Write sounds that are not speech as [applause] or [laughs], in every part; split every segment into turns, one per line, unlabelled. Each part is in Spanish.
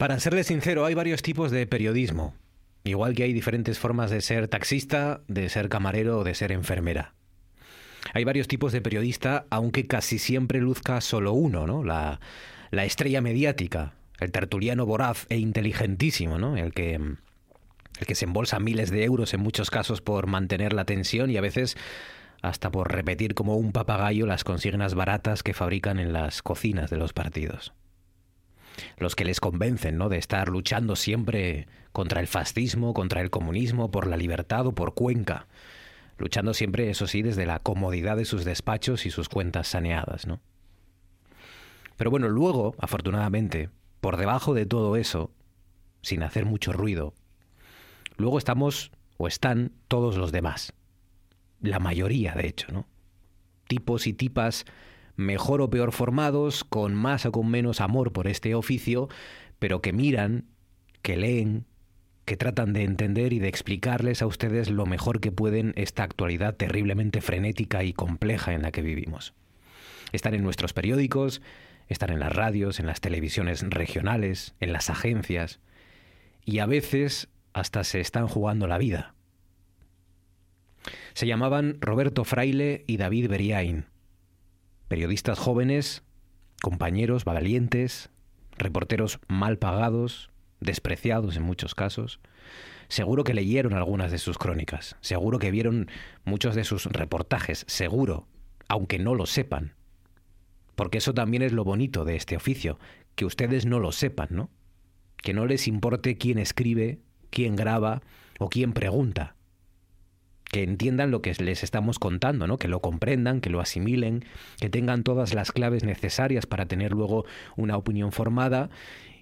Para serle sincero, hay varios tipos de periodismo. Igual que hay diferentes formas de ser taxista, de ser camarero o de ser enfermera. Hay varios tipos de periodista, aunque casi siempre luzca solo uno, ¿no? La, la estrella mediática, el tertuliano voraz e inteligentísimo, ¿no? El que, el que se embolsa miles de euros en muchos casos por mantener la tensión y a veces hasta por repetir como un papagayo las consignas baratas que fabrican en las cocinas de los partidos los que les convencen, ¿no? De estar luchando siempre contra el fascismo, contra el comunismo, por la libertad o por Cuenca. Luchando siempre, eso sí, desde la comodidad de sus despachos y sus cuentas saneadas, ¿no? Pero bueno, luego, afortunadamente, por debajo de todo eso, sin hacer mucho ruido, luego estamos o están todos los demás. La mayoría, de hecho, ¿no? Tipos y tipas mejor o peor formados, con más o con menos amor por este oficio, pero que miran, que leen, que tratan de entender y de explicarles a ustedes lo mejor que pueden esta actualidad terriblemente frenética y compleja en la que vivimos. Están en nuestros periódicos, están en las radios, en las televisiones regionales, en las agencias, y a veces hasta se están jugando la vida. Se llamaban Roberto Fraile y David Beriain periodistas jóvenes, compañeros valientes, reporteros mal pagados, despreciados en muchos casos. Seguro que leyeron algunas de sus crónicas, seguro que vieron muchos de sus reportajes, seguro, aunque no lo sepan. Porque eso también es lo bonito de este oficio, que ustedes no lo sepan, ¿no? Que no les importe quién escribe, quién graba o quién pregunta que entiendan lo que les estamos contando, ¿no? que lo comprendan, que lo asimilen, que tengan todas las claves necesarias para tener luego una opinión formada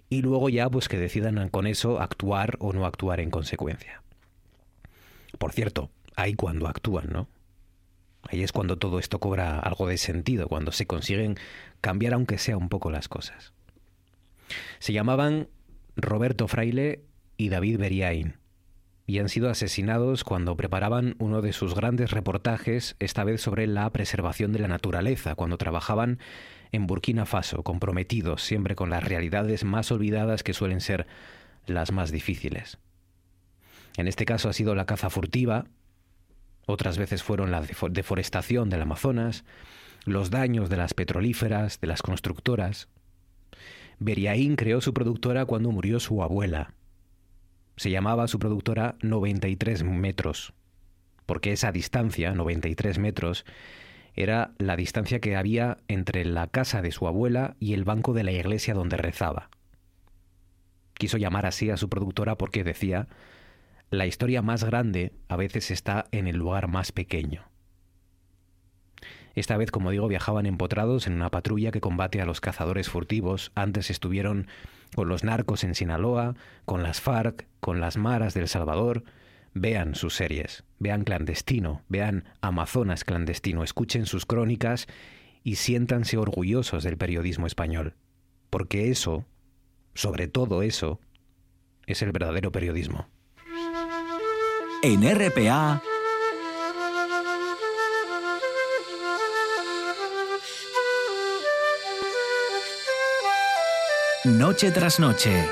y luego ya pues que decidan con eso actuar o no actuar en consecuencia. Por cierto, ahí cuando actúan, ¿no? Ahí es cuando todo esto cobra algo de sentido, cuando se consiguen cambiar aunque sea un poco las cosas. Se llamaban Roberto Fraile y David Beriain y han sido asesinados cuando preparaban uno de sus grandes reportajes, esta vez sobre la preservación de la naturaleza, cuando trabajaban en Burkina Faso, comprometidos siempre con las realidades más olvidadas que suelen ser las más difíciles. En este caso ha sido la caza furtiva, otras veces fueron la deforestación del Amazonas, los daños de las petrolíferas, de las constructoras. Beriaín creó su productora cuando murió su abuela, se llamaba su productora 93 metros, porque esa distancia, 93 metros, era la distancia que había entre la casa de su abuela y el banco de la iglesia donde rezaba. Quiso llamar así a su productora porque decía, la historia más grande a veces está en el lugar más pequeño. Esta vez, como digo, viajaban empotrados en una patrulla que combate a los cazadores furtivos. Antes estuvieron con los narcos en Sinaloa, con las FARC, con las maras del Salvador. Vean sus series, vean Clandestino, vean Amazonas Clandestino, escuchen sus crónicas y siéntanse orgullosos del periodismo español. Porque eso, sobre todo eso, es el verdadero periodismo.
En RPA Noche tras noche.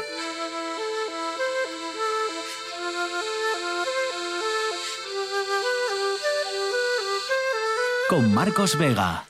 Con Marcos Vega.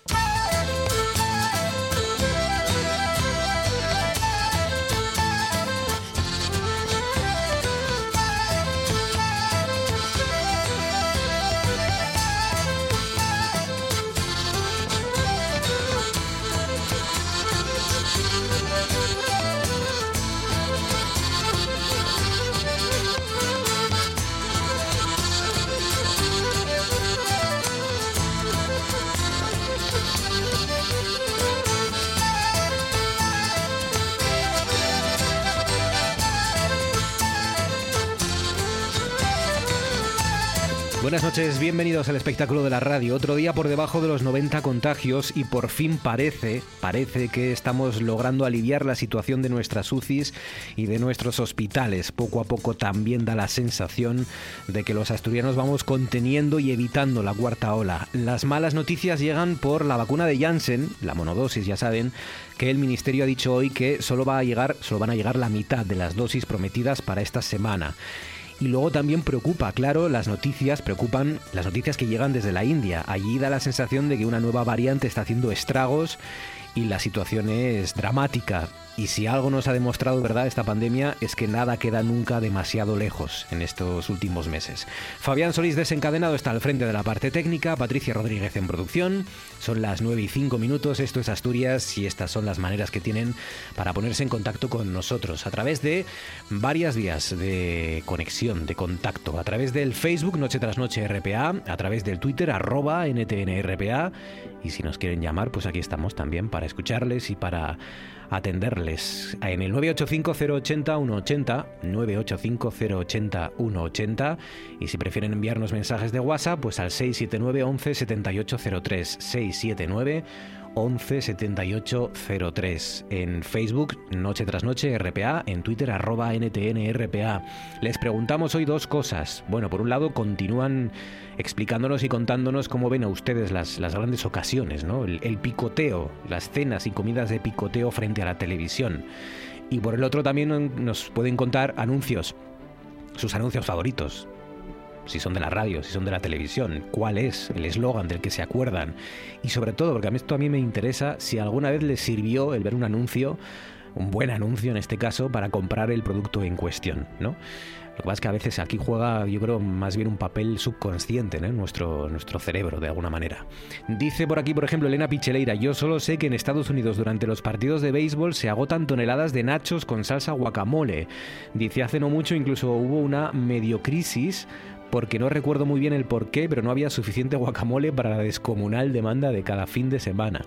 Buenas noches, bienvenidos al espectáculo de la radio. Otro día por debajo de los 90 contagios y por fin parece, parece que estamos logrando aliviar la situación de nuestras UCIs y de nuestros hospitales. Poco a poco también da la sensación de que los asturianos vamos conteniendo y evitando la cuarta ola. Las malas noticias llegan por la vacuna de Janssen, la monodosis, ya saben, que el ministerio ha dicho hoy que solo va a llegar, solo van a llegar la mitad de las dosis prometidas para esta semana. Y luego también preocupa, claro, las noticias, preocupan las noticias que llegan desde la India. Allí da la sensación de que una nueva variante está haciendo estragos y la situación es dramática. Y si algo nos ha demostrado, ¿verdad?, esta pandemia es que nada queda nunca demasiado lejos en estos últimos meses. Fabián Solís desencadenado está al frente de la parte técnica, Patricia Rodríguez en producción. Son las 9 y 5 minutos, esto es Asturias y estas son las maneras que tienen para ponerse en contacto con nosotros a través de varias vías de conexión, de contacto, a través del Facebook Noche tras Noche RPA, a través del Twitter arroba NTNRPA y si nos quieren llamar, pues aquí estamos también para escucharles y para atenderles en el 985-080-180, 985-080-180 y si prefieren enviarnos mensajes de WhatsApp, pues al 679 11 7803, 679 11 78 03. En Facebook, Noche tras Noche RPA, en Twitter, arroba NTN RPA. Les preguntamos hoy dos cosas. Bueno, por un lado, continúan explicándonos y contándonos cómo ven a ustedes las, las grandes ocasiones, ¿no? El, el picoteo, las cenas y comidas de picoteo frente a la televisión. Y por el otro también nos pueden contar anuncios, sus anuncios favoritos, si son de la radio, si son de la televisión, cuál es el eslogan del que se acuerdan y sobre todo, porque a mí esto a mí me interesa, si alguna vez les sirvió el ver un anuncio, un buen anuncio en este caso, para comprar el producto en cuestión, ¿no? Lo que pasa es que a veces aquí juega, yo creo, más bien un papel subconsciente en nuestro, nuestro cerebro, de alguna manera. Dice por aquí, por ejemplo, Elena Picheleira, yo solo sé que en Estados Unidos durante los partidos de béisbol se agotan toneladas de nachos con salsa guacamole. Dice, hace no mucho incluso hubo una medio crisis porque no recuerdo muy bien el por qué, pero no había suficiente [laughs] guacamole para la descomunal demanda de cada fin de semana.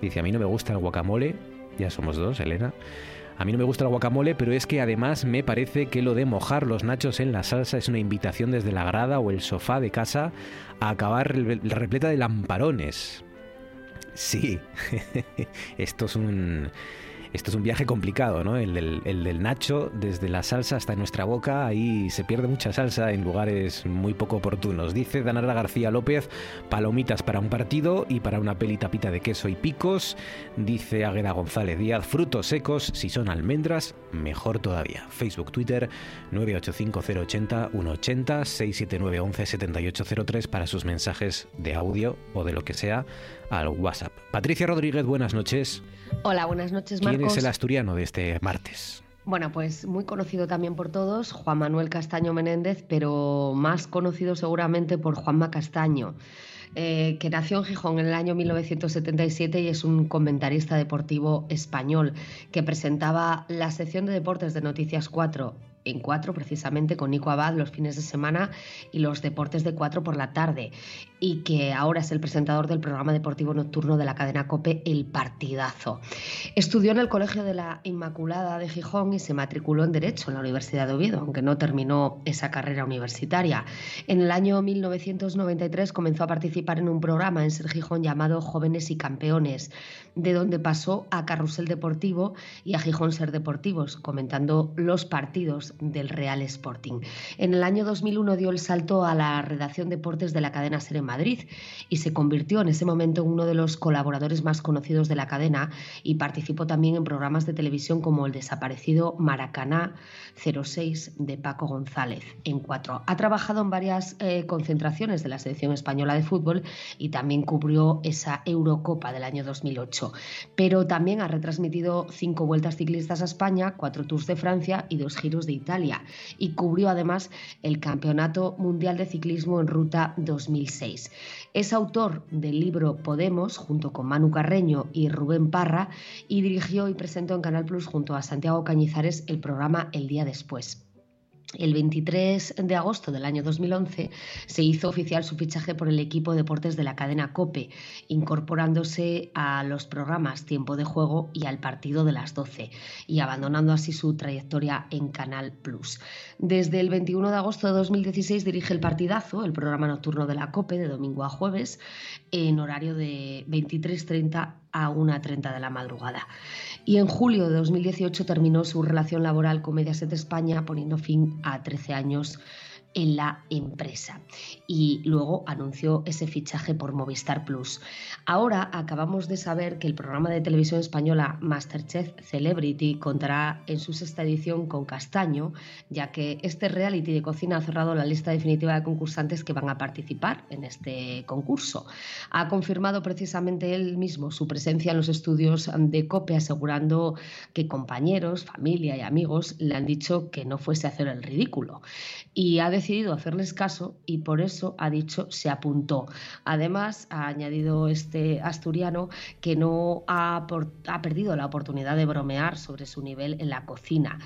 Dice, a mí no me gusta el guacamole, ya somos dos, Elena. A mí no me gusta el guacamole, pero es que además me parece que lo de mojar los nachos en la salsa es una invitación desde la grada o el sofá de casa a acabar repleta de lamparones. Sí, [laughs] esto es un esto es un viaje complicado, ¿no? El del, Nacho, desde la salsa hasta nuestra boca, ahí se pierde mucha salsa en lugares muy poco oportunos. Dice Danara García López, palomitas para un partido y para una peli tapita de queso y picos. Dice Agueda González Díaz, frutos secos, si son almendras, mejor todavía. Facebook, Twitter, 985-080-180, 679-11-7803 para sus mensajes de audio o de lo que sea al WhatsApp. Patricia Rodríguez, buenas noches.
Hola, buenas noches, Marcos.
¿Quién es el asturiano de este martes?
Bueno, pues muy conocido también por todos, Juan Manuel Castaño Menéndez, pero más conocido seguramente por Juanma Castaño. Eh, que nació en Gijón en el año 1977 y es un comentarista deportivo español que presentaba la sección de deportes de Noticias 4 en cuatro precisamente con Nico Abad los fines de semana y los deportes de cuatro por la tarde y que ahora es el presentador del programa deportivo nocturno de la cadena Cope El Partidazo. Estudió en el Colegio de la Inmaculada de Gijón y se matriculó en Derecho en la Universidad de Oviedo, aunque no terminó esa carrera universitaria. En el año 1993 comenzó a participar en un programa en Ser Gijón llamado Jóvenes y Campeones, de donde pasó a Carrusel Deportivo y a Gijón Ser Deportivos, comentando los partidos del Real Sporting. En el año 2001 dio el salto a la redacción deportes de la cadena Ser en Madrid y se convirtió en ese momento en uno de los colaboradores más conocidos de la cadena y participó también en programas de televisión como el desaparecido Maracaná 06 de Paco González en cuatro. Ha trabajado en varias eh, concentraciones de la selección española de fútbol y también cubrió esa Eurocopa del año 2008. Pero también ha retransmitido cinco vueltas ciclistas a España, cuatro tours de Francia y dos giros de Italia y cubrió además el Campeonato Mundial de Ciclismo en Ruta 2006. Es autor del libro Podemos junto con Manu Carreño y Rubén Parra y dirigió y presentó en Canal Plus junto a Santiago Cañizares el programa El Día Después. El 23 de agosto del año 2011 se hizo oficial su fichaje por el equipo deportes de la cadena Cope, incorporándose a los programas Tiempo de Juego y al partido de las 12 y abandonando así su trayectoria en Canal Plus. Desde el 21 de agosto de 2016 dirige el partidazo, el programa nocturno de la Cope de domingo a jueves, en horario de 23.30 a 1.30 de la madrugada. Y en julio de 2018 terminó su relación laboral con Mediaset España, poniendo fin a 13 años en la empresa y luego anunció ese fichaje por Movistar Plus. Ahora acabamos de saber que el programa de televisión española Masterchef Celebrity contará en su sexta edición con Castaño, ya que este reality de cocina ha cerrado la lista definitiva de concursantes que van a participar en este concurso. Ha confirmado precisamente él mismo su presencia en los estudios de COPE, asegurando que compañeros, familia y amigos le han dicho que no fuese a hacer el ridículo. Y ha decidido hacerles caso y por eso ha dicho se apuntó. Además, ha añadido este asturiano que no ha, perdido la oportunidad de bromear sobre su nivel en la cocina.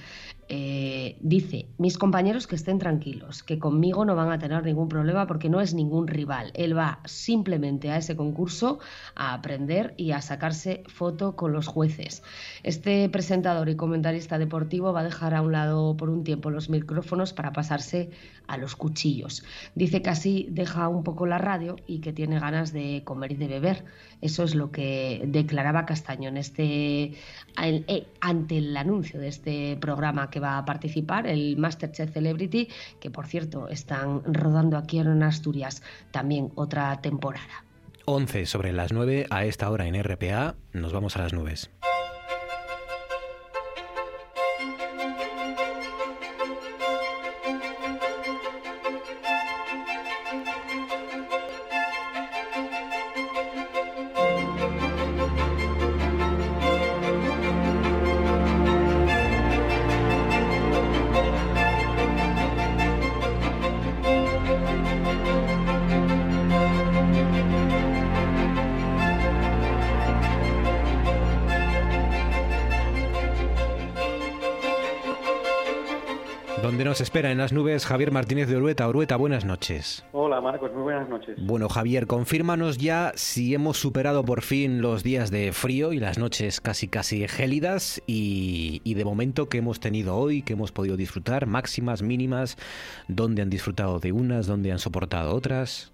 Eh, dice, mis compañeros que estén tranquilos, que conmigo no van a tener ningún problema porque no es ningún rival. Él va simplemente a ese concurso a aprender y a sacarse foto con los jueces. Este presentador y comentarista deportivo va a dejar a un lado por un tiempo los micrófonos para pasarse a los cuchillos. Dice que así deja un poco la radio y que tiene ganas de comer y de beber. Eso es lo que declaraba Castaño en este, eh, ante el anuncio de este programa va a participar, el Masterchef Celebrity, que por cierto están rodando aquí en Asturias también otra temporada.
11 sobre las 9 a esta hora en RPA. Nos vamos a las nubes. Nos espera en las nubes Javier Martínez de Orueta. Orueta, buenas noches.
Hola Marcos, muy buenas noches.
Bueno Javier, confírmanos ya si hemos superado por fin los días de frío y las noches casi casi gélidas y, y de momento que hemos tenido hoy, que hemos podido disfrutar, máximas, mínimas, dónde han disfrutado de unas, dónde han soportado otras.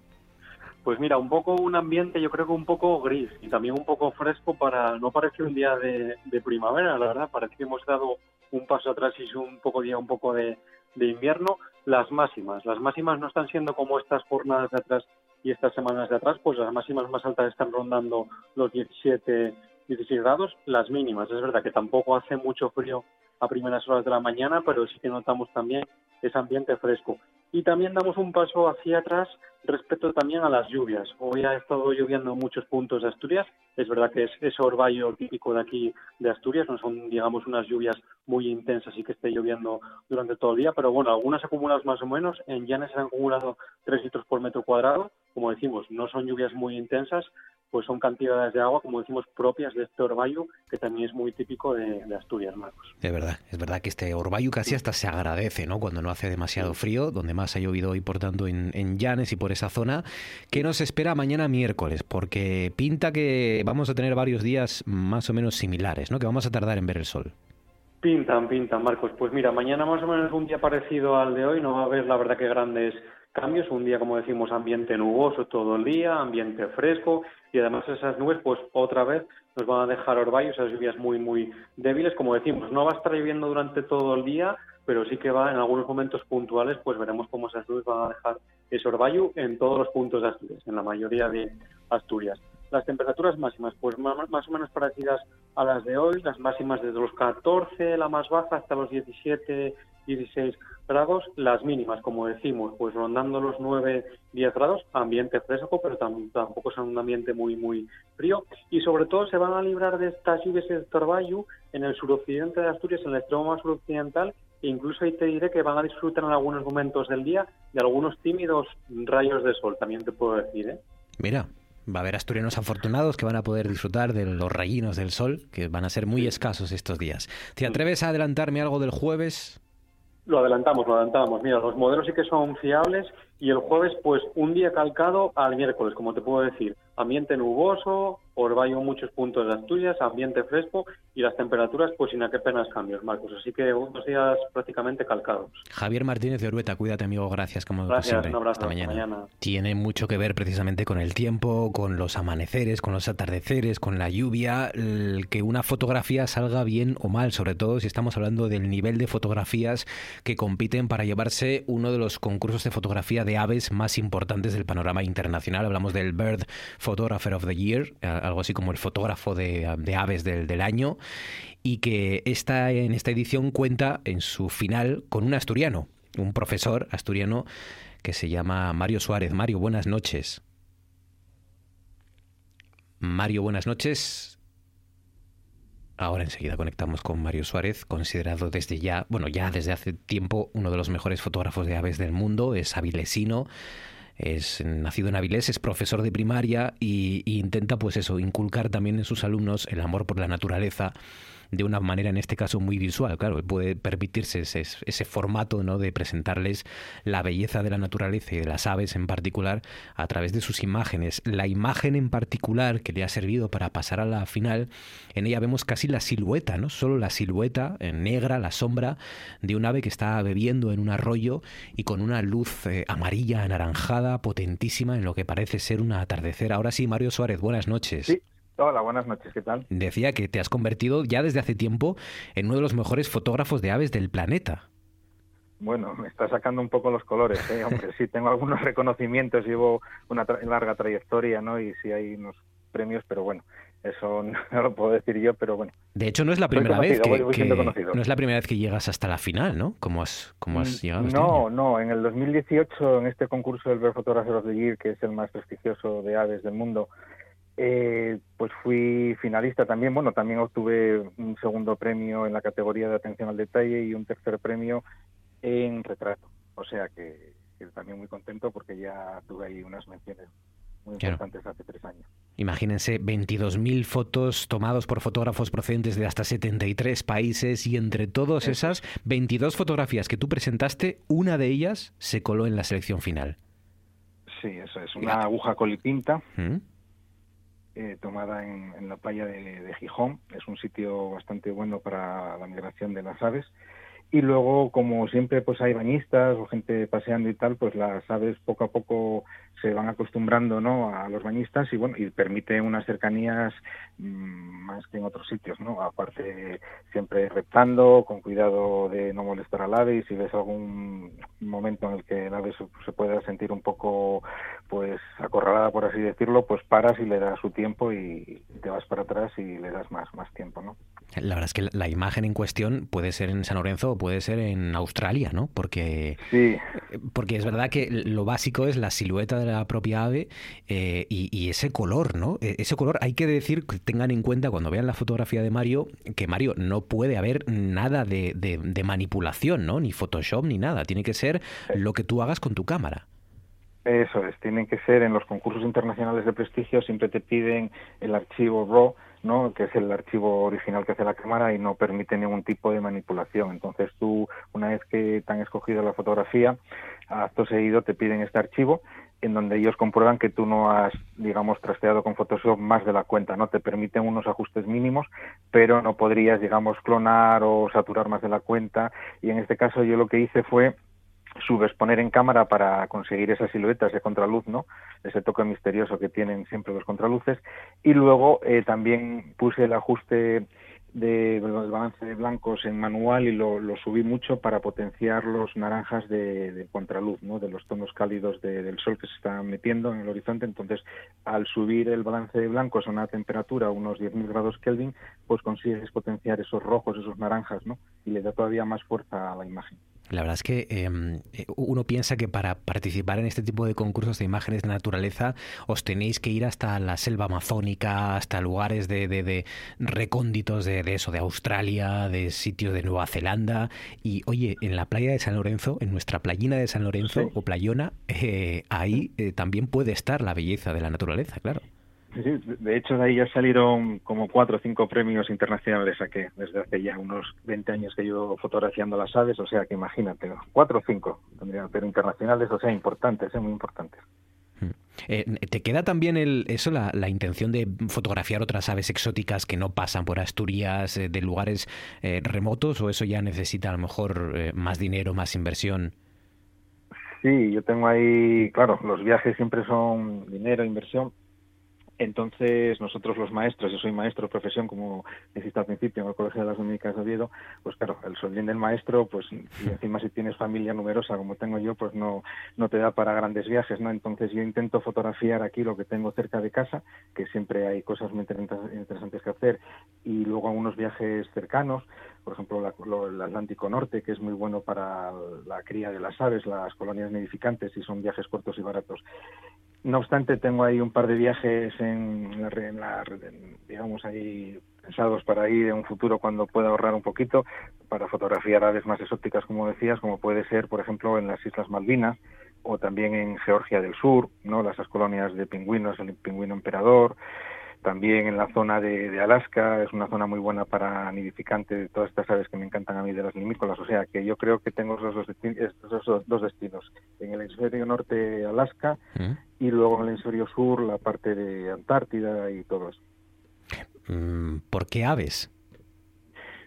Pues mira, un poco un ambiente, yo creo que un poco gris y también un poco fresco para no parece un día de, de primavera, la verdad, parece que hemos dado un paso atrás y es un poco día un poco de, de invierno, las máximas. Las máximas no están siendo como estas jornadas de atrás y estas semanas de atrás, pues las máximas más altas están rondando los 17, 16 grados. Las mínimas, es verdad que tampoco hace mucho frío a primeras horas de la mañana, pero sí que notamos también ese ambiente fresco. Y también damos un paso hacia atrás respecto también a las lluvias. Hoy ha estado lloviendo en muchos puntos de Asturias. Es verdad que es ese orvallo típico de aquí de Asturias, no son, digamos, unas lluvias muy intensas y que esté lloviendo durante todo el día, pero bueno, algunas acumuladas más o menos. En Llanes se han acumulado 3 litros por metro cuadrado. Como decimos, no son lluvias muy intensas, pues son cantidades de agua, como decimos, propias de este orvallo, que también es muy típico de, Asturias, Marcos.
Es verdad, es verdad que este orvallo casi hasta se agradece, ¿no? Cuando no hace demasiado frío, donde más ha llovido hoy, por tanto, en, en Llanes y por esa zona. ¿Qué nos espera mañana miércoles? Porque pinta que vamos a tener varios días más o menos similares, ¿no? Que vamos a tardar en ver el sol.
Pintan, pintan, Marcos. Pues mira, mañana más o menos un día parecido al de hoy, no va a haber, la verdad, que grandes cambios. Un día, como decimos, ambiente nuboso todo el día, ambiente fresco y además esas nubes, pues otra vez nos van a dejar orvallos, esas lluvias muy, muy débiles. Como decimos, no va a estar lloviendo durante todo el día, pero sí que va en algunos momentos puntuales, pues veremos cómo esas nubes van a dejar ese orvallo en todos los puntos de Asturias, en la mayoría de Asturias. Las temperaturas máximas, pues más o menos parecidas a las de hoy, las máximas desde los 14, la más baja, hasta los 17, 16 grados, las mínimas, como decimos, pues rondando los 9, 10 grados, ambiente fresco, pero tampoco es un ambiente muy, muy frío, y sobre todo se van a librar de estas lluvias de Torbayu en el suroccidente de Asturias, en el extremo más suroccidental, e incluso ahí te diré que van a disfrutar en algunos momentos del día de algunos tímidos rayos de sol, también te puedo decir, ¿eh?
Mira, Va a haber asturianos afortunados que van a poder disfrutar de los rayinos del sol, que van a ser muy escasos estos días. ¿Te atreves a adelantarme algo del jueves?
Lo adelantamos, lo adelantamos. Mira, los modelos sí que son fiables y el jueves, pues un día calcado al miércoles, como te puedo decir. Ambiente nuboso, Orvallo muchos puntos de Asturias, ambiente fresco y las temperaturas, pues sin apenas cambios, Marcos. Así que unos días prácticamente calcados.
Javier Martínez de Orueta, cuídate, amigo. Gracias, como
Gracias,
siempre.
un abrazo.
Hasta mañana. Tiene mucho que ver precisamente con el tiempo, con los amaneceres, con los atardeceres, con la lluvia, el que una fotografía salga bien o mal, sobre todo si estamos hablando del nivel de fotografías que compiten para llevarse uno de los concursos de fotografía de aves más importantes del panorama internacional. Hablamos del Bird Photographer of the Year, algo así como el fotógrafo de, de aves del, año, y que esta, en esta edición cuenta en su final con un asturiano, un profesor asturiano que se llama Mario Suárez. Mario, buenas noches. Mario, buenas noches. Ahora enseguida conectamos con Mario Suárez, considerado desde ya, bueno, ya desde hace tiempo uno de los mejores fotógrafos de aves del mundo, es avilesino, es nacido en Avilés, es profesor de primaria y, y, intenta pues eso, inculcar también en sus alumnos el amor por la naturaleza de una manera en este caso muy visual, claro, puede permitirse ese, ese formato ¿no? de presentarles la belleza de la naturaleza y de las aves en particular a través de sus imágenes. La imagen en particular que le ha servido para pasar a la final, en ella vemos casi la silueta, ¿no? Solo la silueta en negra, la sombra de un ave que está bebiendo en un arroyo y con una luz eh, amarilla, anaranjada, potentísima en lo que parece ser un atardecer. Ahora sí, Mario Suárez, buenas noches.
Hola, buenas noches, ¿qué tal?
Decía que te has convertido ya desde hace tiempo en uno de los mejores fotógrafos de aves del planeta.
Bueno, me está sacando un poco los colores, ¿eh? hombre, sí, tengo algunos [laughs] reconocimientos, llevo una tra larga trayectoria, ¿no? Y sí hay unos premios, pero bueno, eso [laughs] no lo puedo decir yo, pero bueno.
De hecho, no es la primera vez que, voy, voy que no es la primera vez que llegas hasta la final, ¿no? ¿Cómo has, cómo has llegado? Este
no,
año?
no. En el 2018, en este concurso del Photographer of the Year, que es el más prestigioso de aves del mundo, eh, pues fui finalista también. Bueno, también obtuve un segundo premio en la categoría de atención al detalle y un tercer premio en retrato. O sea que, que también muy contento porque ya tuve ahí unas menciones muy importantes hace tres años.
Imagínense 22.000 fotos tomados por fotógrafos procedentes de hasta 73 países y entre todas esas 22 fotografías que tú presentaste, una de ellas se coló en la selección final.
Sí, eso es una aguja colipinta. ¿Mm? Eh, tomada en, la playa de, de, Gijón. Es un sitio bastante bueno para la migración de las aves. Y luego, como siempre, pues hay bañistas o gente paseando y tal, pues las aves poco a poco se van acostumbrando ¿no? a los bañistas y bueno y permite unas cercanías mmm, más que en otros sitios no aparte siempre reptando con cuidado de no molestar al ave y si ves algún momento en el que el ave se, se pueda sentir un poco pues acorralada por así decirlo pues paras y le das su tiempo y te vas para atrás y le das más más tiempo no
la verdad es que la imagen en cuestión puede ser en San Lorenzo o puede ser en Australia no porque
sí.
porque es verdad que lo básico es la silueta de la la propia ave eh, y, y, ese color, ¿no? Ese color hay que decir, que tengan en cuenta cuando vean la fotografía de Mario, que Mario no puede haber nada de, de, de manipulación, ¿no? Ni Photoshop ni nada. Tiene que ser lo que tú hagas con tu cámara.
Eso es, tienen que ser en los concursos internacionales de prestigio, siempre te piden el archivo RAW, ¿no? que es el archivo original que hace la cámara y no permite ningún tipo de manipulación. Entonces tú, una vez que te han escogido la fotografía, acto seguido te piden este archivo en donde ellos comprueban que tú no has, digamos, trasteado con Photoshop más de la cuenta, ¿no? Te permiten unos ajustes mínimos, pero no podrías, digamos, clonar o saturar más de la cuenta. Y en este caso yo lo que hice fue subexponer en cámara para conseguir esas siluetas de contraluz, ¿no? Ese toque misterioso que tienen siempre los contraluces. Y luego eh, también puse el ajuste de, balance de blancos en manual y lo, subí mucho para potenciar los naranjas de, de contraluz, ¿no? de los tonos cálidos de, del sol que se están metiendo en el horizonte. Entonces, al subir el balance de blancos a una temperatura, unos 10.000 grados Kelvin, pues consigues potenciar esos rojos, esos naranjas, ¿no? y le da todavía más fuerza a la imagen.
La verdad es que eh, uno piensa que para participar en este tipo de concursos de imágenes de naturaleza os tenéis que ir hasta la selva amazónica, hasta lugares de, de, de recónditos de, de, eso, de Australia, de sitios de Nueva Zelanda. Y oye, en la playa de San Lorenzo, en nuestra playina de San Lorenzo sí. o playona, eh, ahí eh, también puede estar la belleza de la naturaleza, claro.
De hecho de ahí ya salieron como cuatro o cinco premios internacionales desde hace ya unos 20 años que yo fotografiando las aves, o sea que imagínate, cuatro o cinco tendría, pero internacionales, o sea, importantes, ¿eh? muy importantes.
Hmm. Eh, ¿Te queda también el, eso, la, intención de fotografiar otras aves exóticas que no pasan por Asturias, eh, de lugares remotos, o eso ya necesita a lo mejor más dinero, más inversión?
Sí, yo tengo ahí, claro, los viajes siempre son dinero, inversión, entonces, nosotros los maestros, yo soy maestro de profesión, como dijiste al principio, en el Colegio de las Dominicas de Oviedo, pues claro, el sueldo del maestro, pues y encima si tienes familia numerosa como tengo yo, pues no, no te da para grandes viajes, ¿no? Entonces yo intento fotografiar aquí lo que tengo cerca de casa, que siempre hay cosas muy interesantes que hacer, y luego algunos viajes cercanos, por ejemplo, el Atlántico Norte, que es muy bueno para la cría de las aves, las colonias nidificantes, y son viajes cortos y baratos. No obstante, tengo ahí un par de viajes en la, digamos ahí pensados para ir en un futuro cuando pueda ahorrar un poquito para fotografiar aves más exóticas, como decías, como puede ser, por ejemplo, en las Islas Malvinas o también en Georgia del Sur, no las colonias de pingüinos, el pingüino emperador, también en la zona de, Alaska, es una zona muy buena para nidificante de todas estas aves que me encantan a mí de las limícolas. O sea que yo creo que tengo esos dos, destinos, dos destinos. En el hemisferio norte, Alaska, y luego en el hemisferio sur, la parte de Antártida y todo eso.
Mm, ¿Por qué aves?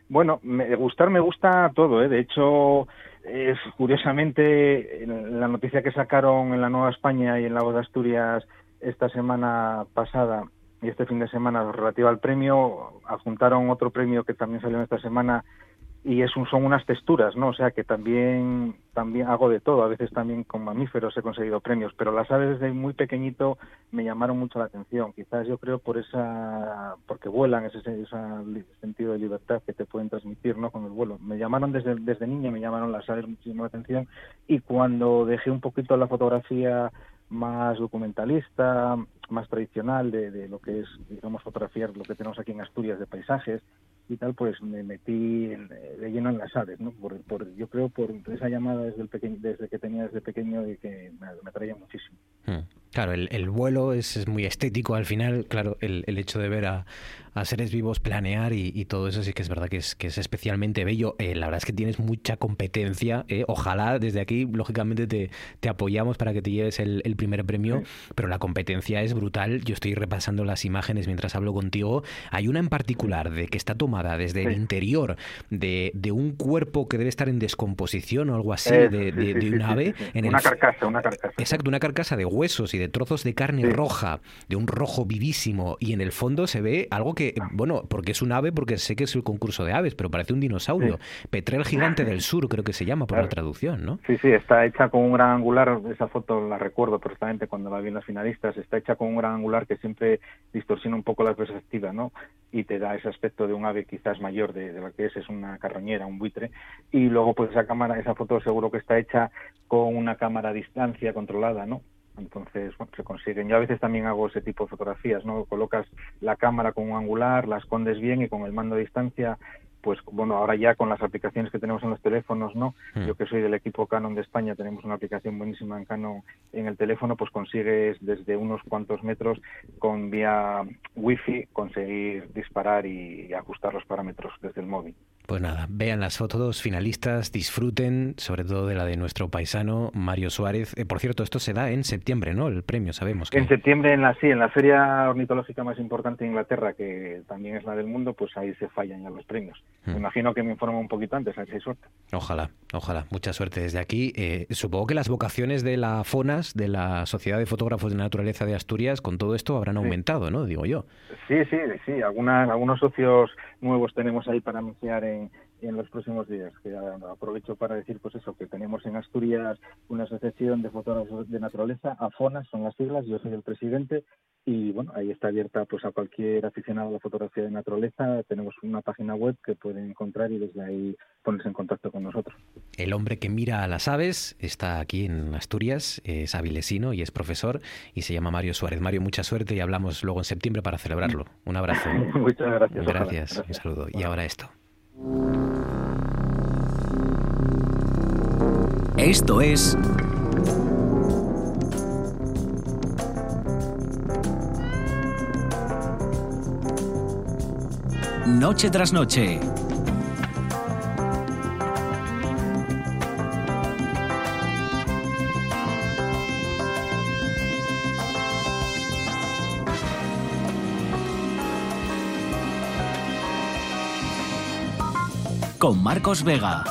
Bueno, me, gustar me gusta todo. ¿eh? De hecho, es curiosamente la noticia que sacaron en la Nueva España y en la Voz de Asturias esta semana pasada y este fin de semana relativo al premio, adjuntaron otro premio que también salió esta semana y es un, son unas texturas, ¿no? O sea que también también hago de todo, a veces también con mamíferos he conseguido premios, pero las aves desde muy pequeñito me llamaron mucho la atención, quizás yo creo por esa porque vuelan, ese, ese sentido de libertad que te pueden transmitir, ¿no? Con el vuelo. Me llamaron desde desde niña, me llamaron las aves muchísimo la atención y cuando dejé un poquito la fotografía más documentalista, más tradicional de, de, lo que es, digamos, fotografiar lo que tenemos aquí en Asturias de paisajes y tal, pues me metí de lleno en las aves, ¿no? Por, por, yo creo por esa llamada desde, el pequeño, desde que tenía desde pequeño y que me, me atraía muchísimo.
Hmm. Claro, el, el vuelo es, es, muy estético al final, claro, el, el hecho de ver a, a seres vivos planear y, todo eso sí que es verdad que es, que es especialmente bello. Eh, la verdad es que tienes mucha competencia. Eh. Ojalá desde aquí, lógicamente, te, te, apoyamos para que te lleves el, el primer premio, pero la competencia es brutal. Yo estoy repasando las imágenes mientras hablo contigo. Hay una en particular de que está tomada desde el interior de, de, un cuerpo que debe estar en descomposición o algo así, de, de, un ave.
En una carcasa, una carcasa.
Exacto, una carcasa de huesos y de trozos de carne roja, de un rojo vivísimo, y en el fondo se ve algo que bueno, porque es un ave, porque sé que es el concurso de aves, pero parece un dinosaurio. Petrel gigante del sur, creo que se llama por la traducción, ¿no?
Sí, sí, está hecha con un gran angular, esa foto la recuerdo perfectamente cuando la vi en las finalistas, está hecha con un gran angular que siempre distorsiona un poco la perspectiva, ¿no? Y te da ese aspecto de un ave quizás mayor de, de lo que es, es una carroñera, un buitre. Y luego, pues esa cámara, esa foto seguro que está hecha con una cámara a distancia controlada, ¿no? Entonces, bueno, se consiguen. Yo a veces también hago ese tipo de fotografías, ¿no? Colocas la cámara con un angular, la escondes bien y con el mando a distancia pues bueno, ahora ya con las aplicaciones que tenemos en los teléfonos, ¿no? Hmm. Yo que soy del equipo Canon de España, tenemos una aplicación buenísima en Canon en el teléfono, pues consigues desde unos cuantos metros con vía wifi conseguir disparar y ajustar los parámetros desde el móvil.
Pues nada, vean las fotos finalistas, disfruten, sobre todo de la de nuestro paisano Mario Suárez. Eh, por cierto, esto se da en septiembre, ¿no? El premio, sabemos. Que...
En septiembre, en la sí, en la feria ornitológica más importante de Inglaterra, que también es la del mundo, pues ahí se fallan ya los premios. Me hmm. imagino que me informo un poquito antes, a ver si hay suerte.
Ojalá, ojalá, mucha suerte desde aquí. Eh, supongo que las vocaciones de la FONAS, de la Sociedad de Fotógrafos de Naturaleza de Asturias, con todo esto habrán aumentado, ¿no? Digo yo.
Sí, sí, sí. Algunas, algunos socios nuevos tenemos ahí para anunciar en en, los próximos días. Que aprovecho para decir, pues eso, que tenemos en Asturias una asociación de fotógrafos de naturaleza, AFONA son las siglas, yo soy el presidente, y bueno, ahí está abierta pues a cualquier aficionado a la fotografía de naturaleza. Tenemos una página web que pueden encontrar y desde ahí ponerse en contacto con nosotros.
El hombre que mira a las aves está aquí en Asturias, es avilesino y es profesor y se llama Mario Suárez. Mario, mucha suerte y hablamos luego en septiembre para celebrarlo. Un abrazo. [laughs]
Muchas gracias.
Gracias, un saludo. Y ahora esto.
Esto es Noche tras noche. Con Marcos Vega.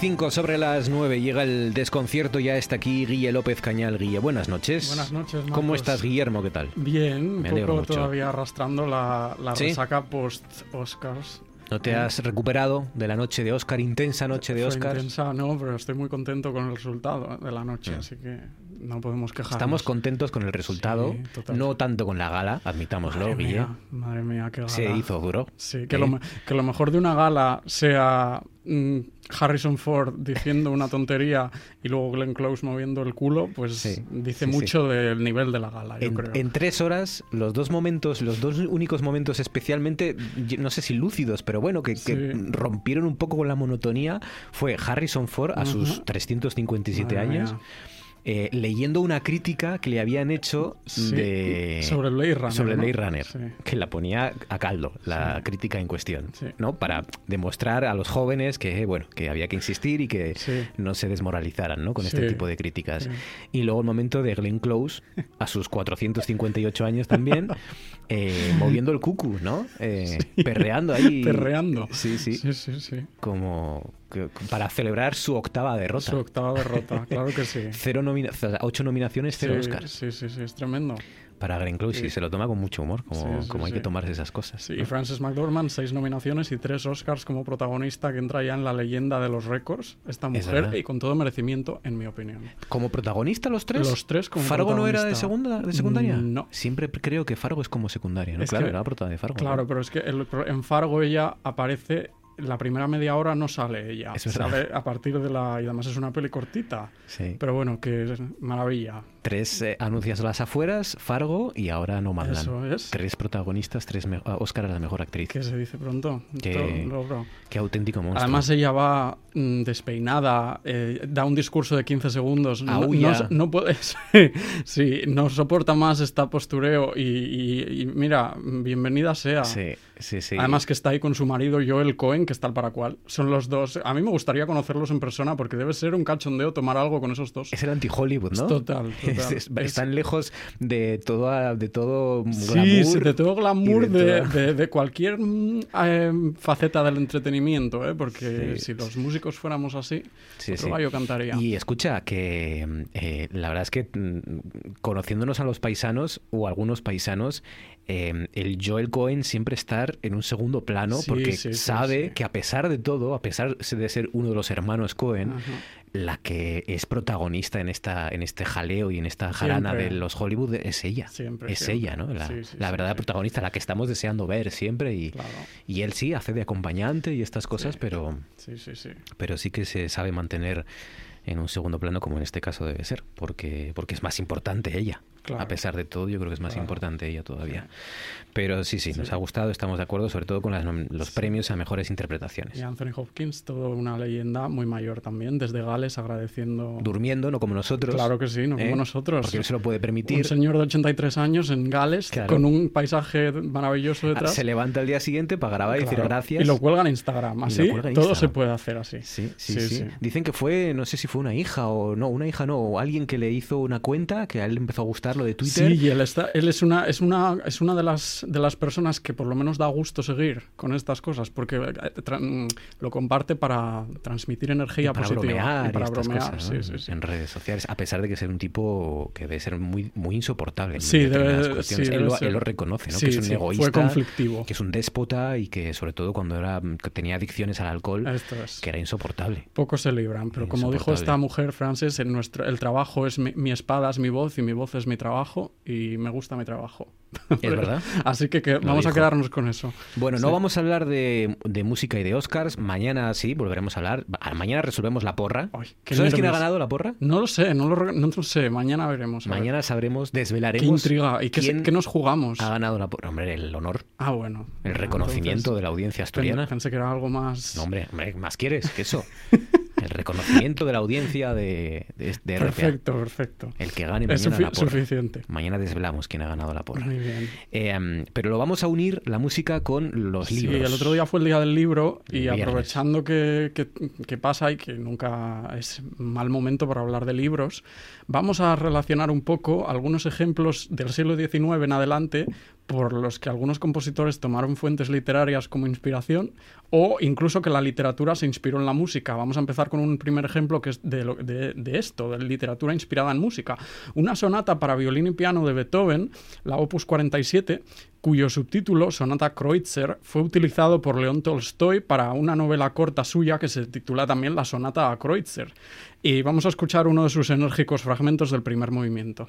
25 sobre las 9 llega el desconcierto, ya está aquí Guille López Cañal. Guille, buenas noches.
Buenas noches, Marcos.
¿Cómo estás, Guillermo? ¿Qué tal?
Bien,
Me
un poco
mucho.
todavía arrastrando la, la
¿Sí?
resaca post-Oscars.
¿No te has recuperado de la noche de Oscar, intensa noche de Oscar?
intensa, no, pero estoy muy contento con el resultado de la noche,
Mm.
así que no podemos quejarnos.
Estamos contentos con el resultado,
Sí,
no tanto con la gala, admitámoslo,
Madre
Guille.
mía, madre mía, qué gala.
Se hizo duro.
Sí, que,
¿eh?
lo, que lo mejor de una gala sea mm, Harrison Ford diciendo una tontería y luego Glenn Close moviendo el culo, pues
Sí,
dice
sí,
mucho del nivel de la gala, yo
En,
creo.
en tres horas, los dos momentos, los dos únicos momentos especialmente, no sé si lúcidos, pero bueno, que, que rompieron un poco con la monotonía, fue Harrison Ford a sus
Ujú.
357
Madre
años,
mía.
Eh, leyendo una crítica que le habían hecho
Sí,
de...
sobre Blade Runner.
sobre
¿no?
Blade Runner,
Sí.
que la ponía a caldo, la
Sí.
crítica en cuestión. ¿no? Para demostrar a los jóvenes que, bueno, que había que insistir y que no se desmoralizaran, ¿no? Con este tipo de críticas. Y luego el momento de Glenn Close, a sus 458 años también, [laughs] eh, moviendo el cucu, ¿no? Eh, Perreando ahí.
Perreando.
Sí, sí.
Sí, sí, sí.
Como para celebrar su octava derrota.
Su octava derrota, claro que sí.
Cero nomina- ocho nominaciones, cero
sí,
Oscars.
Sí, sí, sí, es tremendo.
Para Glenn Close, y se lo toma con mucho humor, como, hay que tomarse esas cosas.
Y Frances McDormand, seis nominaciones y tres Oscars como protagonista que entra ya en la leyenda de los récords, esta
Es
mujer, y con todo merecimiento, en mi opinión.
¿Como protagonista los tres?
Los tres como
¿Fargo no era de, segunda, de secundaria?
No.
Siempre creo que Fargo es como secundaria, ¿no?
Es
claro,
que-
era la prota de Fargo. ¿no?
Claro, pero es que el- en Fargo ella aparece, la primera media hora no sale ella, sale a partir de la... y además es una peli cortita,
Sí.
pero bueno, que es maravilla.
Tres eh, anuncias a las afueras, Fargo y ahora No Mandan.
Eso es.
Tres protagonistas, tres me- ah, Oscar a la mejor actriz.
Que se dice pronto.
Qué auténtico monstruo.
Además ella va mm, despeinada, eh, da un discurso de 15 segundos, no,
Aúlla.
no, no puede, [laughs] sí, sí, no soporta más esta postureo y, y- y mira, bienvenida sea.
sí, sí, sí.
Además que está ahí con su marido Joel Cohen, que está al para cual. Son los dos. A mí me gustaría conocerlos en persona porque debe ser un cachondeo tomar algo con esos dos.
es el anti-Hollywood, ¿no?
Es total, [laughs] total.
Es- es-
Es-
están lejos de todo, de todo glamour.
sí, de todo glamour
de
de, [laughs]
toda-
de- de cualquier eh, faceta del entretenimiento, ¿eh? porque
Sí,
si los músicos fuéramos así, gallo cantaría.
Y escucha, que eh, la verdad es que mm, conociéndonos a los paisanos o algunos paisanos, eh, el Joel Cohen siempre estar en un segundo plano
Sí,
porque
sí,
sabe
sí.
que a pesar de todo, a pesar de ser uno de los hermanos Cohen,
Ajá.
la que es protagonista en esta en este jaleo y en esta jarana
Siempre.
de los Hollywood es ella.
Siempre,
es
siempre.
ella, ¿no? La, la verdadera protagonista, la que estamos deseando ver siempre y,
Claro.
y él sí hace de acompañante y estas cosas, pero pero sí que se sabe mantener en un segundo plano como en este caso debe ser, porque, porque es más importante ella.
Claro.
A pesar de todo, yo creo que es más
Claro.
importante ella todavía. Pero sí, sí,
Sí.
nos ha gustado, estamos de acuerdo, sobre todo con las los
Sí.
premios a mejores interpretaciones.
Y Anthony Hopkins, toda una leyenda muy mayor también, desde Gales agradeciendo.
Durmiendo, no como nosotros.
Claro que sí, no
¿eh?
como nosotros.
Porque él se lo puede permitir.
Un señor de 83 años en Gales,
Claro.
con un paisaje maravilloso
Ah,
detrás.
Se levanta el día siguiente para grabar y decir gracias.
Y lo cuelga en Instagram. Así,
en
todo
Instagram.
se puede hacer así.
Sí, sí, sí, Dicen que fue, no sé si fue una hija o no, una hija no, o alguien que le hizo una cuenta que a él empezó a gustar lo de Twitter.
Sí, y él, está, él es una, es una, es una de, las, de las personas que por lo menos da gusto seguir con estas cosas, porque eh, mm, lo comparte para transmitir energía
y para
positiva.
bromear,
y para
y
bromear,
cosas, ¿no?
sí, sí, sí.
en redes sociales, a pesar de que ser un tipo que debe ser muy, muy insoportable. en
Sí, debe-
determinadas
sí,
cuestiones. él,
debe
lo, él lo reconoce, ¿no? Que es un
sí, fue
egoísta,
conflictivo.
que es un déspota y que sobre todo cuando era que tenía adicciones al alcohol,
es.
que era insoportable.
Pocos se libran, pero como dijo esta mujer, Frances, el, nuestro, el trabajo es mi, mi espada, es mi voz y mi voz es mi trabajo y me gusta mi trabajo.
Es [laughs] verdad.
Así que, que vamos a
dijo.
quedarnos con eso.
Bueno, no
Sí.
vamos a hablar de, de música y de Oscars. Mañana sí, volveremos a hablar. Mañana resolvemos la porra.
Ay, qué
¿Sabes quién ha ganado la porra?
No lo sé, no lo, no lo sé. Mañana veremos. a ver.
Mañana sabremos,
Qué
desvelaremos
intriga. ¿Y qué,
quién
qué nos jugamos?
ha ganado la porra. Hombre, el honor,
Ah, bueno.
el reconocimiento de la audiencia asturiana.
Pensé que era algo más...
No, hombre, hombre, ¿más quieres que eso? [laughs] El reconocimiento de la audiencia de, de, de RPA.
perfecto, perfecto.
El que gane
Es
mañana
sufi-
la porra.
suficiente.
Mañana desvelamos quién ha ganado la porra.
Muy bien.
Eh, pero lo vamos a unir la música con los
Sí,
libros.
el otro día fue el día del libro y
viernes.
aprovechando que, que- que pasa y que nunca es mal momento para hablar de libros, vamos a relacionar un poco algunos ejemplos del siglo XIX en adelante por los que algunos compositores tomaron fuentes literarias como inspiración o incluso que la literatura se inspiró en la música. Vamos a empezar con un primer ejemplo que es de, lo- de- de esto, de literatura inspirada en música. Una sonata para violín y piano de Beethoven, la Opus 47, cuyo subtítulo, Sonata Kreutzer, fue utilizado por León Tolstoy para una novela corta suya que se titula también La Sonata a Kreutzer. Y vamos a escuchar uno de sus enérgicos fragmentos del primer movimiento.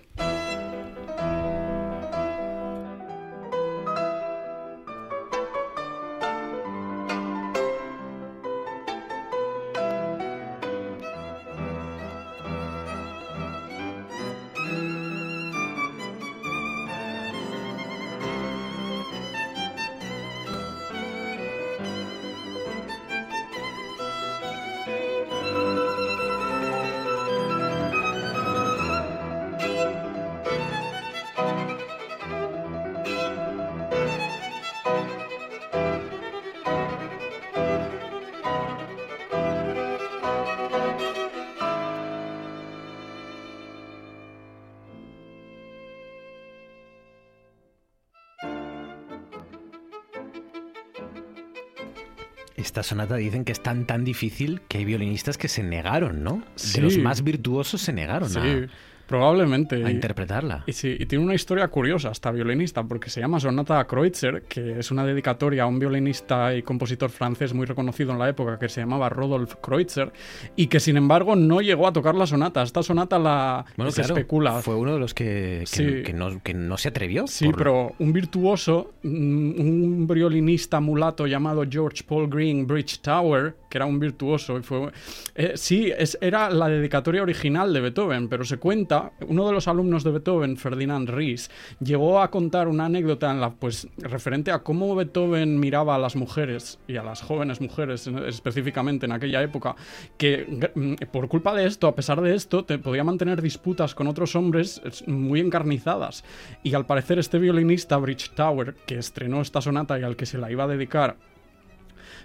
Esta sonata dicen que es tan tan difícil que hay violinistas que se negaron, ¿no?
Sí.
De los más virtuosos se negaron
Sí,
a,
probablemente.
a interpretarla.
Y sí, y tiene una historia curiosa, hasta violinista, porque se llama Sonata a Kreutzer, que es una dedicatoria a un violinista y compositor francés muy reconocido en la época, que se llamaba Rodolphe Kreutzer, y que sin embargo no llegó a tocar la sonata. Esta sonata la
Bueno,
se
claro,
especula.
fue uno de los que, que,
Sí.
que no, que no se atrevió.
Sí,
por-
pero un virtuoso, un violinista mulato llamado George Paul Green Bridge Tower, que era un virtuoso, y fue, eh, sí, es, era la dedicatoria original de Beethoven, pero se cuenta, uno de los alumnos de Beethoven, Ferdinand Ries, llegó a contar una anécdota en la, pues, referente a cómo Beethoven miraba a las mujeres y a las jóvenes mujeres en- específicamente en aquella época, que mm, por culpa de esto, a pesar de esto, te podía mantener disputas con otros hombres muy encarnizadas. Y al parecer este violinista, Bridge Tower, que estrenó esta sonata y al que se la iba a dedicar,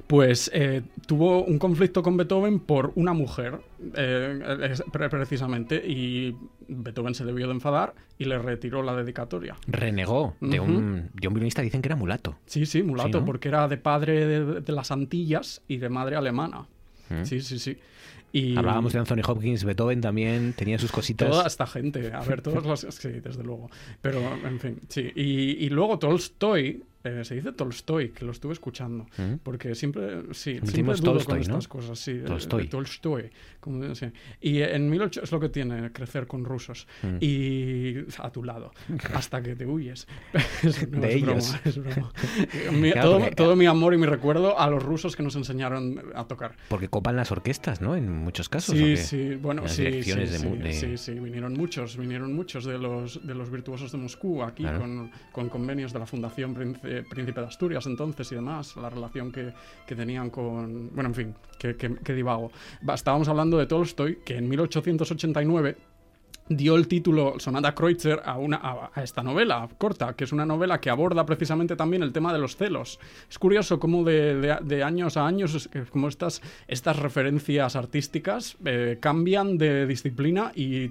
pues eh, tuvo un conflicto con Beethoven por una mujer, eh, precisamente, y Beethoven se debió de enfadar y le retiró la dedicatoria.
renegó de, un, de un violinista, dicen que era mulato.
Sí, sí, mulato,
Sí, ¿no?
porque era de padre de, de las Antillas y de madre alemana.
Mm.
Sí, sí, sí. Y
Hablábamos de Anthony Hopkins, Beethoven también tenía sus cositas.
Toda esta gente, a ver, todos los... Sí, desde luego. Pero, en fin, sí. Y, y luego Tolstoy, eh, se dice Tolstoy, que lo estuve escuchando.
¿Mm?
Porque siempre, sí, siempre dudo
Tolstoy,
con
¿no?
estas cosas, sí. eh,
Tolstoy.
Tolstoy. como- sí. Y en 1800 es lo que tiene crecer con rusos.
Mm.
Y a tu lado, [laughs] hasta que te huyes. [laughs] Es- no,
De
es broma,
ellos.
es broma. [laughs] Mi-
Claro,
todo,
porque-
todo mi amor y mi recuerdo a los rusos que nos enseñaron a tocar.
Porque copan las orquestas, ¿no? En muchos casos. ¿o
Sí, sí, bueno,
Las
sí, sí,
de
sí,
mu- de-
sí, sí, vinieron muchos, vinieron muchos de los, de los virtuosos de Moscú aquí
Claro.
con, con convenios de la Fundación Príncipe, Príncipe de Asturias entonces y demás, la relación que, que tenían con... Bueno, en fin, que, que- divago. Va, Estábamos hablando de Tolstoy, que en 1889 dio el título Sonata Kreutzer a, una, a, esta novela corta, que es una novela que aborda precisamente también el tema de los celos. Es curioso cómo de, de- años a años, estas, estas referencias artísticas eh, cambian de disciplina y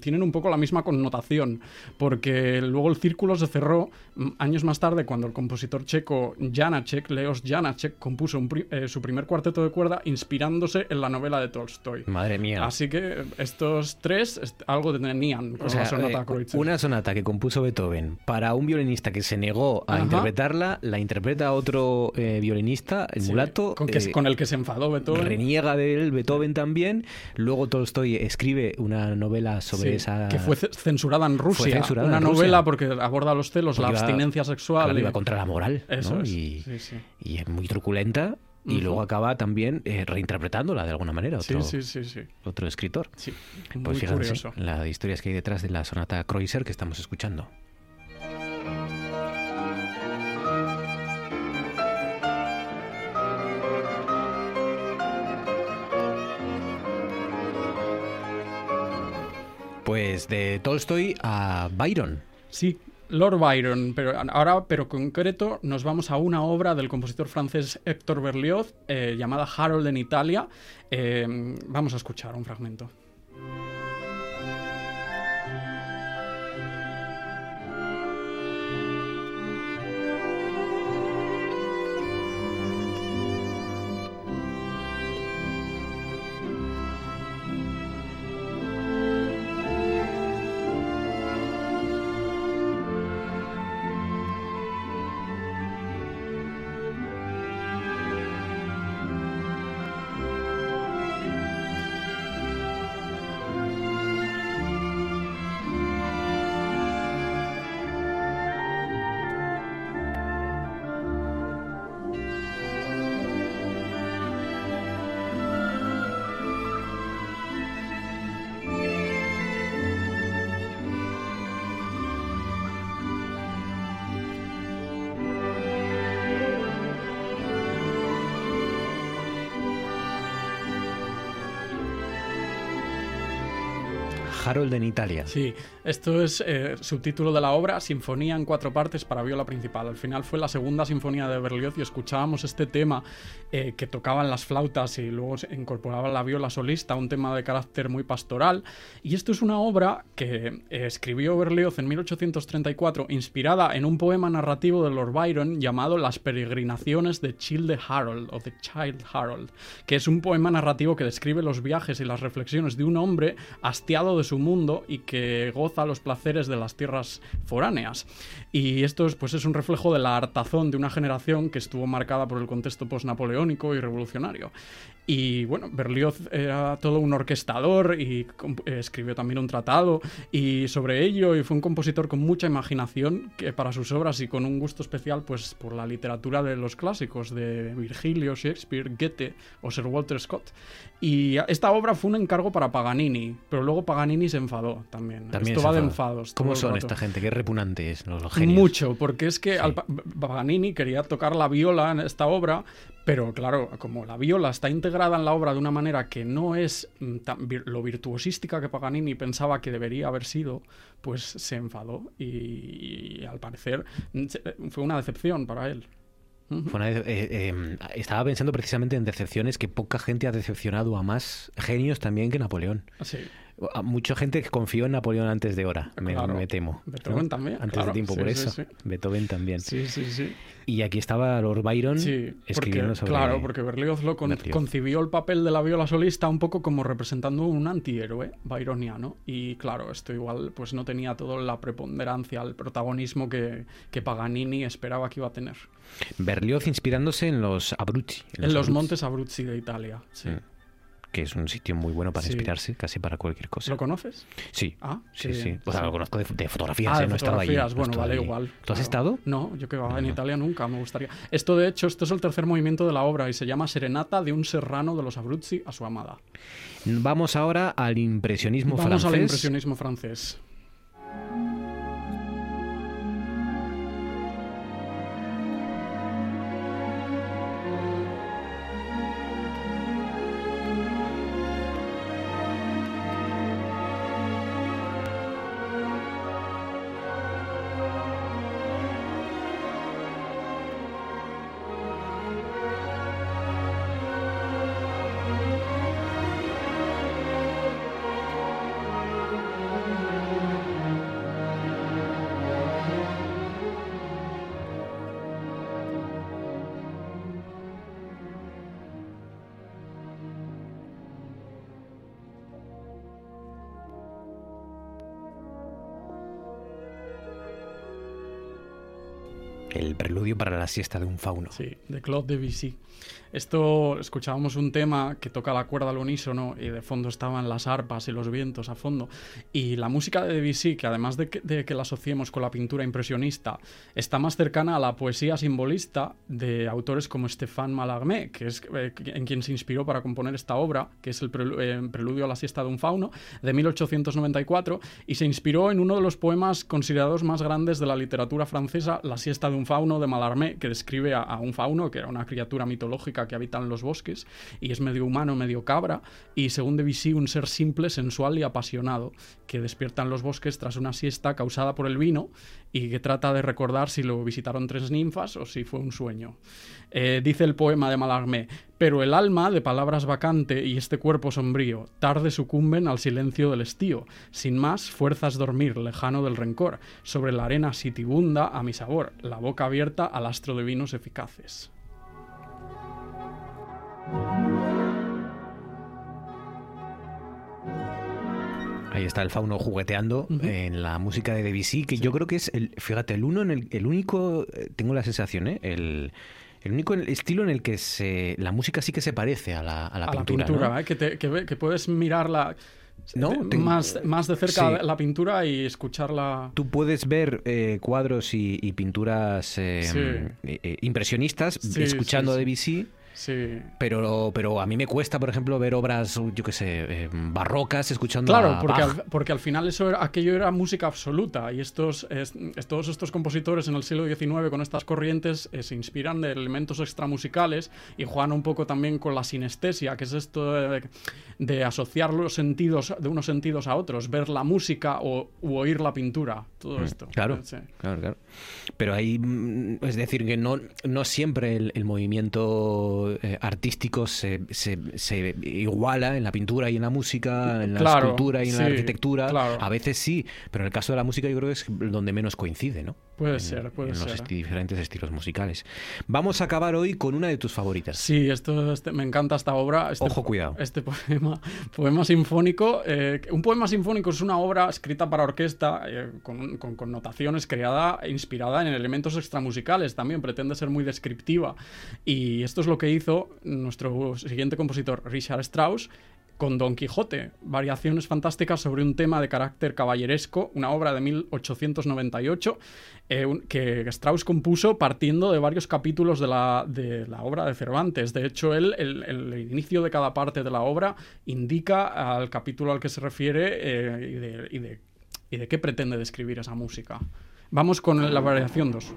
tienen un poco la misma connotación, porque luego el círculo se cerró mm, años más tarde cuando el compositor checo Janacek, Leos Janacek, compuso un pri- eh, su primer cuarteto de cuerda inspirándose en la novela de Tolstoy.
Madre mía.
Así que estos tres est- algo tenían con
O sea,
la sonata
eh, una sonata que compuso Beethoven para un violinista que se negó a
Ajá.
interpretarla, la interpreta otro eh, violinista, el
Sí,
mulato,
con, que-
eh,
con el que se enfadó Beethoven.
reniega de él, Beethoven también. Luego Tolstoy escribe una novela sobre
Sí,
esa...
que fue ce- censurada en Rusia.
censurada
una
en Rusia.
novela porque aborda los celos, la
iba-
abstinencia sexual.
claro,
y-
iba contra la moral,
Eso
¿no?
es.
Y,
Sí, sí.
y es muy truculenta. Y luego acaba también eh, reinterpretándola de alguna manera, otro, otro escritor.
Sí,
Pues
muy
fíjate, sí,
curioso.
la historias que hay detrás de la sonata Kreutzer que estamos escuchando. Pues de Tolstoy a Byron.
Sí, Lord Byron, pero ahora, pero concreto, nos vamos a una obra del compositor francés Héctor Berlioz eh, llamada Harold en Italia. Eh, vamos a escuchar un fragmento.
Harold en Italia.
Sí, esto es eh, subtítulo de la obra, Sinfonía en cuatro partes para viola principal. Al final fue la segunda sinfonía de Berlioz y escuchábamos este tema eh, que tocaban las flautas y luego se incorporaba la viola solista, un tema de carácter muy pastoral. Y esto es una obra que eh, escribió Berlioz en 1834, inspirada en un poema narrativo de Lord Byron llamado Las peregrinaciones de Childe Harold o de Child Harold, que es un poema narrativo que describe los viajes y las reflexiones de un hombre hastiado de su mundo y que goza los placeres de las tierras foráneas. Y esto es, pues, es un reflejo de la hartazón de una generación que estuvo marcada por el contexto postnapoleónico y revolucionario. Y bueno, Berlioz era todo un orquestador y escribió también un tratado y sobre ello y fue un compositor con mucha imaginación que para sus obras y con un gusto especial pues por la literatura de los clásicos de Virgilio, Shakespeare, Goethe o Sir Walter Scott. Y esta obra fue un encargo para Paganini, pero luego Paganini se enfadó también.
También
Esto va de enfados.
¿Cómo son esta gente? Qué repugnantes los, los genios.
Mucho, porque es que al Pa- Paganini quería tocar la viola en esta obra, pero claro, como la viola está integrada en la obra de una manera que no es mm, tan vir- lo virtuosística que Paganini pensaba que debería haber sido, pues se enfadó y, y al parecer mm, se- fue una decepción para él.
Eh, eh, estaba pensando precisamente en decepciones que poca gente ha decepcionado a más genios también que Napoleón.
Sí.
Mucha gente confió en Napoleón antes de hora, me,
Claro.
me temo.
Beethoven también,
Antes
claro.
de tiempo,
Sí,
por
sí,
eso.
sí.
Beethoven también.
Sí, sí, sí.
Y aquí estaba Lord Byron
Sí, porque,
escribiendo sobre...
claro, porque Berlioz lo con- concibió el papel de la viola solista un poco como representando un antihéroe byroniano. Y claro, esto igual pues no tenía toda la preponderancia, el protagonismo que, que Paganini esperaba que iba a tener.
Berlioz inspirándose en los Abruzzi.
En los
Abruzzi,
montes Abruzzi de Italia. Sí.
Mm. Que es un sitio muy bueno para
Sí.
inspirarse casi para cualquier cosa.
¿Lo conoces?
Sí.
Ah,
Sí, sí.
bien.
O sea, lo conozco de, de fotografías,
Ah,
¿eh?
de
no estado allí.
fotografías,
no he
bueno, vale,
allí.
igual.
¿Tú has estado?
No, yo que va en
No.
Italia nunca, me gustaría. Esto, de hecho, esto es el tercer movimiento de la obra y se llama Serenata de un serrano de los Abruzzi a su amada.
Vamos ahora al impresionismo
Vamos
francés.
al impresionismo francés.
El preludio para la siesta de un fauno.
Sí, de Claude Debussy. Esto escuchábamos un tema que toca la cuerda al unísono y de fondo estaban las arpas y los vientos a fondo. Y la música de Debussy, que además de que, la asociemos con la pintura impresionista, está más cercana a la poesía simbolista de autores como Stéphane Mallarmé, que es eh, en quien se inspiró para componer esta obra, que es el eh, preludio a la siesta de un fauno, de 1894, y se inspiró en uno de los poemas considerados más grandes de la literatura francesa, La siesta de un fauno de Mallarmé, que describe a, a un fauno, que era una criatura mitológica que habitan los bosques y es medio humano, medio cabra, y según Debussy un ser simple, sensual y apasionado, que despierta en los bosques tras una siesta causada por el vino y que trata de recordar si lo visitaron tres ninfas o si fue un sueño. Eh, dice el poema de Mallarmé, pero el alma de palabras vacante y este cuerpo sombrío, tarde sucumben al silencio del estío, sin más fuerzas dormir, lejano del rencor, sobre la arena sitibunda a mi sabor, la boca abierta al astro de vinos eficaces.
Ahí está el fauno jugueteando en la música de Debussy, que yo creo que es, el, fíjate, el uno en el, el único, eh, tengo la sensación, ¿eh? el, el único estilo en el que se, la música sí que se parece a la, a la pintura.
¿no? ¿eh? que, que, puedes mirarla ¿No? más, más de cerca la pintura y escucharla.
Tú puedes ver eh, cuadros y, pinturas impresionistas escuchando a Debussy
Sí.
Pero, pero a mí me cuesta, por ejemplo, ver obras, yo qué sé, eh, barrocas escuchando
Claro, porque, Al, porque al final eso aquello era música absoluta y estos, todos estos compositores en el siglo XIX con estas corrientes eh, se inspiran de elementos extramusicales y juegan un poco también con la sinestesia, que es esto de, asociar los sentidos de unos sentidos a otros, ver la música o u oír la pintura, todo mm, esto.
Claro, claro, claro. Pero hay, mm, es decir, que no, no siempre el movimiento eh, artístico se, se, iguala en la pintura y en la música, en la escultura y en la arquitectura. A veces sí, pero en el caso de la música yo creo que es donde menos coincide, ¿no?
Puede ser, puede
en
ser.
los diferentes estilos musicales. Vamos a acabar hoy con una de tus favoritas.
Sí, esto este, me encanta esta obra. Este,
Ojo, cuidado.
Este [laughs] poema, poema sinfónico. Eh, un poema sinfónico es una obra escrita para orquesta eh, con, con connotaciones creada e inspirada en elementos extramusicales. También pretende ser muy descriptiva. Y esto es lo que hizo nuestro siguiente compositor, Richard Strauss, con Don Quijote, variaciones fantásticas sobre un tema de carácter caballeresco, una obra de 1898 eh, que Strauss compuso partiendo de varios capítulos de la, de la obra de Cervantes. De hecho, él, el, inicio de cada parte de la obra indica al capítulo al que se refiere eh, y, de, y, de, y de qué pretende describir esa música. Vamos con la variación 2.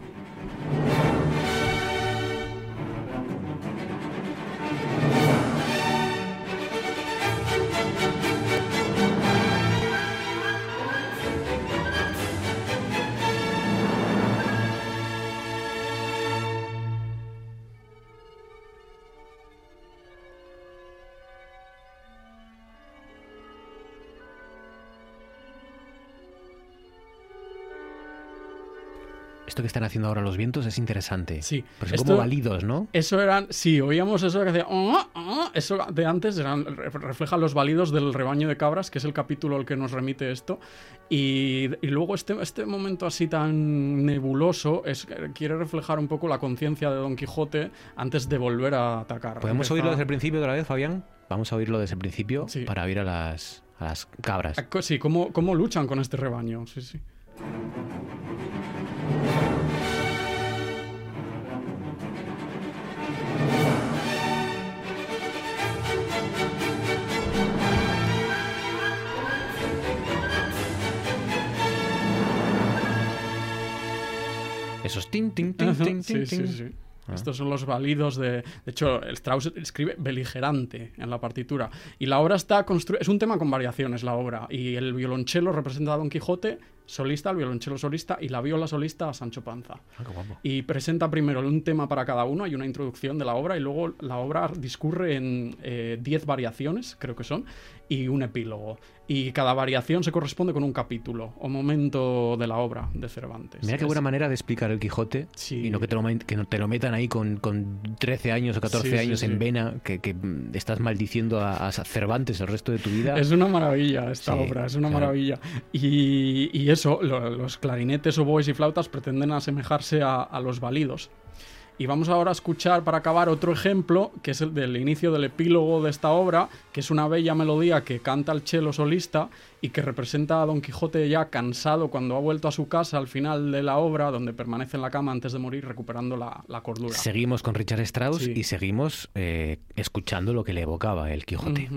Que están haciendo ahora los vientos es interesante.
Sí.
Pero son como válidos, ¿no?
Eso eran, sí, oíamos eso que hacía, ah, ah", eso de antes eran, refleja los válidos del rebaño de cabras, que es el capítulo al que nos remite esto. Y, luego este, este momento así tan nebuloso es, quiere reflejar un poco la conciencia de Don Quijote antes de volver a atacar.
¿Podemos oírlo desde el principio otra vez, Fabián? Vamos a oírlo desde el principio para oír a las, a las cabras.
Sí, cómo, cómo luchan con este rebaño. Sí, sí.
Esos tin, tin, tin, tin,
sí, sí, sí. Ah. Estos son los válidos de... De hecho, Strauss escribe beligerante en la partitura. Y la obra está construida... Es un tema con variaciones, la obra. Y el violonchelo representa a Don Quijote solista, el violonchelo solista y la viola solista a Sancho Panza.
Ah,
y presenta primero un tema para cada uno, hay una introducción de la obra y luego la obra discurre en 10 eh, variaciones, creo que son, y un epílogo. Y cada variación se corresponde con un capítulo o momento de la obra de Cervantes.
Mira qué buena manera de explicar el Quijote y no que te lo, que no te lo metan ahí con, con 13 años o 14 años en vena, que, que, estás maldiciendo a, Cervantes el resto de tu vida.
Es una maravilla esta obra, es una maravilla. Y, y es los clarinetes, oboes y flautas pretenden asemejarse a, los balidos. Y vamos ahora a escuchar para acabar otro ejemplo, que es el del inicio del epílogo de esta obra, que es una bella melodía que canta el cello solista y que representa a Don Quijote ya cansado cuando ha vuelto a su casa al final de la obra, donde permanece en la cama antes de morir recuperando la, cordura.
Seguimos con Richard Strauss y seguimos eh, escuchando lo que le evocaba el Quijote.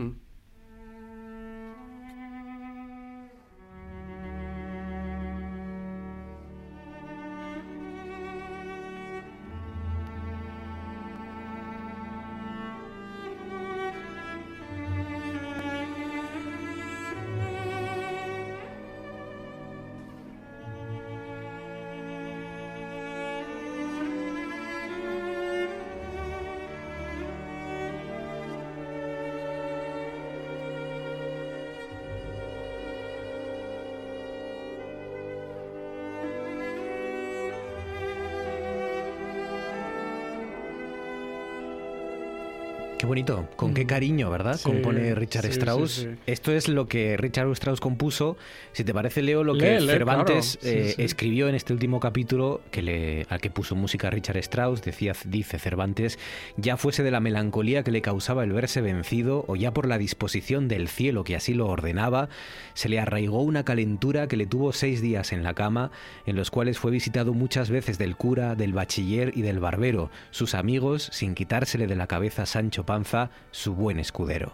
Bonito, con qué mm. cariño, ¿verdad? Compone Richard Strauss. Esto es lo que Richard Strauss compuso. Si te parece, Leo, lo que Cervantes eh, escribió en este último capítulo que le, al que puso música Richard Strauss, decía, dice Cervantes, ya fuese de la melancolía que le causaba el verse vencido o ya por la disposición del cielo que así lo ordenaba, se le arraigó una calentura que le tuvo seis días en la cama, en los cuales fue visitado muchas veces del cura, del bachiller y del barbero, sus amigos, sin quitársele de la cabeza Sancho su buen escudero.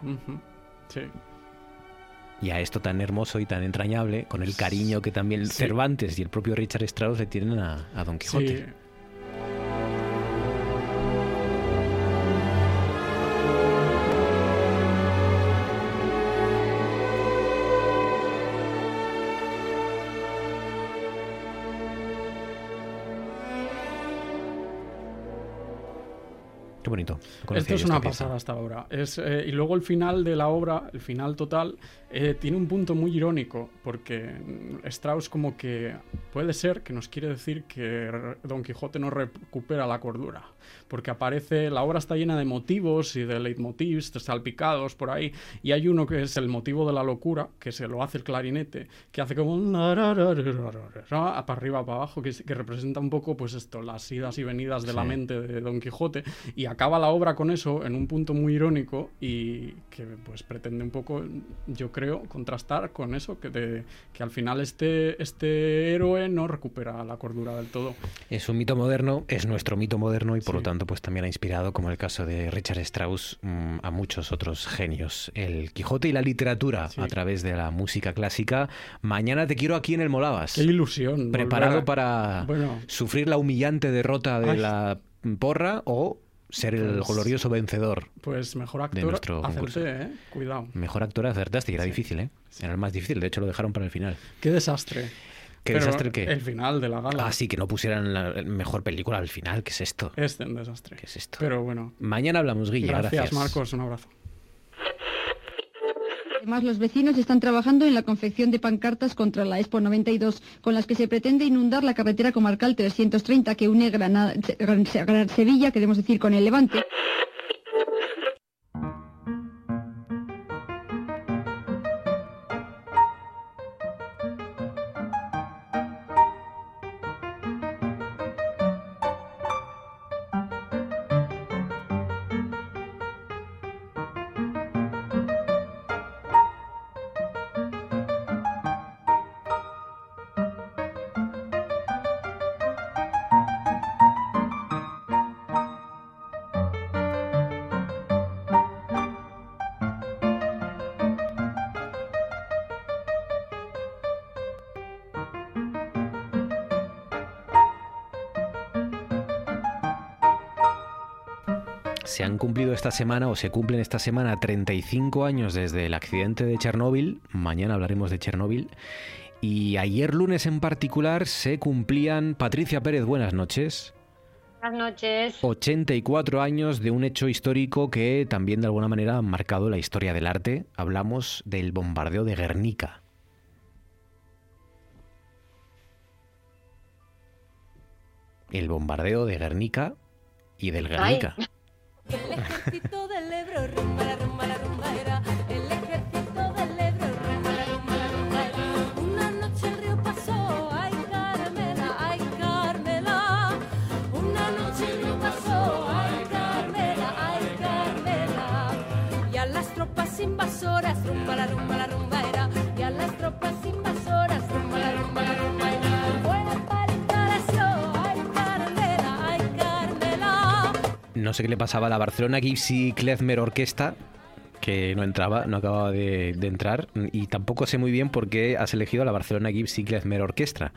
Y a esto tan hermoso y tan entrañable, con el cariño que también Cervantes y el propio Richard Strauss le tienen a, a Don Quijote. Bonito.
Esto es una pasada hasta ahora. Es, eh, y luego el final de la obra, el final total, eh, tiene un punto muy irónico, porque Strauss como que puede ser que nos quiere decir que Don Quijote no recupera la cordura, porque aparece, la obra está llena de motivos y de leitmotivs salpicados por ahí, y hay uno que es el motivo de la locura, que se lo hace el clarinete, que hace como para arriba, para abajo, que, que representa un poco pues esto, las idas y venidas de la mente de Don Quijote, y acaba la obra con eso en un punto muy irónico y que pues pretende un poco, yo creo, contrastar con eso, que, que al final este, este héroe no recupera la cordura del todo.
Es un mito moderno, es nuestro mito moderno y por lo tanto pues también ha inspirado, como el caso de Richard Strauss, mm, a muchos otros genios. El Quijote y la literatura a través de la música clásica. Mañana te quiero aquí en el Molavas.
Qué ilusión.
Preparado para sufrir la humillante derrota de la porra o ser el pues glorioso vencedor.
Pues mejor actor de nuestro ¿eh? Cuidado.
Mejor actor acertaste, y era difícil, ¿eh? Era el más difícil, de hecho lo dejaron para el final.
Qué desastre.
¿Qué desastre qué?
El final de la gala.
Ah, sí, que no pusieran la mejor película al final. ¿Qué es esto?
Es un desastre.
¿Qué es esto?
Pero bueno.
Mañana hablamos, Guilla. Gracias, gracias.
Marcos. Un abrazo.
Además, los vecinos están trabajando en la confección de pancartas contra la Expo 92, con las que se pretende inundar la carretera comarcal 330 que une Granada, Sevilla, queremos decir, con el Levante.
Se han cumplido esta semana o se cumplen esta semana 35 años desde el accidente de Chernóbil. Mañana hablaremos de Chernóbil. Y ayer lunes en particular se cumplían. Patricia Pérez, buenas noches.
Buenas noches.
84 años de un hecho histórico que también de alguna manera ha marcado la historia del arte. Hablamos del bombardeo de Guernica. El bombardeo de Guernica y del Guernica. El ejército del Ebro, rumba rumba rumba no sé qué le pasaba a la Barcelona Gypsy Klezmer Orquesta, que no entraba, no acababa de, de entrar, y tampoco sé muy bien por qué has elegido a la Barcelona Gypsy Klezmer Orquestra.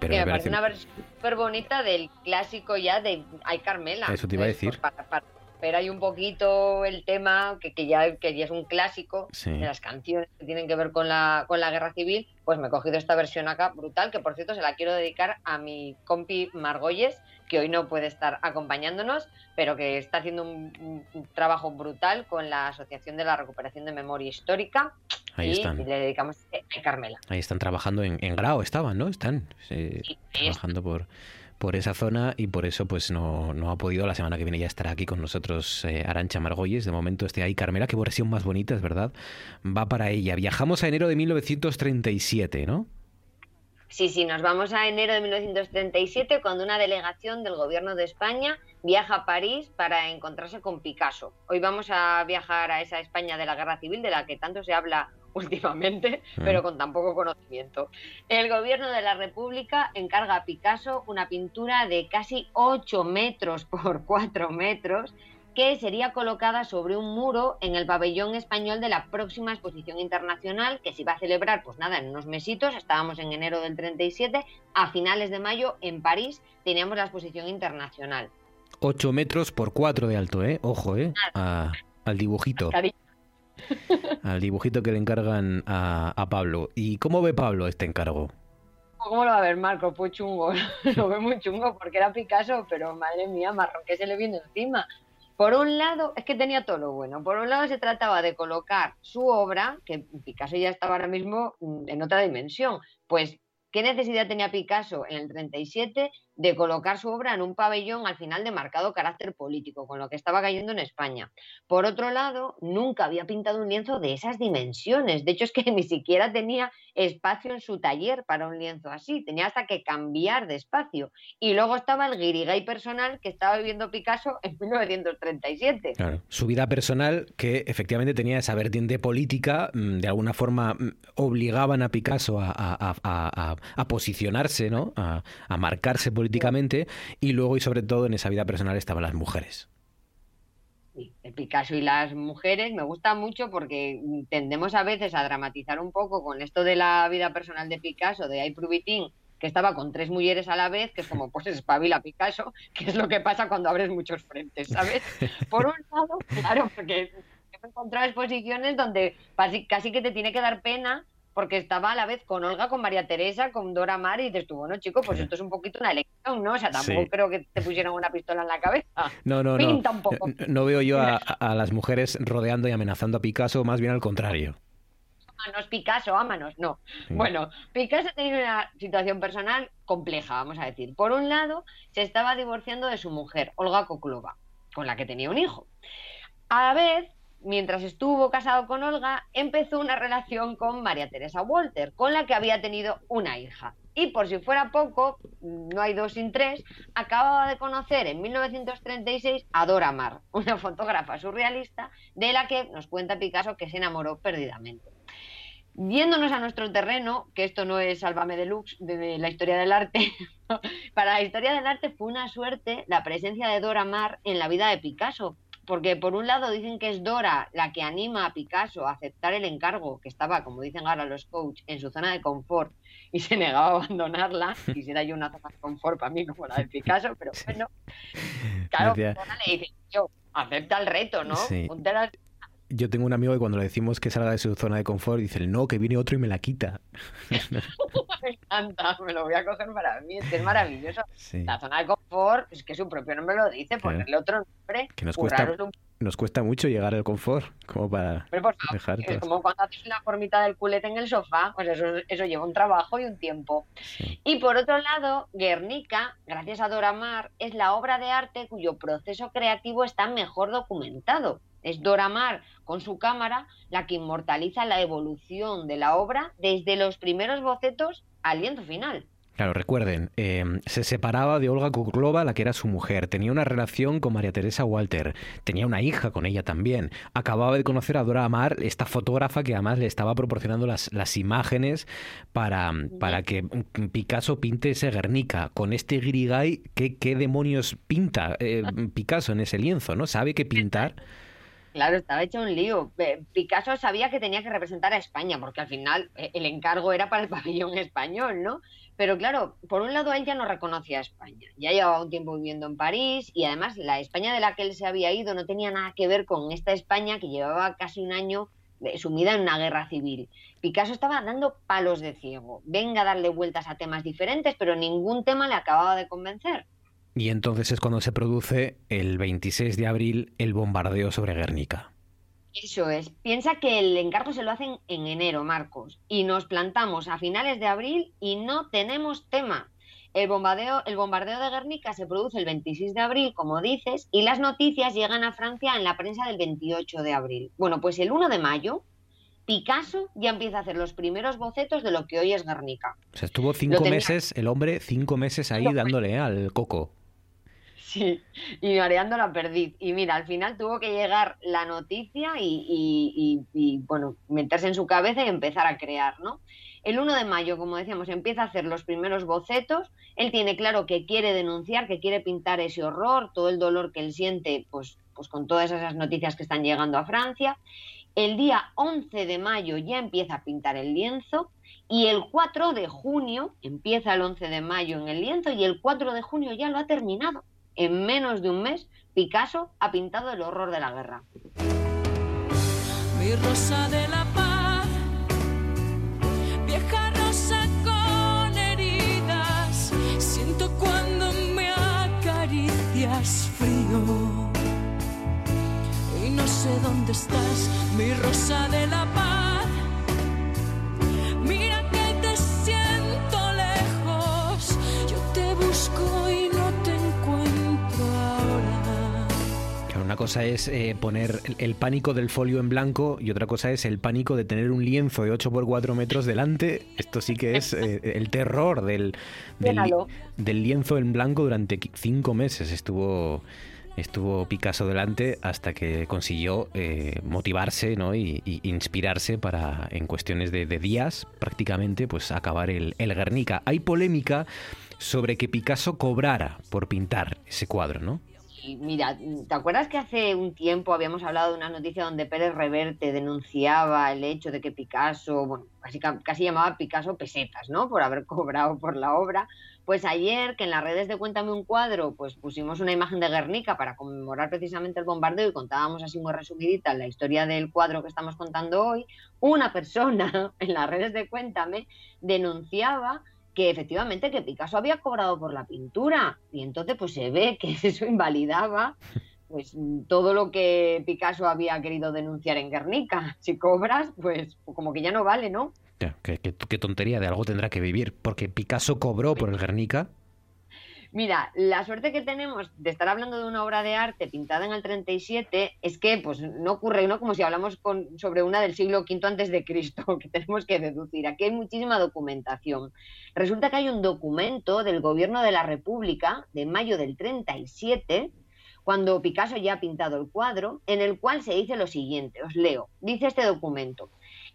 Pero
que
me
me parece una versión súper bonita del clásico ya de Ay Carmela.
Eso te iba a decir.
Para, para ver ahí un poquito el tema, que, que, ya, que ya es un clásico
Sí.
de las canciones que tienen que ver con la, con la guerra civil, pues me he cogido esta versión acá brutal, que por cierto se la quiero dedicar a mi compi Margolles, que hoy no puede estar acompañándonos, pero que está haciendo un, trabajo brutal con la Asociación de la Recuperación de Memoria Histórica.
Ahí
y
están.
le dedicamos a Carmela.
Ahí están trabajando en, en Grau, estaban, ¿no? Están eh,
Sí,
trabajando por, por esa zona y por eso pues no, no ha podido. La semana que viene ya estará aquí con nosotros eh, Arancha Margolles. De momento este ahí Carmela, qué versión más bonita, es verdad. Va para ella. Viajamos a enero de 1937, ¿no?
Sí, sí, nos vamos a enero de 1937 cuando una delegación del gobierno de España viaja a París para encontrarse con Picasso. Hoy vamos a viajar a esa España de la Guerra Civil de la que tanto se habla [laughs] últimamente,
Mm.
pero con tan poco conocimiento. El gobierno de la República encarga a Picasso una pintura de casi 8 metros [laughs] por 4 metros que sería colocada sobre un muro en el pabellón español de la próxima exposición internacional que se iba a celebrar, pues nada, en unos mesitos, estábamos en enero del 37, a finales de mayo en París teníamos la exposición internacional.
8 metros por 4 de alto, ¿eh? Ojo, ¿eh? A- al dibujito. [laughs] Al dibujito que le encargan a, a Pablo. ¿Y cómo ve Pablo este encargo?
¿Cómo lo va a ver Marco? Pues chungo, [laughs] lo ve muy chungo porque era Picasso, pero madre mía, marrón que se le vino encima. Por un lado, es que tenía todo lo bueno. Por un lado, se trataba de colocar su obra, que Picasso ya estaba ahora mismo mm, en otra dimensión. Pues, ¿qué necesidad tenía Picasso en el 37 de colocar su obra en un pabellón al final de marcado carácter político, con lo que estaba cayendo en España? Por otro lado, nunca había pintado un lienzo de esas dimensiones. De hecho, es que [laughs] ni siquiera tenía espacio en su taller para un lienzo así. Tenía hasta que cambiar de espacio. Y luego estaba el guirigay personal que estaba viviendo Picasso en [laughs] 1937.
Claro. Su vida personal, que efectivamente tenía esa vertiente política, mm, de alguna forma mm, obligaban a Picasso a, a- a- a- posicionarse, ¿no? A marcarse políticamente, y luego y sobre todo en esa vida personal estaban las mujeres.
Sí, el Picasso y las mujeres me gusta mucho porque tendemos a veces a dramatizar un poco con esto de la vida personal de Picasso, de Ay Prubitín, que estaba con tres mujeres a la vez, que es como, pues espabila Picasso, que es lo que pasa cuando abres muchos frentes, ¿sabes? Por un lado, claro, porque he encontrado exposiciones donde casi que te tiene que dar pena porque estaba a la vez con Olga, con María Teresa, con Dora Maar y dices tú, bueno, chico, pues esto es un poquito una elección, ¿no? O sea, tampoco
Sí.
creo que te pusieran una pistola en la cabeza.
No, no, no.
Pinta un poco.
No, no veo yo a, a las mujeres rodeando y amenazando a Picasso, más bien al contrario.
Ámanos, Picasso, ámanos, no.
Sí.
Bueno, Picasso tenía una situación personal compleja, vamos a decir. Por un lado, se estaba divorciando de su mujer, Olga Koklova, con la que tenía un hijo. A la vez, mientras estuvo casado con Olga, empezó una relación con María Teresa Walter, con la que había tenido una hija. Y por si fuera poco, no hay dos sin tres, acababa de conocer en 1936 a Dora Maar, una fotógrafa surrealista de la que nos cuenta Picasso que se enamoró perdidamente. Yéndonos a nuestro terreno, que esto no es Sálvame Deluxe de la historia del arte, [laughs] para la historia del arte fue una suerte la presencia de Dora Maar en la vida de Picasso, porque por un lado dicen que es Dora la que anima a Picasso a aceptar el encargo que estaba, como dicen ahora los coach, en su zona de confort y se [laughs] negaba a abandonarla. Quisiera yo una zona de confort para mí como la de Picasso, pero bueno. [laughs] Claro, Dora le dice, yo, acepta el reto, ¿no?
Sí.
Ponte las
Yo tengo un amigo que cuando le decimos que salga de su zona de confort, dice, no, que viene otro y me la quita. [laughs]
me encanta, me lo voy a coger para mí, es que es maravilloso.
Sí.
La zona de confort, es que su propio nombre lo dice,
Claro.
ponerle otro nombre,
Que nos cuesta-
curraros un
Nos cuesta mucho llegar al confort, como para
hombre, por favor,
dejar
es como cuando haces una formita del culete en el sofá, pues eso, eso lleva un trabajo y un tiempo.
Sí.
Y por otro lado, Guernica, gracias a Dora Maar, es la obra de arte cuyo proceso creativo está mejor documentado. Es Dora Maar, con su cámara, la que inmortaliza la evolución de la obra desde los primeros bocetos al lienzo final.
Claro, recuerden, eh, se separaba de Olga Kuklova, la que era su mujer, tenía una relación con María Teresa Walter, tenía una hija con ella también, acababa de conocer a Dora Amar, esta fotógrafa que además le estaba proporcionando las, las imágenes para, para que Picasso pinte ese Guernica. Con este grigay, ¿qué, qué demonios pinta eh, Picasso en ese lienzo? ¿No? ¿Sabe qué pintar?
Claro, estaba hecho un lío. Eh, Picasso sabía que tenía que representar a España, porque al final eh, el encargo era para el [laughs] pabellón español, ¿no? Pero claro, por un lado él ya no reconocía a España, ya llevaba un tiempo viviendo en París y además la España de la que él se había ido no tenía nada que ver con esta España que llevaba casi un año sumida en una guerra civil. Picasso estaba dando palos de ciego, venga a darle vueltas a temas diferentes, pero ningún tema le acababa de convencer.
Y entonces es cuando se produce el 26 de abril el bombardeo sobre Guernica.
Eso es. Piensa que el encargo se lo hacen en enero, Marcos, y nos plantamos a finales de abril y no tenemos tema. El bombardeo, el bombardeo de Guernica se produce el 26 de abril, como dices, y las noticias llegan a Francia en la prensa del 28 de abril. Bueno, pues el 1 de mayo, Picasso ya empieza a hacer los primeros bocetos de lo que hoy es Guernica.
O sea, estuvo cinco meses, el hombre, cinco meses ahí dándole al coco. [laughs]
Sí, y mareando la perdiz. Y mira, al final tuvo que llegar la noticia y, bueno, meterse en su cabeza y empezar a crear, ¿no? El 1 de mayo, como decíamos, empieza a hacer los primeros bocetos. Él tiene claro que quiere denunciar, que quiere pintar ese horror, todo el dolor que él siente, pues, pues con todas esas noticias que están llegando a Francia. El día 11 de mayo ya empieza a pintar el lienzo y el 4 de junio, empieza el 11 de mayo en el lienzo y el 4 de junio ya lo ha terminado en menos de un mes, Picasso ha pintado el horror de la guerra.
Mi rosa de la paz, vieja rosa con heridas, siento cuando me acaricias frío. Y no sé dónde estás, mi rosa de la paz.
Una cosa es eh, poner el pánico del folio en blanco y otra cosa es el pánico de tener un lienzo de 8 por 4 metros delante. Esto sí que es eh, [laughs] el terror del, del, lienzo en blanco durante cinco meses. Estuvo estuvo Picasso delante hasta que consiguió eh, motivarse ¿no? y, inspirarse para, en cuestiones de, días, prácticamente, pues acabar el, el, Guernica. Hay polémica sobre que Picasso cobrara por pintar ese cuadro, ¿no?
Mira, ¿te acuerdas que hace un tiempo habíamos hablado de una noticia donde Pérez Reverte denunciaba el hecho de que Picasso, bueno, casi, casi llamaba Picasso pesetas, ¿no? Por haber [laughs] cobrado por la obra. Pues ayer, que en las redes de Cuéntame un cuadro, pues pusimos una imagen de Guernica para conmemorar precisamente el bombardeo y contábamos así muy resumidita la historia del cuadro que estamos contando hoy, una persona [laughs] en las redes de Cuéntame denunciaba que efectivamente que Picasso había cobrado por la pintura y entonces pues se ve que [laughs] eso invalidaba pues todo lo que Picasso había querido denunciar en Guernica. Si cobras, pues como que ya no vale, ¿no?
qué, qué tontería, de algo tendrá que vivir, porque Picasso cobró por el Guernica.
Mira, la suerte que tenemos de estar hablando de una obra de arte pintada en el 37 es que pues no ocurre ¿no? como si hablamos con, sobre una del siglo V antes de Cristo, [laughs] que tenemos que deducir. Aquí hay muchísima documentación. Resulta que hay un documento del gobierno de la República de mayo del 37 cuando Picasso ya ha pintado el cuadro, en el cual se dice lo siguiente, os leo, dice este documento,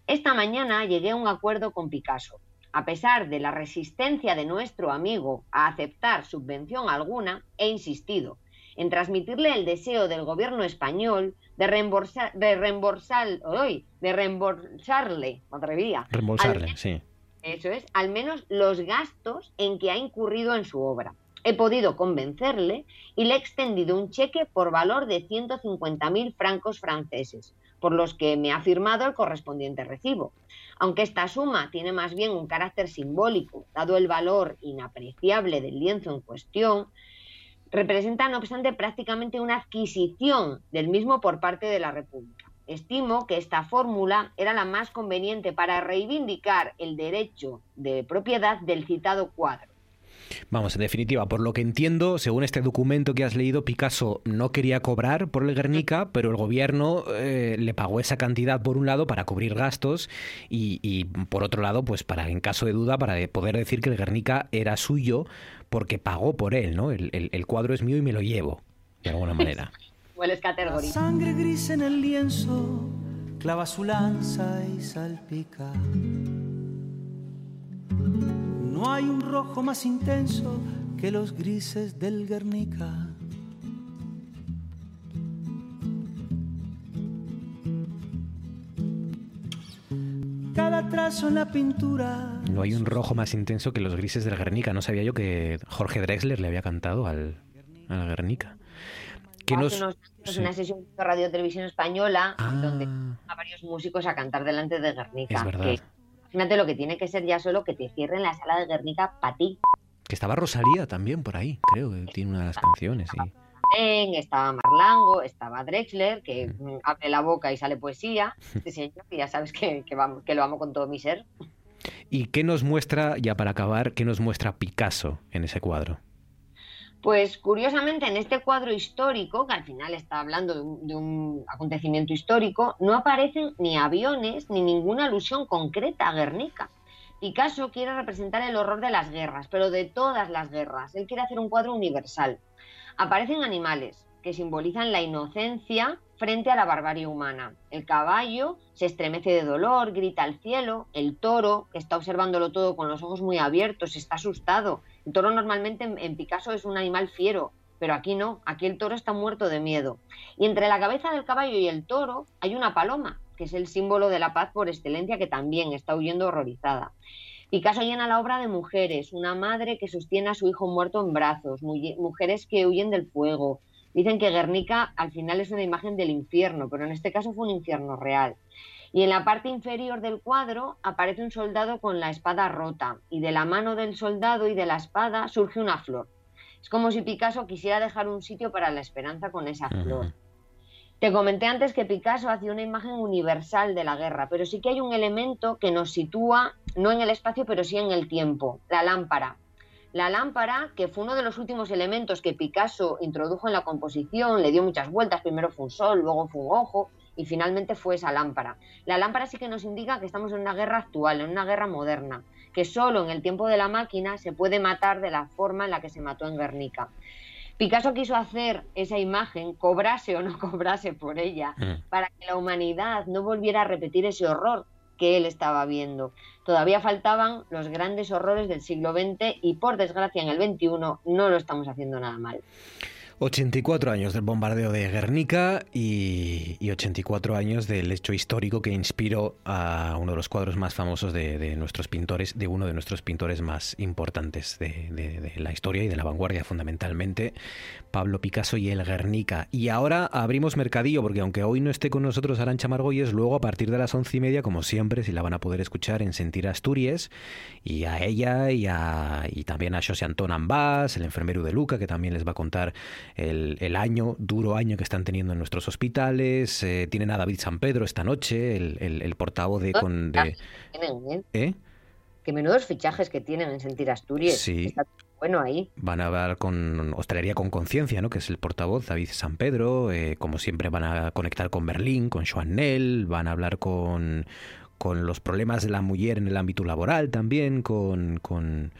esta mañana llegué a un acuerdo con Picasso a pesar de la resistencia de nuestro amigo a aceptar subvención alguna, he insistido en transmitirle el deseo del gobierno español de reembolsar, de reembolsar, hoy, de reembolsarle,
Reembolsarle, sí.
Eso es, al menos los gastos en que ha incurrido en su obra. He podido convencerle y le he extendido un cheque por valor de 150.000 francos franceses, por los que me ha firmado el correspondiente recibo. Aunque esta suma tiene más bien un carácter simbólico, dado el valor inapreciable del lienzo en cuestión, representa, no obstante, prácticamente una adquisición del mismo por parte de la República. Estimo que esta fórmula era la más conveniente para reivindicar el derecho de propiedad del citado cuadro.
Vamos, en definitiva, por lo que entiendo, según este documento que has leído, Picasso no quería cobrar por el Guernica, pero el gobierno eh, le pagó esa cantidad por un lado para cubrir gastos y, y, por otro lado, pues para, en caso de duda, para poder decir que el Guernica era suyo porque pagó por él, ¿no? El, el- el cuadro es mío y me lo llevo, de alguna manera. [laughs]
Hueles categoría.
Sangre gris en el lienzo, clava su lanza y salpica. No hay un rojo más intenso que los grises del Guernica. Cada trazo en la pintura.
No hay un rojo más intenso que los grises del Guernica. No sabía yo que Jorge Drexler le había cantado al, al Guernica. ¿Qué
Hace
nos...
unos años
sí.
una sesión de Radio Televisión Española
Ah.
donde a varios músicos a cantar delante de Guernica.
Es verdad.
Que, imagínate lo que tiene que ser ya solo que te cierren la sala de Guernica para ti.
Que estaba Rosalía también por ahí, creo que tiene una de las canciones. Sí.
En, estaba Marlango, estaba Drexler, que
Mm.
mm, abre la boca y sale poesía. [laughs] Este señor, ya sabes que, que, vamos- que lo amo con todo mi ser.
¿Y qué nos muestra, ya para acabar, qué nos muestra Picasso en ese cuadro?
Pues curiosamente en este cuadro histórico, que al final está hablando de un, acontecimiento histórico, no aparecen ni aviones ni ninguna alusión concreta a Guernica. Picasso quiere representar el horror de las guerras, pero de todas las guerras. Él quiere hacer un cuadro universal. Aparecen animales que simbolizan la inocencia frente a la barbarie humana. El caballo se estremece de dolor, grita al cielo. El toro, que está observándolo todo con los ojos muy abiertos, está asustado. El toro normalmente en, Picasso es un animal fiero, pero aquí no, aquí el toro está muerto de miedo. Y entre la cabeza del caballo y el toro hay una paloma, que es el símbolo de la paz por excelencia, que también está huyendo horrorizada. Picasso llena la obra de mujeres, una madre que sostiene a su hijo muerto en brazos, mu- mujeres que huyen del fuego. Dicen que Guernica al final es una imagen del infierno, pero en este caso fue un infierno real. Y en la parte inferior del cuadro aparece un soldado con la espada rota, y de la mano del soldado y de la espada surge una flor. Es como si Picasso quisiera dejar un sitio para la esperanza con esa flor. Te comenté antes que Picasso hacía una imagen universal de la guerra, pero sí que hay un elemento que nos sitúa no en el espacio, pero sí en el tiempo, la lámpara. La lámpara, que fue uno de los últimos elementos que Picasso introdujo en la composición, le dio muchas vueltas, primero fue un sol, luego fue un ojo y finalmente fue esa lámpara. La lámpara sí que nos indica que estamos en una guerra actual, en una guerra moderna, que solo en el tiempo de la máquina se puede matar de la forma en la que se mató en Guernica. Picasso quiso hacer esa imagen, cobrase o no [laughs] cobrase por ella, para que la humanidad no volviera a repetir ese horror que él estaba viendo. Todavía faltaban los grandes horrores del siglo XX y por desgracia en el XXI no lo estamos haciendo nada mal.
84 años del bombardeo de Guernica y, y 84 años del hecho histórico que inspiró a uno de los cuadros más famosos de, nuestros pintores, de uno de nuestros pintores más importantes de, la historia y de la vanguardia fundamentalmente, Pablo Picasso y el Guernica. Y ahora abrimos mercadillo porque aunque hoy no esté con nosotros Arancha Margolles, luego a partir de las once y media, como siempre, si la van a poder escuchar en Sentir Asturias, y a ella y, a, y también a José Antón Ambás, el enfermero de Luca, que también les va a contar el, el año, duro año que están teniendo en nuestros hospitales. Eh, tienen a David San Pedro esta noche, el, el- el portavoz de... Con, de
Tienen, ¿eh?
¿eh?
Que menudos fichajes que tienen en Sentir Asturias.
Sí.
Está bueno ahí.
Van a hablar con Hostelería con Conciencia, ¿no? que es el portavoz David San Pedro. eh, como siempre van a conectar con Berlín, con Joan Nel, van a hablar con, con los problemas de la mujer en el ámbito laboral también, con, con,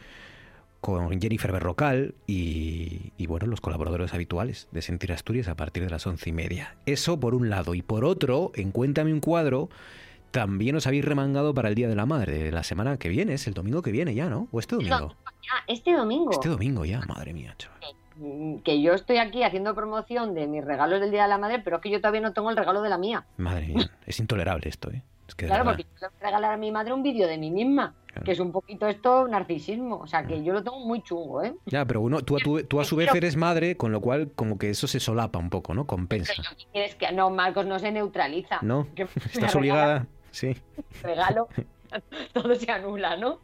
con Jennifer Berrocal y, y, bueno, los colaboradores habituales de Sentir Asturias a partir de las once y media. Eso por un lado. Y por otro, en Cuéntame un cuadro, también os habéis remangado para el Día de la Madre, de la semana que viene, es el domingo que viene ya, ¿no? ¿O este domingo?
Este domingo.
Este domingo ya, madre mía, chaval.
Que yo estoy aquí haciendo promoción de mis regalos del Día de la Madre, pero es que yo todavía no tengo el regalo de la mía.
Madre mía, es intolerable esto, ¿eh? Es que
Claro, porque yo le voy a regalar a mi madre un vídeo de mí misma, que es un poquito esto narcisismo. O sea, que yo lo tengo muy chungo, ¿eh?
Ya, pero uno, tú, a tu- tú a su vez eres madre, con lo cual como que eso se solapa un poco, ¿no? Compensa.
Es que no, Marcos no se neutraliza.
¿No? Estás obligada, sí.
regalo, [laughs] todo se anula, ¿no?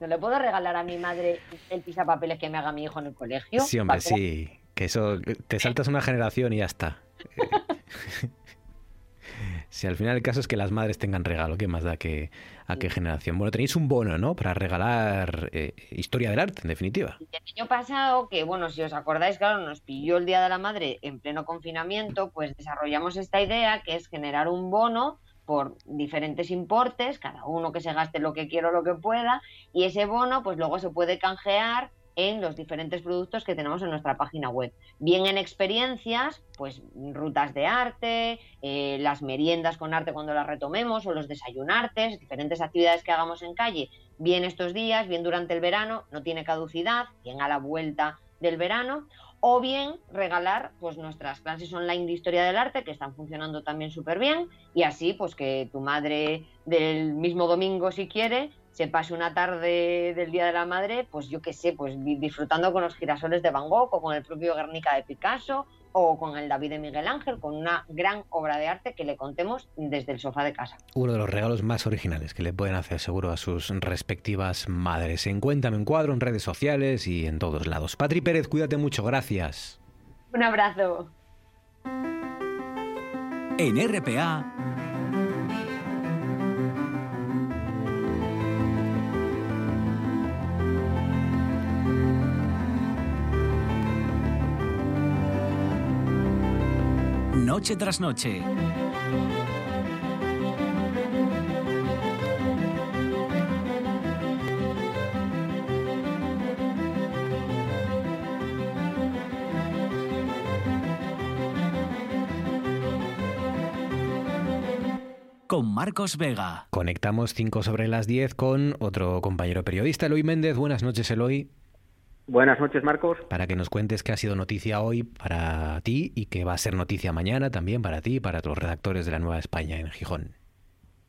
No le puedo regalar a mi madre el pisapapeles que me haga mi hijo en el colegio.
Sí, hombre, sí. Que eso, te saltas una generación y ya está. [laughs] Si al final el caso es que las madres tengan regalo, ¿qué más da que a qué generación? Bueno, tenéis un bono, ¿no? Para regalar eh, historia del arte, en definitiva.
El año pasado, que bueno, si os acordáis, claro, nos pilló el Día de la Madre en pleno confinamiento, pues desarrollamos esta idea que es generar un bono por diferentes importes, cada uno que se gaste lo que quiera o lo que pueda, y ese bono pues luego se puede canjear en los diferentes productos que tenemos en nuestra página web. Bien en experiencias, pues rutas de arte, eh, las meriendas con arte cuando las retomemos o los desayunartes, diferentes actividades que hagamos en calle, bien estos días, bien durante el verano, no tiene caducidad, bien a la vuelta del verano, o bien regalar pues nuestras clases online de historia del arte que están funcionando también súper bien y así pues que tu madre del mismo domingo si quiere se pase una tarde del Día de la Madre, pues yo qué sé, pues disfrutando con los girasoles de Van Gogh o con el propio Guernica de Picasso o con el David de Miguel Ángel, con una gran obra de arte que le contemos desde el sofá de casa.
Uno de los regalos más originales que le pueden hacer seguro a sus respectivas madres. En Cuéntame un cuadro, en redes sociales y en todos lados. Patri Pérez, cuídate mucho, gracias.
Un abrazo.
En RPA. Noche tras noche. Con Marcos Vega.
Conectamos 5 sobre las 10 con otro compañero periodista, Eloy Méndez. Buenas noches, Eloy.
Buenas noches, Marcos.
Para que nos cuentes qué ha sido noticia hoy para ti y qué va a ser noticia mañana también para ti y para los redactores de la Nueva España en Gijón.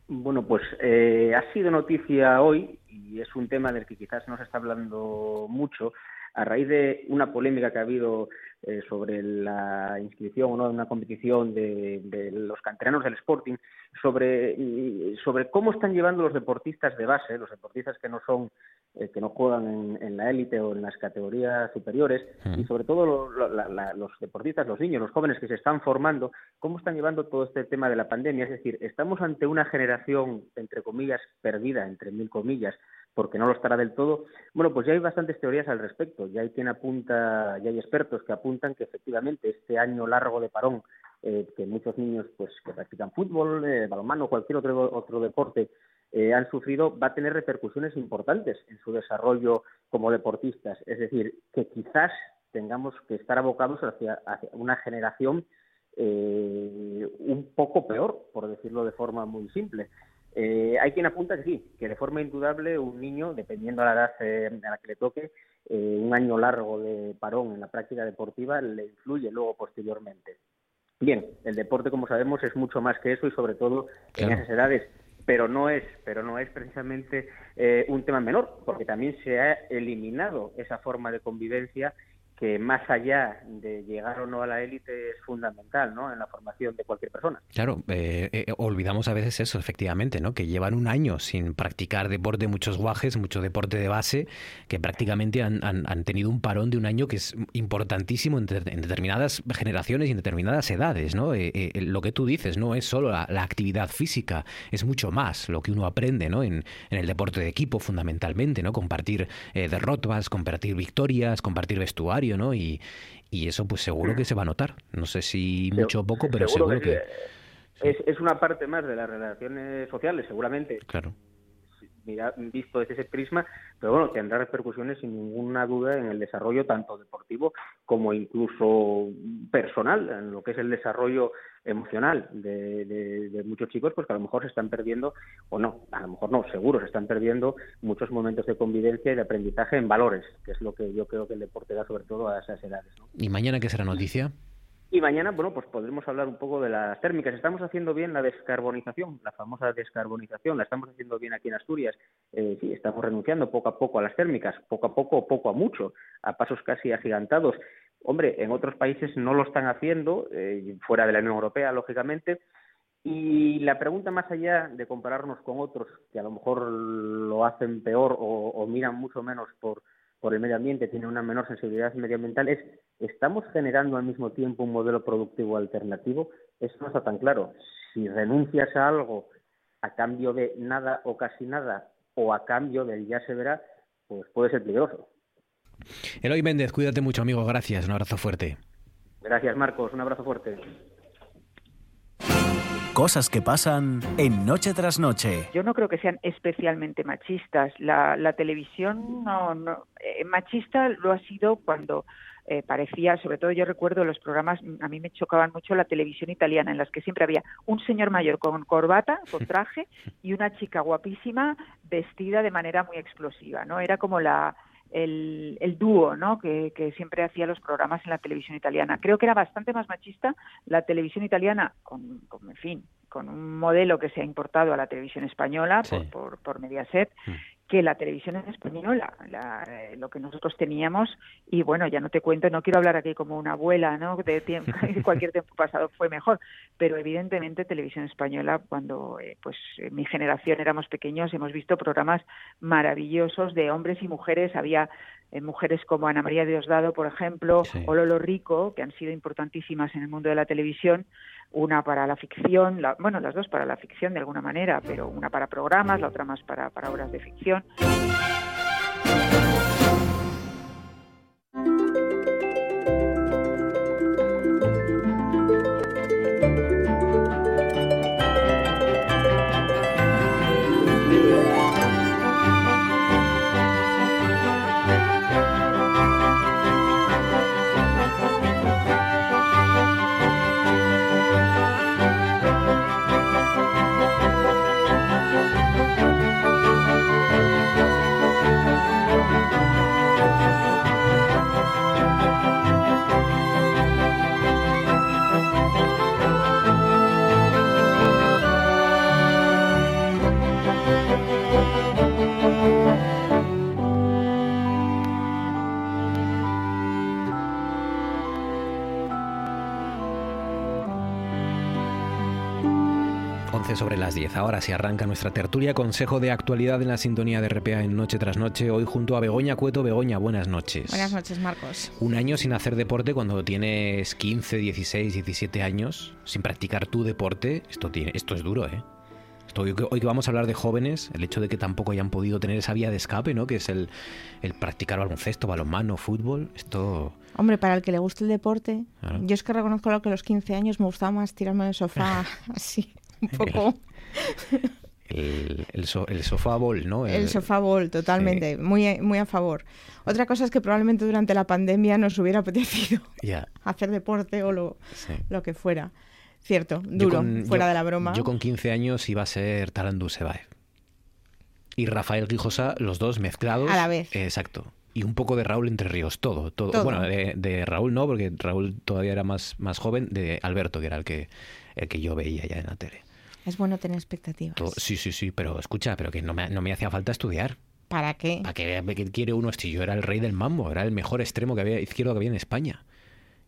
Bueno, pues eh, ha sido noticia hoy y es un tema del que quizás no se está hablando mucho a raíz de una polémica que ha habido eh, sobre la inscripción o no de una competición de, de, los canteranos del Sporting, sobre, sobre cómo están llevando los deportistas de base, los deportistas que no son eh, que no juegan en, en la élite o en las categorías superiores
Mm.
y sobre todo lo- lo- la- la- los deportistas, los niños, los jóvenes que se están formando, cómo están llevando todo este tema de la pandemia. Es decir, estamos ante una generación, entre comillas, perdida, entre mil comillas, porque no lo estará del todo. Bueno, pues ya hay bastantes teorías al respecto. Ya hay quien apunta, ya hay expertos que apuntan que efectivamente este año largo de parón eh, que muchos niños pues que practican fútbol, eh, balonmano, cualquier otro otro deporte eh, han sufrido va a tener repercusiones importantes en su desarrollo como deportistas. Es decir, que quizás tengamos que estar abocados hacia, hacia una generación eh, un poco peor, por decirlo de forma muy simple. Eh, hay quien apunta que sí, que de forma indudable un niño, dependiendo de la edad eh, a la que le toque, eh, un año largo de parón en la práctica deportiva le influye luego posteriormente. Bien, el deporte, como sabemos, es mucho más que eso y sobre todo en esas edades, pero no es, pero no es precisamente eh, un tema menor, porque también se ha eliminado esa forma de convivencia que más allá de llegar o no a la élite es fundamental, ¿no? En la formación de cualquier persona.
Claro, eh, eh, olvidamos a veces eso, efectivamente, ¿no? Que llevan un año sin practicar deporte, muchos guajes, mucho deporte de base, que prácticamente han, han- tenido un parón de un año que es importantísimo en, de- en determinadas generaciones y en determinadas edades, ¿no? Eh, eh, lo que tú dices no es solo la, actividad física, es mucho más lo que uno aprende, ¿no? En, en el deporte de equipo, fundamentalmente, ¿no? Compartir derrotas, compartir victorias, compartir Y, y eso, pues seguro que se va a notar. No sé si mucho o poco, pero seguro que...
Es, es una parte más de las relaciones sociales, seguramente,
Claro.
mira, visto desde ese prisma, pero bueno, tendrá repercusiones sin ninguna duda en el desarrollo tanto deportivo como incluso personal, en lo que es el desarrollo emocional de, de- de muchos chicos, pues que a lo mejor se están perdiendo, o no, a lo mejor no, seguro se están perdiendo muchos momentos de convivencia y de aprendizaje en valores, que es lo que yo creo que el deporte da sobre todo a esas edades. ¿no?
¿Y mañana qué será noticia?
Y mañana, bueno, pues podremos hablar un poco de las térmicas. Estamos haciendo bien la descarbonización, la famosa descarbonización, la estamos haciendo bien aquí en Asturias. Eh, sí, estamos renunciando poco a poco a las térmicas, poco a poco, poco a mucho, a pasos casi agigantados. Hombre, en otros países no lo están haciendo, eh, fuera de la Unión Europea, lógicamente. Y la pregunta más allá de compararnos con otros que a lo mejor lo hacen peor o, o miran mucho menos por, por el medio ambiente, tienen una menor sensibilidad medioambiental, es ¿estamos generando al mismo tiempo un modelo productivo alternativo? Eso no está tan claro. si renuncias a algo a cambio de nada o casi nada, o a cambio del ya se verá, pues puede ser peligroso.
Eloy Méndez, cuídate mucho, amigo. Gracias. Un abrazo fuerte.
Gracias, Marcos. Un abrazo fuerte.
Cosas que pasan en Noche tras Noche.
Yo no creo que sean especialmente machistas. La, la televisión no, no eh, machista lo ha sido cuando eh, parecía, sobre todo yo recuerdo los programas, a mí me chocaban mucho la televisión italiana, en las que siempre había un señor mayor con corbata, con [laughs] traje, y una chica guapísima vestida de manera muy explosiva, ¿no? Era como la, el, el dúo ¿no? Que, que, siempre hacía los programas en la televisión italiana. Creo que era bastante más machista la televisión italiana, con, con en fin, con un modelo que se ha importado a la televisión española sí. por, por, por, Mediaset, mm que la televisión española, la, eh, lo que nosotros teníamos, y bueno, ya no te cuento, no quiero hablar aquí como una abuela, ¿no? De tiempo, [laughs] cualquier tiempo pasado fue mejor, pero evidentemente televisión española, cuando eh, pues en mi generación éramos pequeños, hemos visto programas maravillosos de hombres y mujeres, había eh, mujeres como Ana María Diosdado, por ejemplo, sí. o Lolo Rico, que han sido importantísimas en el mundo de la televisión, una para la ficción, la, bueno, las dos para la ficción de alguna manera, pero una para programas, la otra más para, para obras de ficción.
Sobre las 10. Ahora se arranca nuestra tertulia Consejo de Actualidad en la sintonía de RPA en Noche tras Noche. Hoy junto a Begoña Cueto. Begoña, buenas noches.
Buenas noches, Marcos.
Un año sin hacer deporte cuando tienes 15, 16, 17 años, sin practicar tu deporte, esto, tiene, esto es duro, ¿eh? Hoy, hoy que vamos a hablar de jóvenes, el hecho de que tampoco hayan podido tener esa vía de escape, ¿no? Que es el, el practicar baloncesto, balonmano, fútbol, esto...
Hombre, para el que le guste el deporte, claro. yo es que reconozco que a los 15 años me gustaba más tirarme en el sofá [laughs] así un [laughs] poco.
El, el, so, el sofá ball, ¿no?
El, el sofá ball, totalmente, sí. muy, muy a favor. Otra cosa es que probablemente durante la pandemia nos hubiera [laughs] apetecido
yeah.
hacer deporte o lo, sí. lo que fuera. Cierto, duro, con, fuera
yo,
de la broma.
Yo con 15 años iba a ser Tarandu Sebaev. Y Rafael Guijosa, los dos mezclados.
A la vez.
Eh, exacto. Y un poco de Raúl Entre Ríos, todo. todo.
todo.
Bueno, de, de, Raúl no, porque Raúl todavía era más, más joven, de Alberto, que era el que, el que yo veía ya en la tele.
Es bueno tener expectativas.
Sí, sí, sí, pero escucha, pero que no me, no me hacía falta estudiar.
¿Para qué?
¿Para qué, qué quiere uno? Si yo era el rey del mambo, era el mejor extremo que había, izquierdo que había en España.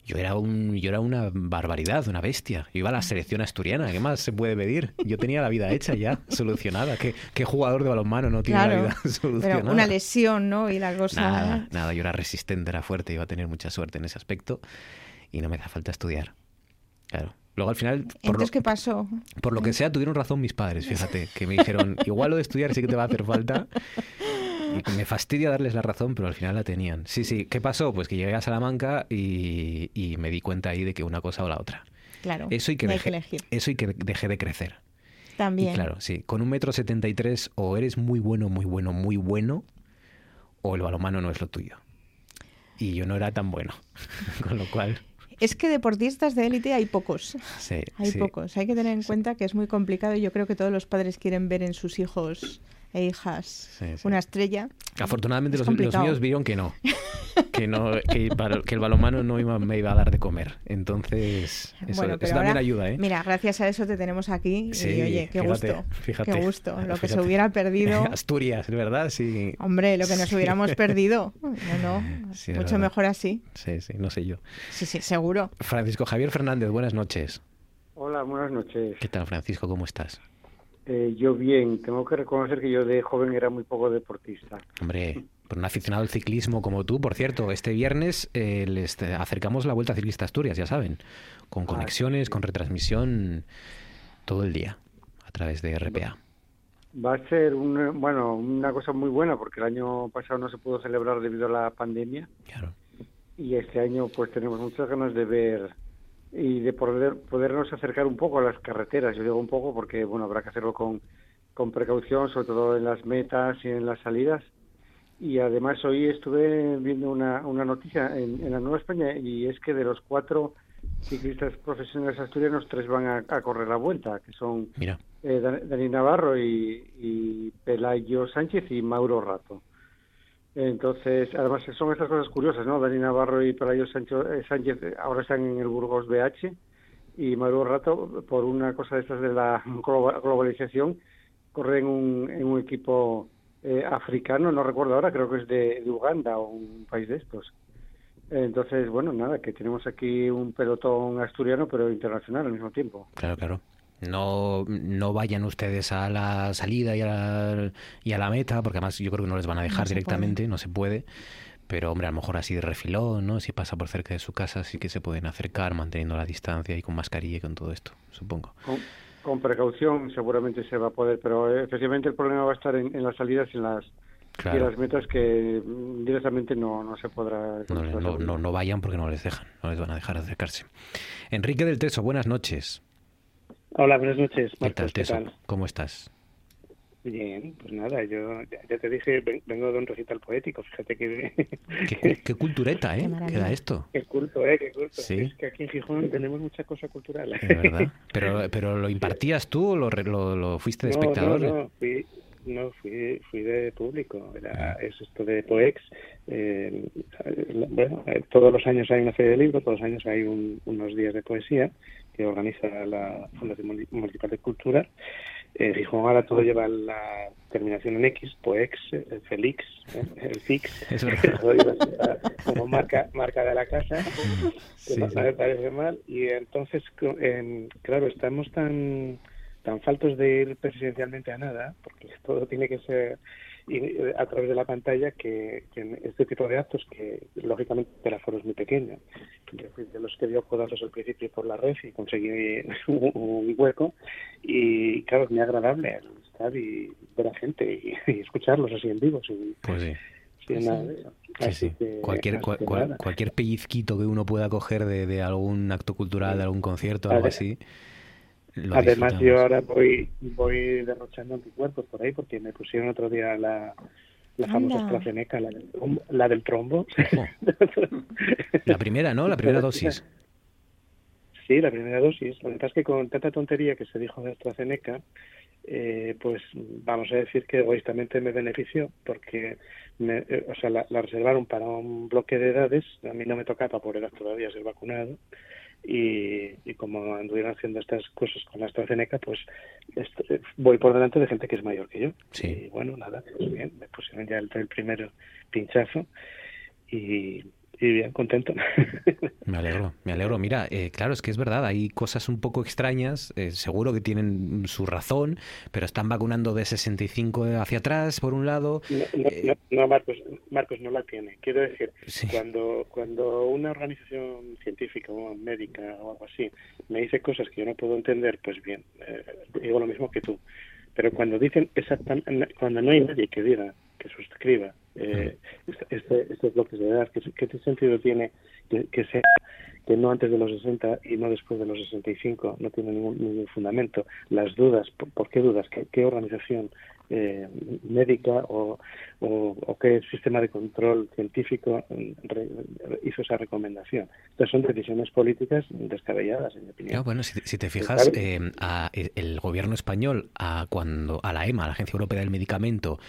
Yo era, un, yo era una barbaridad, una bestia. Yo iba a la selección asturiana, ¿qué más se puede pedir? Yo tenía la vida hecha ya, [laughs] solucionada. ¿Qué, qué jugador de balonmano no tiene
claro,
la vida [laughs] solucionada?
Pero una lesión, ¿no? Y la cosa...
Nada, nada, yo era resistente, era fuerte, iba a tener mucha suerte en ese aspecto y no me da falta estudiar. Claro. Luego al final...
Por Entonces, lo, ¿qué pasó?
Por lo que sea, tuvieron razón mis padres, fíjate, que me dijeron, [laughs] igual lo de estudiar sí que te va a hacer falta. Y me fastidia darles la razón, pero al final la tenían. Sí, sí, ¿qué pasó? Pues que llegué a Salamanca y, y me di cuenta ahí de que una cosa o la otra.
Claro,
eso y que, dejé,
que.
Eso y que dejé de crecer.
También.
Y claro, sí, con un metro setenta y tres o eres muy bueno, muy bueno, muy bueno, o el balonmano no es lo tuyo. Y yo no era tan bueno, [laughs] con lo cual...
Es que deportistas de élite hay pocos.
Sí,
hay
sí.
pocos. Hay que tener en cuenta que es muy complicado y yo creo que todos los padres quieren ver en sus hijos e hijas
sí,
una estrella.
Afortunadamente los, los, míos vieron que no. Que, no que, que el balonmano no iba, me iba a dar de comer. Entonces, eso,
bueno,
eso también ayuda. ¿eh?
Mira, gracias a eso te tenemos aquí.
Sí,
y oye, qué
fíjate,
gusto.
Fíjate,
qué gusto. Lo
fíjate.
que se hubiera perdido. [laughs]
Asturias, ¿verdad? Sí.
Hombre, lo que nos hubiéramos [laughs] perdido. No, no. Sí, mucho mejor así.
Sí, sí, no sé yo.
Sí, sí, seguro.
Francisco Javier Fernández, buenas noches.
Hola, buenas noches.
¿Qué tal, Francisco? ¿Cómo estás?
Eh, yo bien, tengo que reconocer que yo de joven era muy poco deportista.
Hombre, por un aficionado al ciclismo como tú, por cierto, este viernes eh, les acercamos la Vuelta Ciclista Asturias, ya saben, con conexiones, con retransmisión todo el día a través de RPA.
Va a ser un, bueno, una cosa muy buena porque el año pasado no se pudo celebrar debido a la pandemia.
Claro.
Y este año pues tenemos muchas ganas de ver y de poder podernos acercar un poco a las carreteras. Yo digo un poco porque bueno, habrá que hacerlo con con precaución, sobre todo en las metas y en las salidas. Y además hoy estuve viendo una, una noticia en, en la Nueva España y es que de los cuatro ciclistas profesionales asturianos, tres van a, correr la vuelta, que son eh, Dani Navarro y, y, Pelayo Sánchez y Mauro Rato. Entonces, además son estas cosas curiosas, ¿no? Dani Navarro y Pelayo eh, Sánchez ahora están en el Burgos BH y Mauro Rato, por una cosa de estas de la globalización, corre en un, en un equipo eh, africano, no recuerdo ahora, creo que es de, Uganda o un país de estos. Entonces, bueno, nada, que tenemos aquí un pelotón asturiano, pero internacional al mismo tiempo.
Claro, claro. No, no vayan ustedes a la salida y a la, y a la meta, porque además yo creo que no les van a dejar directamente, no se puede. Pero, hombre, a lo mejor así de refilón, ¿no? Si pasa por cerca de su casa, sí que se pueden acercar manteniendo la distancia y con mascarilla y con todo esto, supongo
con precaución seguramente se va a poder, pero eh, efectivamente el problema va a estar en, las salidas y en las, las metas que directamente no, no se podrá.
No, no, no, vayan porque no les dejan, no les van a dejar acercarse. Enrique del Teso, buenas noches.
Hola, buenas noches.
¿Qué tal, Teso? ¿Cómo estás?
Bien, pues nada, yo ya te dije, vengo de un recital poético, fíjate que... [laughs]
Qué, cultureta, ¿eh? Queda esto.
Qué culto, ¿eh? Qué culto. ¿Sí? Es que aquí en Gijón tenemos mucha cosa cultural.
Es verdad. [laughs] Pero, pero ¿lo impartías tú o lo, lo, fuiste de espectador?
No, no, fui, no, fui, fui de público. Era, ah. es esto de Poex. Eh, bueno, eh, todos los años hay una feria de libros, todos los años hay unos días de poesía que organiza la Fundación Municipal de Cultura eh, Gijón ahora todo lleva la terminación en X, Poex, el Felix, ¿eh? el Fix, [laughs] [laughs] como marca, marca de la casa, que no me parece mal. Y entonces, claro, estamos tan tan faltos de ir presidencialmente a nada, porque todo tiene que ser eh, a través de la pantalla que, este tipo de actos, que lógicamente el aforo es muy pequeño, de los que dio codazos al principio por la red y conseguí [laughs] un, hueco, y claro, es muy agradable estar y ver a gente y, [laughs] escucharlos así en vivo.
pues sí. cualquier, cualquier pellizquito que uno pueda coger de, de algún acto cultural, de algún concierto, algo así.
Además, yo ahora voy, voy derrochando anticuerpos por ahí porque me pusieron otro día la, la famosa AstraZeneca, la del, la del trombo. [laughs]
la primera, ¿no? La primera dosis.
Sí, la primera dosis. Lo que pasa es que con tanta tontería que se dijo de AstraZeneca, eh, pues vamos a decir que egoístamente me benefició porque me, eh, o sea, la, la, reservaron para un bloque de edades. A mí no me tocaba por edad todavía ser vacunado y, como anduvieron haciendo estas cosas con la AstraZeneca, pues voy por delante de gente que es mayor que yo. Y bueno, nada, pues bien, me pusieron ya el, el primer pinchazo y, y bien, contento. [laughs]
Me alegro, me alegro. Mira, eh, claro, es que es verdad, hay cosas un poco extrañas, eh, seguro que tienen su razón, pero están vacunando de 65 hacia atrás, por un lado.
No, eh, Marcos, Marcos, no la tiene. Quiero decir, cuando, cuando una organización científica o médica o algo así me dice cosas que yo no puedo entender, pues bien, digo lo mismo que tú. Pero cuando dicen exactamente, cuando no hay nadie que diga, que suscriba eh, este, estos bloques de edad, ¿qué, sentido tiene que, sea que no antes de los 60 y no después de los 65? No tiene ningún, fundamento. Las dudas, ¿por, qué dudas? ¿Qué, organización eh, médica o, o, qué sistema de control científico hizo esa recomendación? Estas son decisiones políticas descabelladas, en mi opinión.
bueno, si, te fijas, eh, el gobierno español, a, cuando a la EMA, la Agencia Europea del Medicamento,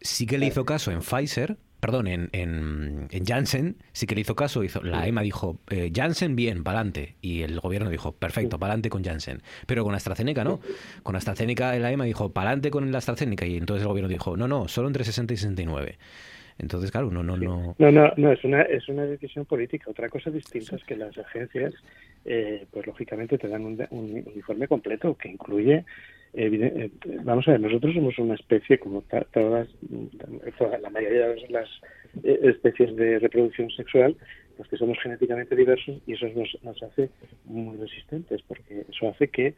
sí que le hizo caso en Pfizer, perdón, en, en, Janssen, sí que le hizo caso, hizo, la EMA dijo, eh, Janssen bien, para adelante, y el gobierno dijo, perfecto, para adelante con Janssen, pero con AstraZeneca no, con AstraZeneca la EMA dijo, para adelante con la AstraZeneca, y entonces el gobierno dijo, no, no, solo entre 60 y 69. Entonces, claro, no, no, no.
No, no, no, es una, es una decisión política. Otra cosa distinta es que las agencias, eh, pues lógicamente te dan un, un, informe completo que incluye eh, vamos a ver, nosotros somos una especie, como todas, la mayoría de las eh, especies de reproducción sexual, los que somos genéticamente diversos y eso nos, nos hace muy resistentes, porque eso hace que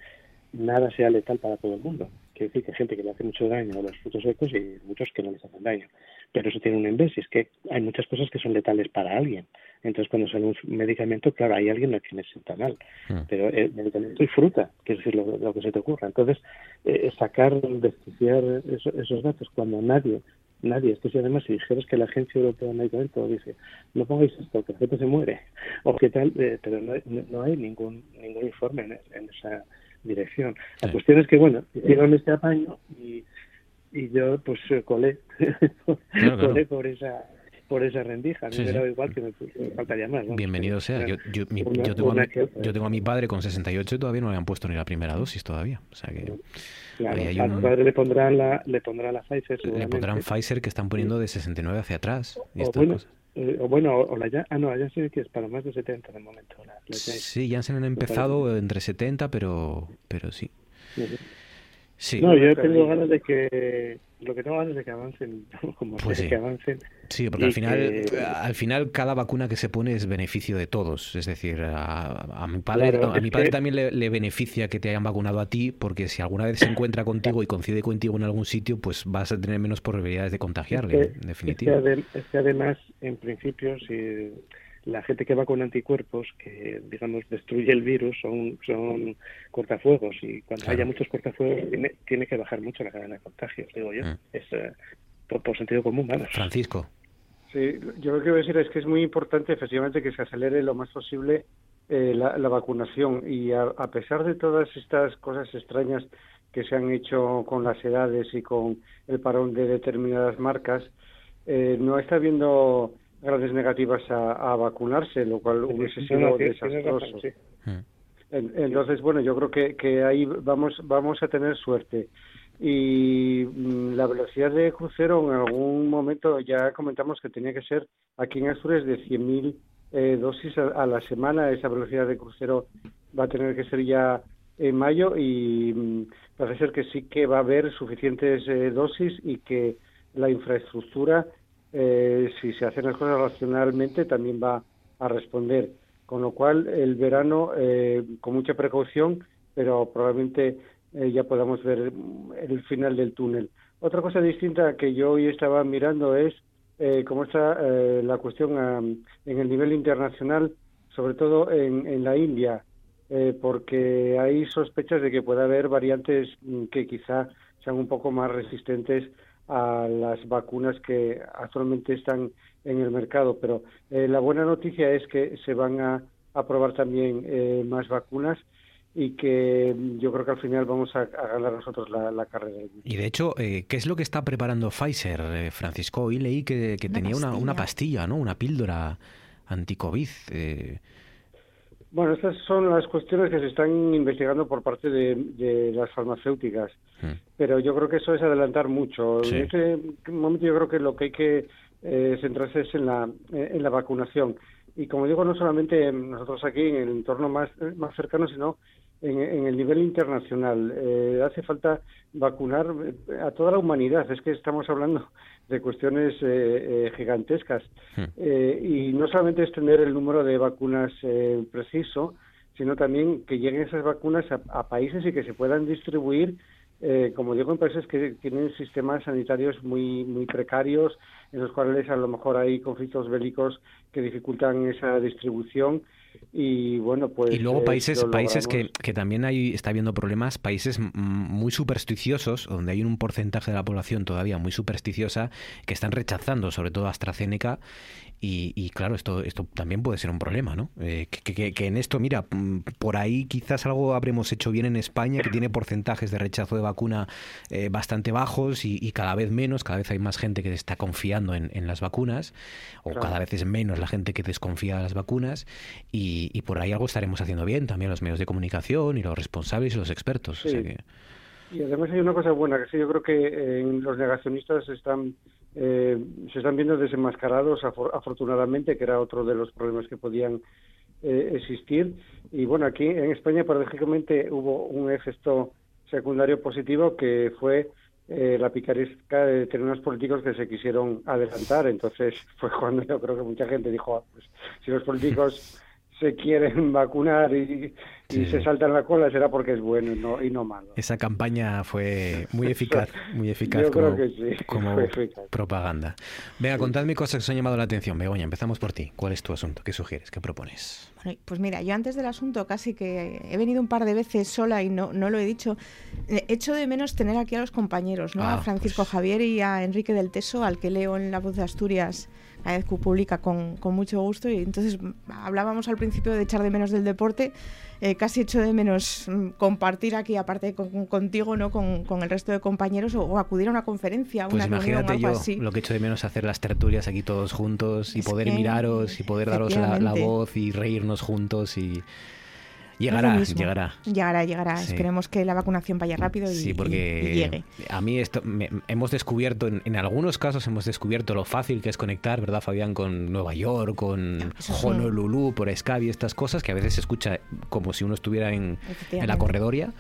nada sea letal para todo el mundo. Quiere decir que hay gente que le hace mucho daño a los frutos secos y muchos que no les hacen daño. Pero eso tiene un es que hay muchas cosas que son letales para alguien. Entonces, cuando sale un medicamento, claro, hay alguien a quien le sienta mal.
Hmm.
Pero el medicamento y fruta, que es decir, lo, que se te ocurra. Entonces, eh, sacar, despreciar esos datos cuando nadie nadie. Es que si además si dijeras que la Agencia Europea de Medicamentos dice, no pongáis esto, que la gente se muere, [laughs] o qué tal, eh, pero no, no, hay ningún ningún informe en, esa dirección. La cuestión es que, bueno, hicieron este apaño y, y yo pues eh, colé, [laughs] colé por esa por esa rendija. Me da igual que me, faltaría más.
Bienvenido sea. Yo, yo, yo, tengo a mi, yo, tengo a mi, padre con 68 y todavía no le han puesto ni la primera dosis todavía. O sea que...
Claro, a un... padre le pondrán la, le pondrán la Pfizer.
Le pondrán Pfizer que están poniendo de 69 hacia atrás. Y
o, bueno, eh, o bueno, o la ya, ah no, ya sé que es para más de 70 de momento. La, la
sí, ya se han empezado entre 70, pero, pero sí.
Sí. No, yo tengo ganas de que lo que tengo ganas de que avancen, [laughs] como pues sí. que avancen.
Sí, porque al final, al final cada vacuna que se pone es beneficio de todos. Es decir, a, mi padre, a mi padre también le, beneficia que te hayan vacunado a ti, porque si alguna vez se encuentra contigo y coincide contigo en algún sitio, pues vas a tener menos probabilidades de contagiarle, en definitiva.
Es que, además, en principio, si la gente que va con anticuerpos, que digamos destruye el virus, son, son cortafuegos y cuando haya muchos cortafuegos tiene, tiene, que bajar mucho la cadena de contagios, digo yo. Mm. Es eh, por, sentido común, vamos.
Francisco.
Sí, yo lo que voy a decir es que es muy importante efectivamente que se acelere lo más posible eh, la, vacunación y a, pesar de todas estas cosas extrañas que se han hecho con las edades y con el parón de determinadas marcas, eh, no está habiendo grandes negativas a, vacunarse, lo cual hubiese sido desastroso. Hmm. Entonces, bueno, yo creo que, que ahí vamos, vamos a tener suerte. Y mm, la velocidad de crucero en algún momento ya comentamos que tenía que ser aquí en Asturias de 100.000 eh, dosis a, la semana. Esa velocidad de crucero va a tener que ser ya en mayo y mm, parece ser que sí que va a haber suficientes eh, dosis y que la infraestructura eh, si se hacen las cosas racionalmente, también va a responder. Con lo cual, el verano, eh, con mucha precaución, pero probablemente eh, ya podamos ver el final del túnel. Otra cosa distinta que yo hoy estaba mirando es cómo está la cuestión en el nivel internacional, sobre todo en, en la India, porque hay sospechas de que pueda haber variantes mm, que quizá sean un poco más resistentes a las vacunas que actualmente están en el mercado. Pero eh, la buena noticia es que se van a aprobar también eh, más vacunas y que yo creo que al final vamos a, ganar nosotros la, carrera.
Y de hecho, eh, ¿qué es lo que está preparando Pfizer, Francisco? Hoy leí que, tenía Una, una, pastilla, ¿no? Una píldora anti-COVID.
Bueno, estas son las cuestiones que se están investigando por parte de, las farmacéuticas, hmm. pero yo creo que eso es adelantar mucho. En este momento yo creo que lo que hay que eh, centrarse es en la, eh, en la vacunación. Y como digo, no solamente nosotros aquí en el entorno más, más cercano, sino en, el nivel internacional. Eh, hace falta vacunar a toda la humanidad. Es que estamos hablando de cuestiones eh, eh, gigantescas. Hmm. y no solamente es tener el número de vacunas preciso, sino también que lleguen esas vacunas a, países y que se puedan distribuir como digo, en países que tienen sistemas sanitarios muy, muy precarios, en los cuales a lo mejor hay conflictos bélicos que dificultan esa distribución y bueno pues
y luego países países que, que, también hay está habiendo problemas países muy supersticiosos donde hay un porcentaje de la población todavía muy supersticiosa que están rechazando sobre todo AstraZeneca y, claro, esto, esto también puede ser un problema, ¿no? Eh, que, en esto, mira, mm, por ahí quizás algo habremos hecho bien en España, que tiene porcentajes de rechazo de vacuna eh, bastante bajos y, cada vez menos, cada vez hay más gente que está confiando en, las vacunas, o cada vez es menos la gente que desconfía de las vacunas, y, por ahí algo estaremos haciendo bien, también los medios de comunicación y los responsables y los expertos.
Y además hay una cosa buena, que sí, yo creo que eh, los negacionistas están eh, se están viendo desenmascarados afortunadamente, que era otro de los problemas que podían eh, existir. Y bueno, aquí en España paradójicamente hubo un efecto secundario positivo que fue eh, la picaresca de determinados políticos que se quisieron adelantar. Entonces [laughs] fue cuando yo creo que mucha gente dijo, ah, pues, si los políticos [laughs] se quieren [laughs] vacunar y, y
Sí.
se salta en la cola será porque es bueno y no, y no malo.
Esa campaña fue [laughs] muy eficaz, muy eficaz
Yo creo
como,
que sí, [laughs]
como
eficaz.
propaganda. Venga, contadme cosas que os han llamado la atención. Begoña, empezamos por ti. ¿Cuál es tu asunto? ¿Qué sugieres? ¿Qué propones?
Bueno, Pues mira, yo antes del asunto casi que he venido un par de veces sola y no, no lo he dicho. Eh, Echo de menos tener aquí a los compañeros, ¿no?
Ah,
a Francisco Javier y a Enrique del Teso, al que leo en La Voz de Asturias que publica con, con mucho gusto. Y entonces hablábamos al principio de echar de menos del deporte. eh, casi echo de menos mm, compartir aquí, aparte con- con- contigo, ¿no? Con, con el resto de compañeros o, o acudir a una conferencia,
Pues
una
imagínate yo
así.
lo que echo de menos hacer las tertulias aquí todos juntos y
Es
poder
que,
miraros y poder daros la, la voz y reírnos juntos y
es
llegará, llegará.
Llegará, llegará.
Sí.
Esperemos que la vacunación vaya rápido y,
Sí, porque
y llegue.
a mí esto me- hemos descubierto, en, en algunos casos hemos descubierto lo fácil que es conectar, ¿verdad, Fabián? Con Nueva York, con
eso
Honolulu, por Skype y estas cosas que a veces se escucha como si uno estuviera en, en la corredoria.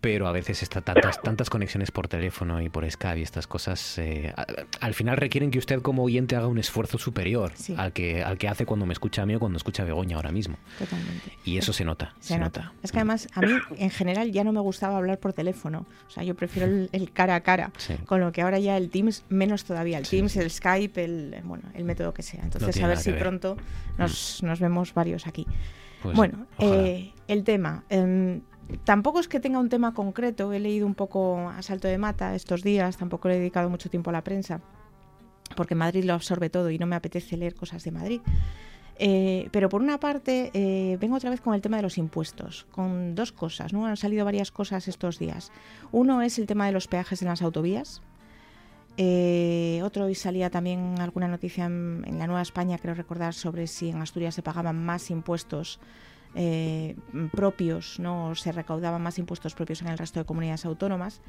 Pero a veces está tantas, tantas conexiones por teléfono y por Skype y estas cosas eh, al final requieren que usted como oyente haga un esfuerzo superior
Sí.
al que al que hace cuando me escucha a mí o cuando escucha a Begoña ahora mismo.
Totalmente.
Y eso se nota.
Se, nota. Es que además a mí en general ya no me gustaba hablar por teléfono. O sea, yo prefiero el, el cara a cara.
Sí.
Con lo que ahora ya el Teams, menos todavía. El Teams, el Skype, el, bueno, el método que sea. Entonces a ver si
ver.
pronto nos, nos vemos varios aquí.
Pues,
bueno, eh, el tema. em, tampoco es que tenga un tema concreto. He leído un poco a salto de mata estos días. Tampoco le he dedicado mucho tiempo a la prensa. Porque Madrid lo absorbe todo y no me apetece leer cosas de Madrid. Eh, pero por una parte, eh, vengo otra vez con el tema de los impuestos, con dos cosas, ¿no? Han salido varias cosas estos días. Uno es el tema de los peajes en las autovías. Eh, otro, hoy salía también alguna noticia en, en la Nueva España, creo recordar, sobre si en Asturias se pagaban más impuestos eh, propios, ¿no? Se recaudaban más impuestos propios en el resto de comunidades autónomas.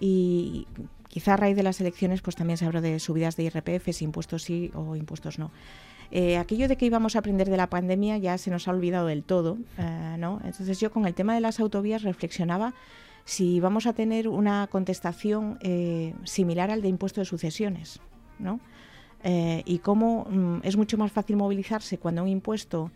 Y quizá a raíz de las elecciones pues también se habló de subidas de IRPF, impuestos sí o impuestos no. Eh, aquello de que íbamos a aprender de la pandemia ya se nos ha olvidado del todo, eh, ¿no? Entonces yo con el tema de las autovías reflexionaba si vamos a tener una contestación eh, similar al de impuesto de sucesiones, ¿no? Eh, y cómo mm, es mucho más fácil movilizarse cuando un impuesto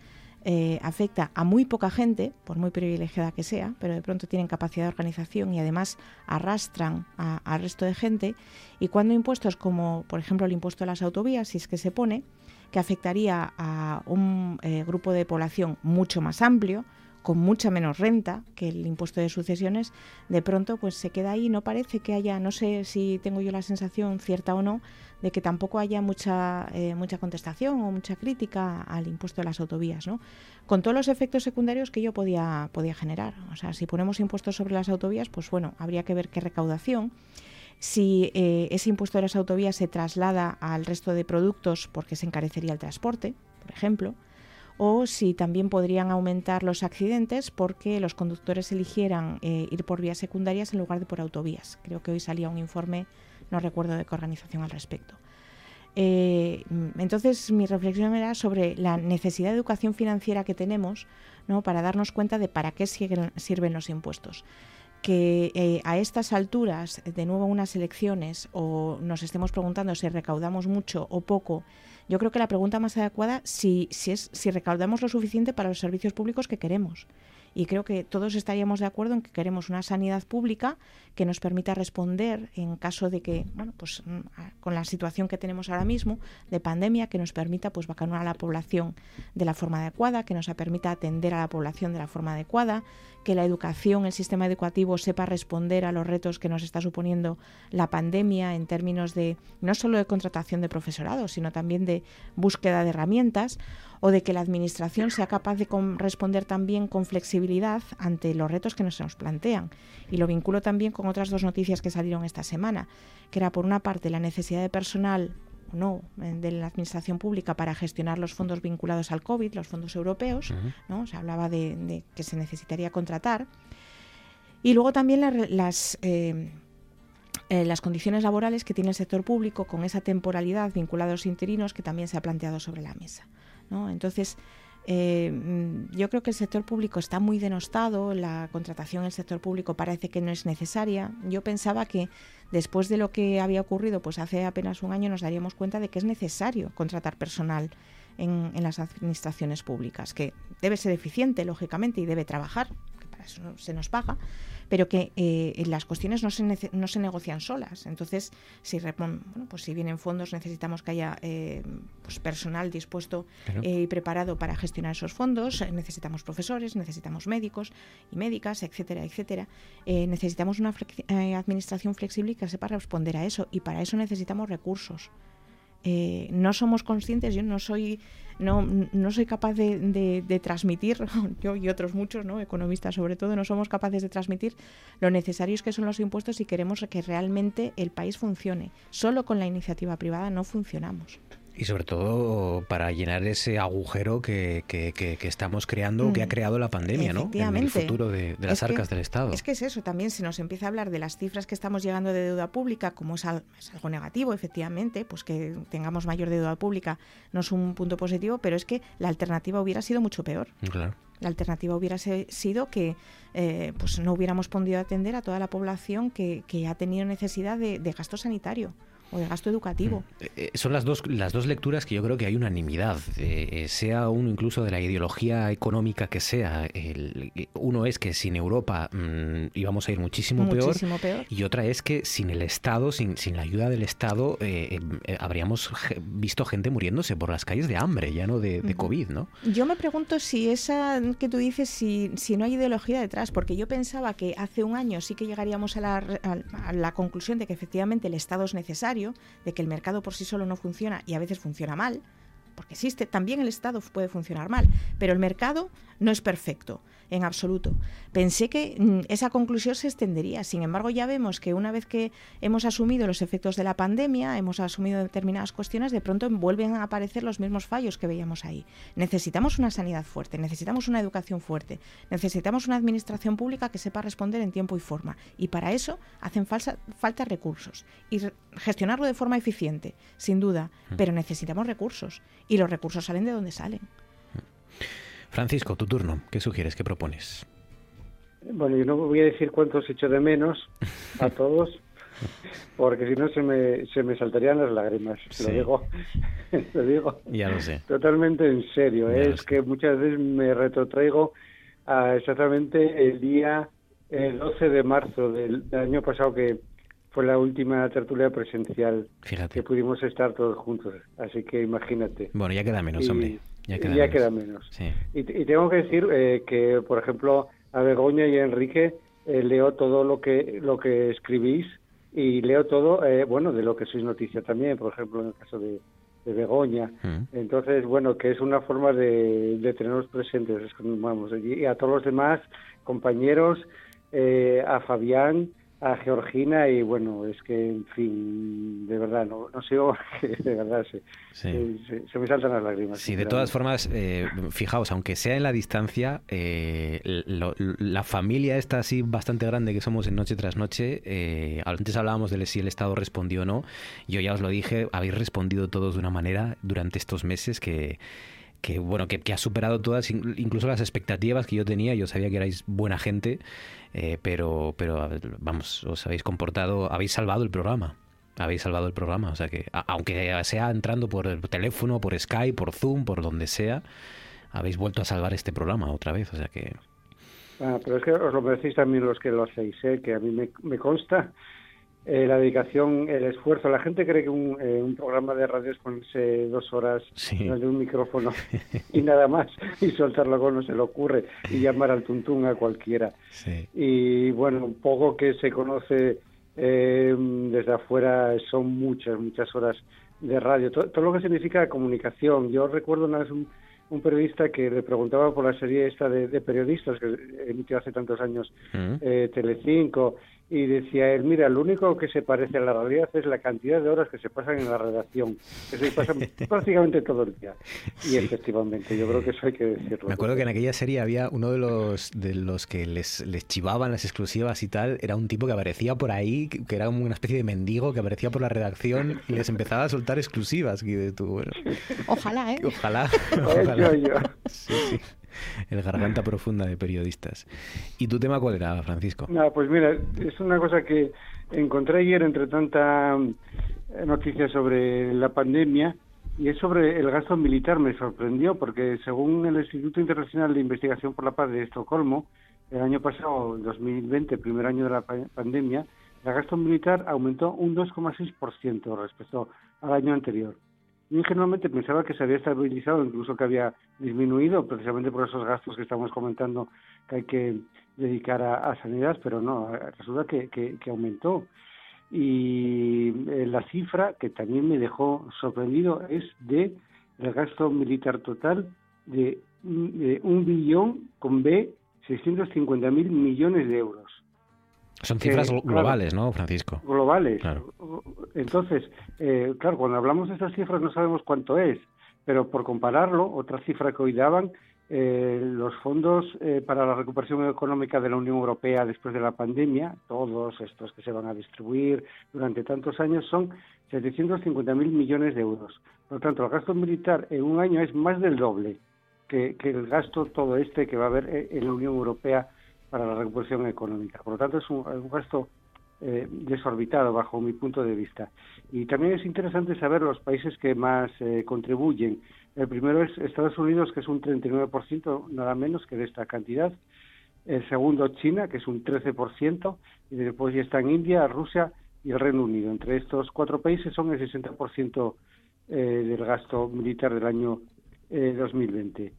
eh, afecta a muy poca gente, por muy privilegiada que sea, pero de pronto tienen capacidad de organización y además arrastran al resto de gente, y cuando impuestos como, por ejemplo, el impuesto a las autovías, si es que se pone, que afectaría a un eh, grupo de población mucho más amplio, con mucha menos renta que el impuesto de sucesiones, de pronto pues se queda ahí, no parece que haya, no sé si tengo yo la sensación cierta o no, de que tampoco haya mucha, eh, mucha contestación o mucha crítica al impuesto de las autovías, ¿no? Con todos los efectos secundarios que ello podía, podía generar. O sea, si ponemos impuestos sobre las autovías, pues bueno, habría que ver qué recaudación. Si eh, ese impuesto de las autovías se traslada al resto de productos porque se encarecería el transporte, por ejemplo, o si también podrían aumentar los accidentes porque los conductores eligieran eh, ir por vías secundarias en lugar de por autovías. Creo que hoy salía un informe, no recuerdo de qué organización al respecto. Eh, entonces mi reflexión era sobre la necesidad de educación financiera que tenemos ¿no? para darnos cuenta de para qué sirven los impuestos que eh, a estas alturas, de nuevo unas elecciones, o nos estemos preguntando si recaudamos mucho o poco, yo creo que la pregunta más adecuada si, si es si recaudamos lo suficiente para los servicios públicos que queremos. Y creo que todos estaríamos de acuerdo en que queremos una sanidad pública que nos permita responder en caso de que, bueno, pues mm, con la situación que tenemos ahora mismo de pandemia, que nos permita pues vacunar a la población de la forma adecuada, que nos permita atender a la población de la forma adecuada, que la educación, el sistema educativo sepa responder a los retos que nos está suponiendo la pandemia en términos de no solo de contratación de profesorado, sino también de búsqueda de herramientas o de que la administración sea capaz de responder también con flexibilidad ante los retos que nos, nos plantean. Y lo vinculo también con otras dos noticias que salieron esta semana, que era por una parte la necesidad de personal o no eh, de la administración pública para gestionar los fondos vinculados al COVID, los fondos europeos, ¿no? Se hablaba de, de que se necesitaría contratar. Y luego también la las, eh, eh, las condiciones laborales que tiene el sector público con esa temporalidad vinculada a los interinos que también se ha planteado sobre la mesa. ¿No? Entonces, eh, mm, yo creo que el sector público está muy denostado, la contratación en el sector público parece que no es necesaria. Yo pensaba que después de lo que había ocurrido, pues hace apenas un año nos daríamos cuenta de que es necesario contratar personal en, en las administraciones públicas, que debe ser eficiente, lógicamente, y debe trabajar, que para eso se nos paga, pero que eh, las cuestiones no se, no se negocian solas. Entonces, si, bueno, pues si vienen fondos, necesitamos que haya eh, pues personal dispuesto
Claro.
eh, y preparado para gestionar esos fondos. Necesitamos profesores, necesitamos médicos y médicas, etcétera, etcétera. Eh, necesitamos una flexi- eh, administración flexible y que sepa responder a eso. Y para eso necesitamos recursos. Eh, no somos conscientes, yo no soy, no, no soy capaz de, de- transmitir, [laughs] yo y otros muchos, ¿no? economistas sobre todo, no somos capaces de transmitir lo necesarios que son los impuestos si queremos que realmente el país funcione. Solo con la iniciativa privada no funcionamos.
Y sobre todo para llenar ese agujero que, que- que- que estamos creando, que ha
Mm.
creado la pandemia, ¿no? En el futuro de, de las
Es que-
arcas del Estado.
Es que es eso, también se nos empieza a hablar de las cifras que estamos llegando de deuda pública, como es, al- es algo negativo, efectivamente, pues que tengamos mayor deuda pública no es un punto positivo, pero es que la alternativa hubiera sido mucho peor.
Claro.
La alternativa hubiera sido que eh, pues no hubiéramos podido atender a toda la población que, que ha tenido necesidad de, de gasto sanitario o de gasto educativo.
Eh, son las dos, las dos lecturas que yo creo que hay unanimidad, eh, eh, sea uno incluso de la ideología económica que sea. El- eh, uno es que sin Europa mm, íbamos a ir muchísimo,
Muchísimo
peor,
peor.
y otra es que sin el Estado, sin, sin la ayuda del Estado, eh, eh, eh, habríamos visto gente muriéndose por las calles de hambre, ya no de. COVID, ¿no?
Yo me pregunto si esa que tú dices, si, si no hay ideología detrás, porque yo pensaba que hace un año sí que llegaríamos a la, a- a la conclusión de que efectivamente el Estado es necesario, de que el mercado por sí solo no funciona y a veces funciona mal, porque existe, también el Estado puede funcionar mal, pero el mercado no es perfecto en absoluto. Pensé que mm, esa conclusión se extendería. Sin embargo, ya vemos que una vez que hemos asumido los efectos de la pandemia, hemos asumido determinadas cuestiones, de pronto vuelven a aparecer los mismos fallos que veíamos ahí. Necesitamos una sanidad fuerte, necesitamos una educación fuerte, necesitamos una administración pública que sepa responder en tiempo y forma. Y para eso hacen falsa- falta recursos. Y re- gestionarlo de forma eficiente, sin duda, pero necesitamos recursos. Y los recursos salen de donde salen.
Francisco, tu turno. ¿Qué sugieres? ¿Qué propones?
Bueno, yo no voy a decir cuántos echo de menos a [laughs] todos, porque si no se me, se me saltarían las lágrimas.
Sí.
Lo digo, [laughs] lo digo
Ya lo sé.
totalmente en serio.
Lo
Es que muchas veces me retrotraigo a exactamente el día el 12 de marzo del, del año pasado, que fue la última tertulia presencial
Fíjate.
que pudimos estar todos juntos. Así que imagínate.
Bueno, ya queda menos,
Y-
hombre. Ya queda
ya
menos.
queda menos.
Sí.
Y, y tengo que decir eh, que, por ejemplo, a Begoña y a Enrique eh, leo todo lo que lo que escribís y leo todo, eh, bueno, de lo que sois noticia también, por ejemplo, en el caso de, de Begoña.
Mm.
Entonces, bueno, que es una forma de, de tenerlos presentes, vamos, y a todos los demás compañeros, eh, a Fabián, a Georgina y bueno, es que, en fin, de verdad, no, no sé, [laughs] de verdad, se,
Sí.
se, se me saltan las lágrimas.
Sí, de todas formas, eh, fijaos, aunque sea en la distancia, eh, lo- la familia está así bastante grande que somos en noche tras noche. eh, antes hablábamos de si el Estado respondió o no. Yo ya os lo dije, habéis respondido todos de una manera durante estos meses que, que bueno, que, ha superado todas, in- incluso las expectativas que yo tenía. Yo sabía que erais buena gente, eh, pero, pero vamos, os habéis comportado, habéis salvado el programa. Habéis salvado el programa, o sea que, aunque sea entrando por el teléfono, por Skype, por Zoom, por donde sea, habéis vuelto a salvar este programa otra vez, o sea que...
Ah, pero es que os lo merecéis también los que lo hacéis, ¿eh? que a mí me consta eh, la dedicación, el esfuerzo. La gente cree que un, eh, un programa de radio es ponerse dos horas de un micrófono y nada más y soltarlo cuando se le ocurre y llamar al tuntún a cualquiera.
Sí.
Y bueno, un poco que se conoce eh, desde afuera son muchas, muchas horas de radio. Todo, todo lo que significa comunicación. Yo recuerdo una vez un, un periodista que le preguntaba por la serie esta de, de periodistas que emitió hace tantos años eh, Telecinco y decía él, mira, lo único que se parece a la realidad es la cantidad de horas que se pasan en la redacción, que se pasan [laughs] prácticamente todo el día. Y efectivamente, yo creo que eso hay que decirlo.
Me acuerdo que en aquella serie había uno de los de los que les, les chivaban las exclusivas y tal, era un tipo que aparecía por ahí, que era como una especie de mendigo que aparecía por la redacción y les empezaba a soltar exclusivas. Y de tú, bueno,
Ojalá, ¿eh?
ojalá. [laughs] Ojalá.
yo.
Sí, sí. [laughs] El garganta [laughs] profunda de periodistas. ¿Y tu tema cuál era, Francisco?
No, pues mira, es una cosa que encontré ayer entre tanta mm, noticia sobre la pandemia y es sobre el gasto militar. Me sorprendió porque según el Instituto Internacional de Investigación por la Paz de Estocolmo, el año pasado, 2020, primer año de la pandemia, el gasto militar aumentó un 2,6% respecto al año anterior. Yo ingenuamente pensaba que se había estabilizado, incluso que había disminuido, precisamente por esos gastos que estamos comentando que hay que dedicar a, sanidad, pero no, resulta que, que, aumentó. Y eh, la cifra que también me dejó sorprendido es de el gasto militar total de, un billón con B 650 mil millones de euros.
Son cifras globales, ¿no, Francisco?
Globales. Entonces, eh, claro, cuando hablamos de estas cifras no sabemos cuánto es, pero por compararlo, otra cifra que hoy daban, eh, los fondos eh, para la recuperación económica de la Unión Europea después de la pandemia, todos estos que se van a distribuir durante tantos años, son 750 mil millones de euros. Por lo tanto, el gasto militar en un año es más del doble que, que el gasto todo este que va a haber en la Unión Europea para la recuperación económica. Por lo tanto, es un, gasto eh, desorbitado bajo mi punto de vista. Y también es interesante saber los países que más eh, contribuyen. El primero es Estados Unidos, que es un 39%, nada menos que de esta cantidad. El segundo, China, que es un 13%. Y después ya están India, Rusia y el Reino Unido. Entre estos cuatro países son el 60% eh, del gasto militar del año 2020.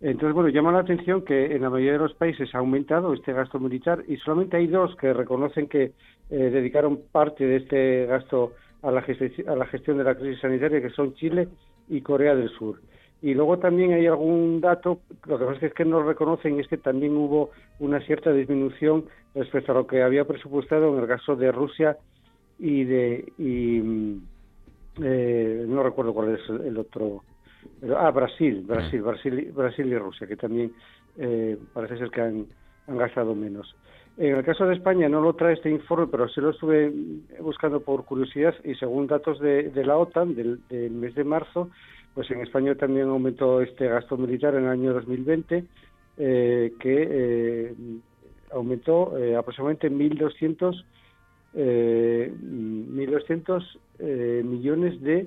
Entonces, bueno, llama la atención que en la mayoría de los países ha aumentado este gasto militar y solamente hay dos que reconocen que eh, dedicaron parte de este gasto a la, gestión de la crisis sanitaria, que son Chile y Corea del Sur. Y luego también hay algún dato, lo que pasa es que no reconocen, es que también hubo una cierta disminución respecto a lo que había presupuestado en el caso de Rusia y de... Y, mm, eh, no recuerdo cuál es el otro ah, Brasil, Brasil, mm. Brasil, Brasil y Rusia, que también eh, parece ser que han, gastado menos. En el caso de España no lo trae este informe, pero sí lo estuve buscando por curiosidad y según datos de, la OTAN del, mes de marzo, pues en España también aumentó este gasto militar en el año 2020, eh, que eh, aumentó eh, aproximadamente 1.200 1.200 millones de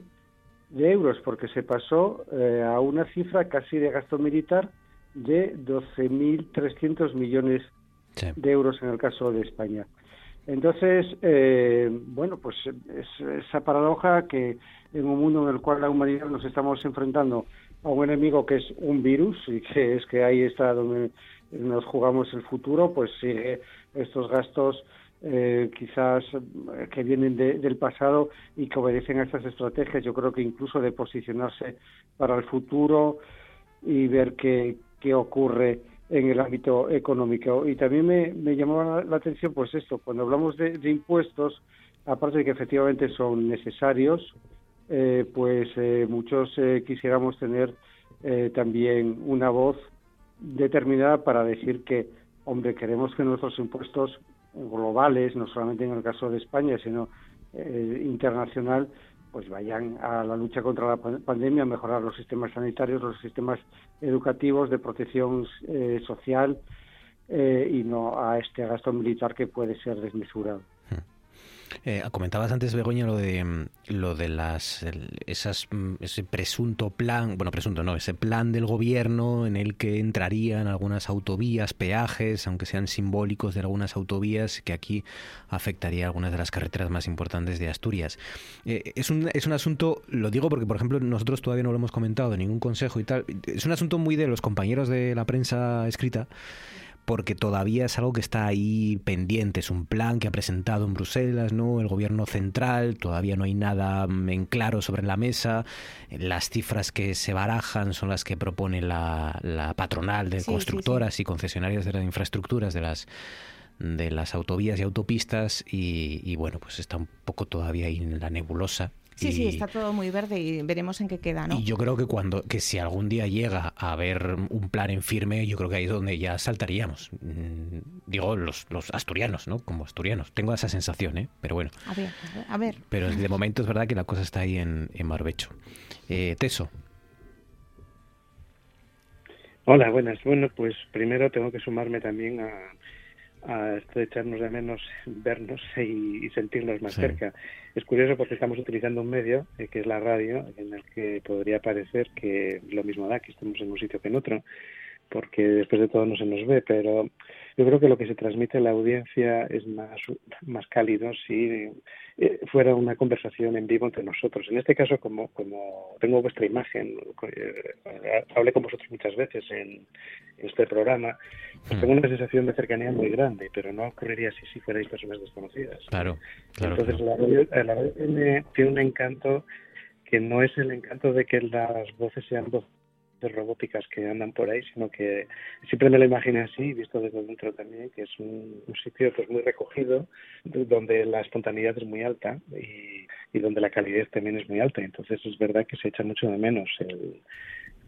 de euros, porque se pasó eh, a una cifra casi de gasto militar de 12.300 millones de euros en el caso de España. Entonces, eh, bueno, pues es esa paradoja que en un mundo en el cual la humanidad nos estamos enfrentando a un enemigo que es un virus y que es que ahí está donde nos jugamos el futuro, pues sigue estos gastos eh, quizás eh, que vienen del pasado y que obedecen a estas estrategias, yo creo que incluso de posicionarse para el futuro y ver qué, qué ocurre en el ámbito económico. Y también me, me llamaba la, atención, pues esto, cuando hablamos de, impuestos, aparte de que efectivamente son necesarios, eh, pues muchos quisiéramos tener también una voz determinada para decir que, hombre, queremos que nuestros impuestos globales, no solamente en el caso de España, sino eh, internacional, pues vayan a la lucha contra la pandemia, a mejorar los sistemas sanitarios, los sistemas educativos, de protección eh, social eh, y no a este gasto militar que puede ser desmesurado.
Eh, comentabas antes, Begoña, lo de mm, lo de las esas mm, ese presunto plan, bueno, presunto no, ese plan del gobierno en el que entrarían algunas autovías, peajes, aunque sean simbólicos de algunas autovías, que aquí afectaría algunas de las carreteras más importantes de Asturias. Eh, es, un, es un asunto, lo digo porque, por ejemplo, nosotros todavía no lo hemos comentado en ningún consejo y tal, es un asunto muy de los compañeros de la prensa escrita porque todavía es algo que está ahí pendiente, es un plan que ha presentado en Bruselas, ¿no? El gobierno central, todavía no hay nada mm, en claro sobre la mesa. Las cifras que se barajan son las que propone la, patronal de constructoras y concesionarias de las infraestructuras de las de las autovías y autopistas y, y, bueno, pues está un poco todavía ahí en la nebulosa
Sí, sí, está todo muy verde y veremos en qué queda, ¿no?
Y yo creo que cuando, que si algún día llega a haber un plan en firme, yo creo que ahí es donde ya saltaríamos. Mm, digo, los, los asturianos, ¿no? Como asturianos. Tengo esa sensación, ¿eh? Pero bueno.
A ver, a ver.
Pero de momento es verdad que la cosa está ahí en, en Marbecho. Eh, Teso.
Hola, buenas. Bueno, pues primero tengo que sumarme también a, a esto de echarnos de menos [laughs] vernos y, y sentirnos más
Sí.
cerca. Es curioso porque estamos utilizando un medio, eh, que es la radio, en el que podría parecer que lo mismo da que estemos en un sitio que en otro, porque después de todo no se nos ve, pero yo creo que lo que se transmite a la audiencia es más, más cálido si eh, fuera una conversación en vivo entre nosotros. En este caso, como, como tengo vuestra imagen, eh, hablé con vosotros muchas veces en, en este programa, pues tengo una sensación de cercanía muy grande, pero no ocurriría si, si fuerais personas desconocidas.
Claro, claro.
Entonces
claro.
la radio, la radio tiene, tiene un encanto que no es el encanto de que las voces sean voces robóticas que andan por ahí, sino que siempre me lo imaginé así, visto desde dentro también, que es un, un sitio pues muy recogido, donde la espontaneidad es muy alta y, y donde la calidez también es muy alta. Entonces es verdad que se echa mucho de menos el,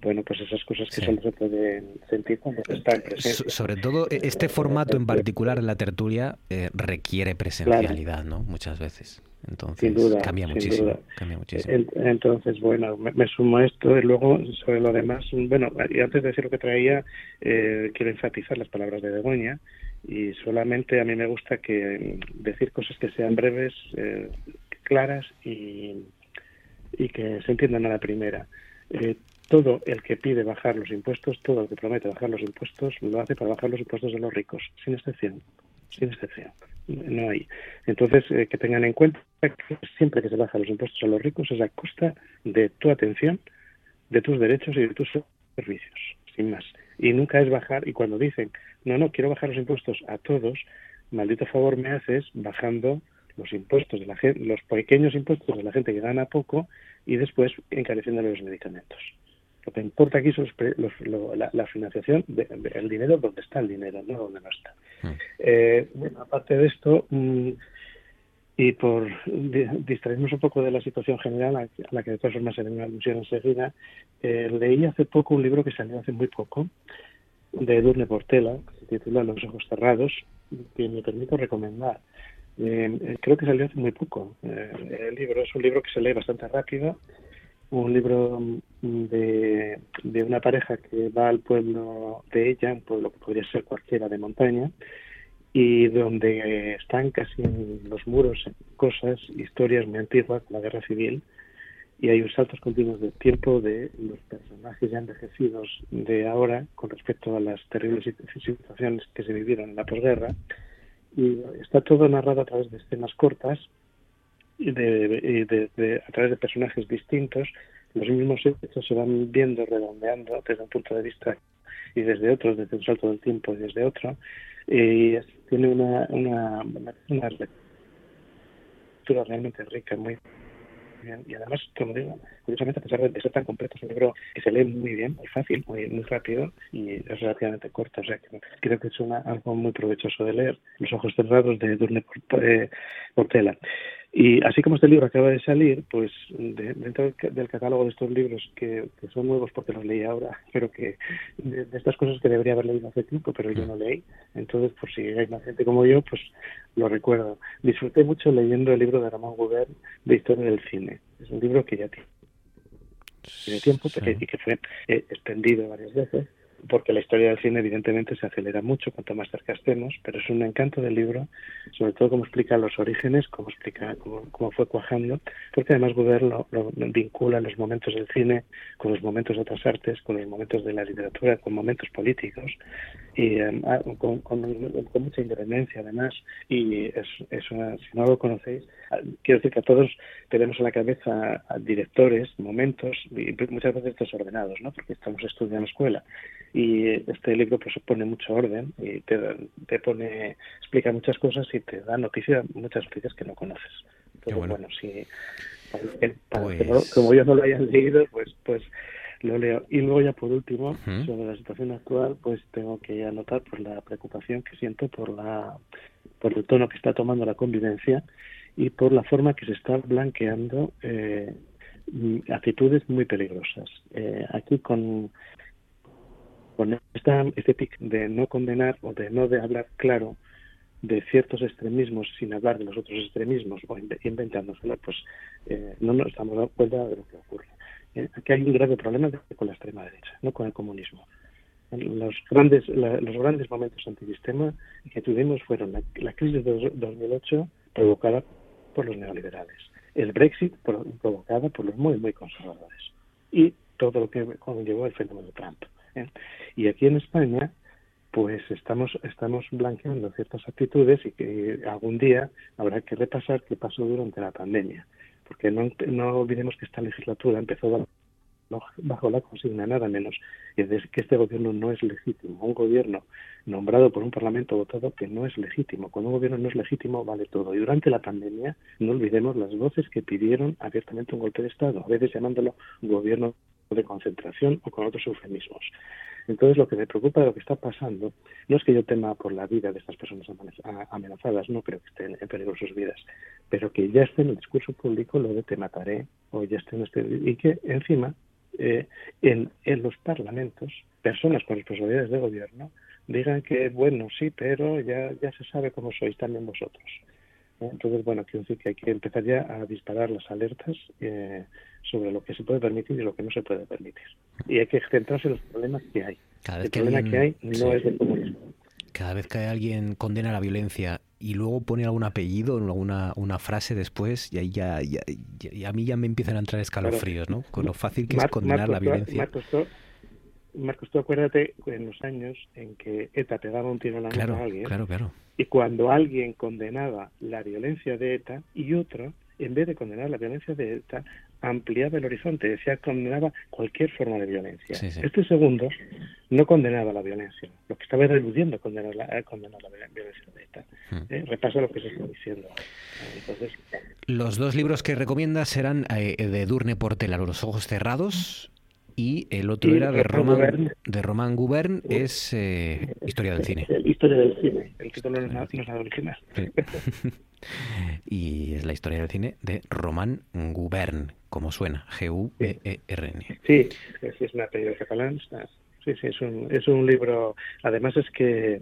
bueno, pues esas cosas que
Sí.
solo se pueden sentir cuando está en presencia.
sobre todo e- este formato en particular en la tertulia eh, requiere presencialidad, ¿no? Muchas veces. Entonces
Sin duda,
cambia
sin
muchísimo,
duda.
cambia muchísimo.
En- Entonces, bueno, me, me sumo a esto y luego sobre lo demás, bueno, y antes de decir lo que traía, eh, quiero enfatizar las palabras de Begoña y solamente a mí me gusta que mm, decir cosas que sean breves, eh, claras y, y que se entiendan a la primera. Eh, todo el que pide bajar los impuestos, todo el que promete bajar los impuestos, lo hace para bajar los impuestos de los ricos, sin excepción, sin excepción. No hay. Entonces, eh, que tengan en cuenta que siempre que se bajan los impuestos a los ricos es a costa de tu atención, de tus derechos y de tus servicios, sin más. Y nunca es bajar, y cuando dicen, no, no, quiero bajar los impuestos a todos, maldito favor me haces bajando los impuestos de la gente, los pequeños impuestos de la gente que gana poco y después encareciéndole los medicamentos. Lo que importa aquí son los los- lo- la, la financiación, de- de- el dinero donde está el dinero, no donde no está. Eh, bueno, aparte de esto, mm, y por di- distraernos un poco de la situación general, a, a la que de todas formas haré una alusión enseguida, eh, leí hace poco un libro que salió hace muy poco, de Edurne Portela, que se titula Los ojos cerrados, que me permito recomendar. Eh, eh, creo que salió hace muy poco. Eh, el libro es un libro que se lee bastante rápido, un libro mm, de, de una pareja que va al pueblo de ella, un pueblo que podría ser cualquiera de montaña, y donde están casi en los muros cosas, historias muy antiguas la guerra civil, y hay un saltos continuos de tiempo de los personajes ya envejecidos de ahora con respecto a las terribles sit- situaciones que se vivieron en la posguerra, y está todo narrado a través de escenas cortas de, a través de personajes distintos. Los mismos hechos se van viendo, redondeando desde un punto de vista y desde otro, desde un salto del tiempo y desde otro. Y tiene una, una, una, lectura realmente rica, muy bien. Y además, como digo, curiosamente, a pesar de ser tan completo, es un libro que se lee muy bien, muy fácil, muy, muy rápido y es relativamente corto. O sea, que creo que es una, algo muy provechoso de leer. Los ojos cerrados de Durne Por- Portela. Y así como este libro acaba de salir, pues de- dentro del, ca- del catálogo de estos libros que, que son nuevos porque los leí ahora, [laughs] pero que de, de estas cosas que debería haber leído hace tiempo, pero yo no leí. Entonces, por si hay más gente como yo, pues lo recuerdo. Disfruté mucho leyendo el libro de Ramón Gubern de Historia del Cine. Es un libro que ya tiene, tiempo pero- y que fue eh, extendido varias veces porque la historia del cine evidentemente se acelera mucho cuanto más cerca estemos, pero es un encanto del libro, sobre todo cómo explica los orígenes, cómo explica cómo, cómo fue cuajando, porque además Gubern lo, lo vincula los momentos del cine con los momentos de otras artes, con los momentos de la literatura, con momentos políticos y ah, con, con- con mucha independencia además y es, es una- si no lo conocéis quiero decir que a todos tenemos en la cabeza a directores momentos y muchas veces desordenados no porque estamos estudiando escuela y este libro pues pone mucho orden y te, te pone explica muchas cosas y te da noticias muchas noticias que no conoces entonces
bueno.
bueno, si para que- para que no-
Pues-
como yo no lo hayan leído pues pues lo leo. Y luego ya por último, sobre la situación actual, pues tengo que anotar por la preocupación que siento por la por el tono que está tomando la convivencia y por la forma que se está blanqueando eh, mm, actitudes muy peligrosas. Eh, aquí con con esta este tic de no condenar o de no de hablar claro de ciertos extremismos sin hablar de los otros extremismos o inve- inventándoselo, pues eh, no nos estamos dando cuenta de lo que ocurre. Eh, aquí hay un grave problema con la extrema derecha, no con el comunismo. Los grandes, la- los grandes momentos antisistema que tuvimos fueron la, la crisis de dos- 2008 provocada por los neoliberales, el Brexit pro- provocada por los muy, muy conservadores y todo lo que conllevó el fenómeno Trump. ¿eh? Y aquí en España, pues estamos, estamos blanqueando ciertas actitudes y que algún día habrá que repasar qué pasó durante la pandemia. Porque no, no olvidemos que esta legislatura empezó bajo- bajo la consigna nada menos que este gobierno no es legítimo. Un gobierno nombrado por un parlamento votado que no es legítimo. Cuando un gobierno no es legítimo vale todo. Y durante la pandemia no olvidemos las voces que pidieron abiertamente un golpe de Estado, a veces llamándolo gobierno de concentración o con otros eufemismos. Entonces, lo que me preocupa de lo que está pasando no es que yo tema por la vida de estas personas amenazadas, no creo que estén en peligro sus vidas, pero que ya esté en el discurso público lo de te mataré o ya esté en este y que encima eh, en, en los parlamentos personas con responsabilidades de gobierno digan que bueno sí, pero ya ya se sabe cómo sois también vosotros. Entonces, bueno, quiero decir que hay que empezar ya a disparar las alertas eh, sobre lo que se puede permitir y lo que no se puede permitir. Y hay que centrarse en los problemas que hay.
Cada vez
El
que
problema que hay no
sí.
es de comunismo.
Cada vez que alguien condena la violencia y luego pone algún apellido, alguna una frase después, y ahí ya, ya- ya- y a mí ya me empiezan a entrar escalofríos, ¿no? Con lo fácil que es condenar la
Marcos,
violencia.
Marcos, tú, Marcos, tú acuérdate en los años en que ETA pegaba un tiro en la
Claro,
a alguien
claro, claro.
y cuando alguien condenaba la violencia de ETA y otro, en vez de condenar la violencia de ETA, ampliaba el horizonte, decía condenaba cualquier forma de violencia.
Sí, sí.
Este segundo no condenaba la violencia, lo que estaba era eludiendo condenar la, eh, condenar la violencia de ETA.
Hmm.
Eh, Repasa lo que se está diciendo. Eh, Entonces,
Los dos libros que recomiendas serán eh, de Durne Portela, Los ojos cerrados, y el otro era de
Roman Gubern.
de Roman Gubern, es eh, Historia del cine.
el historia del cine, el título no es nada, no es nada original.
Sí. [laughs] y es la historia del cine de Roman Gubern, como suena, G-U-B-E-R-N.
Sí, sí, sí, es un apellido catalán. Sí, sí, es un, es un libro. Además, es que.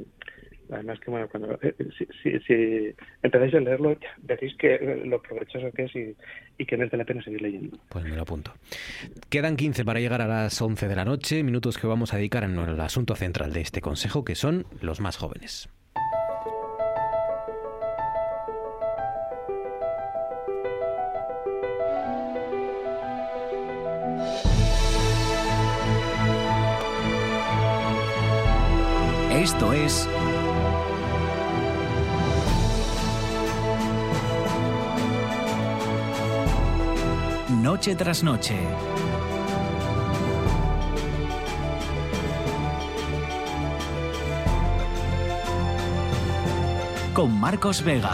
Además, que bueno, cuando. eh, si, si, si empezáis a leerlo, veréis que eh, lo provechoso que es y, y que merece la pena seguir leyendo.
Pues me lo apunto. Quedan 15 para llegar a las 11 de la noche, minutos que vamos a dedicar en el asunto central de este consejo, que son los más jóvenes.
Esto es Noche tras noche. Con Marcos Vega.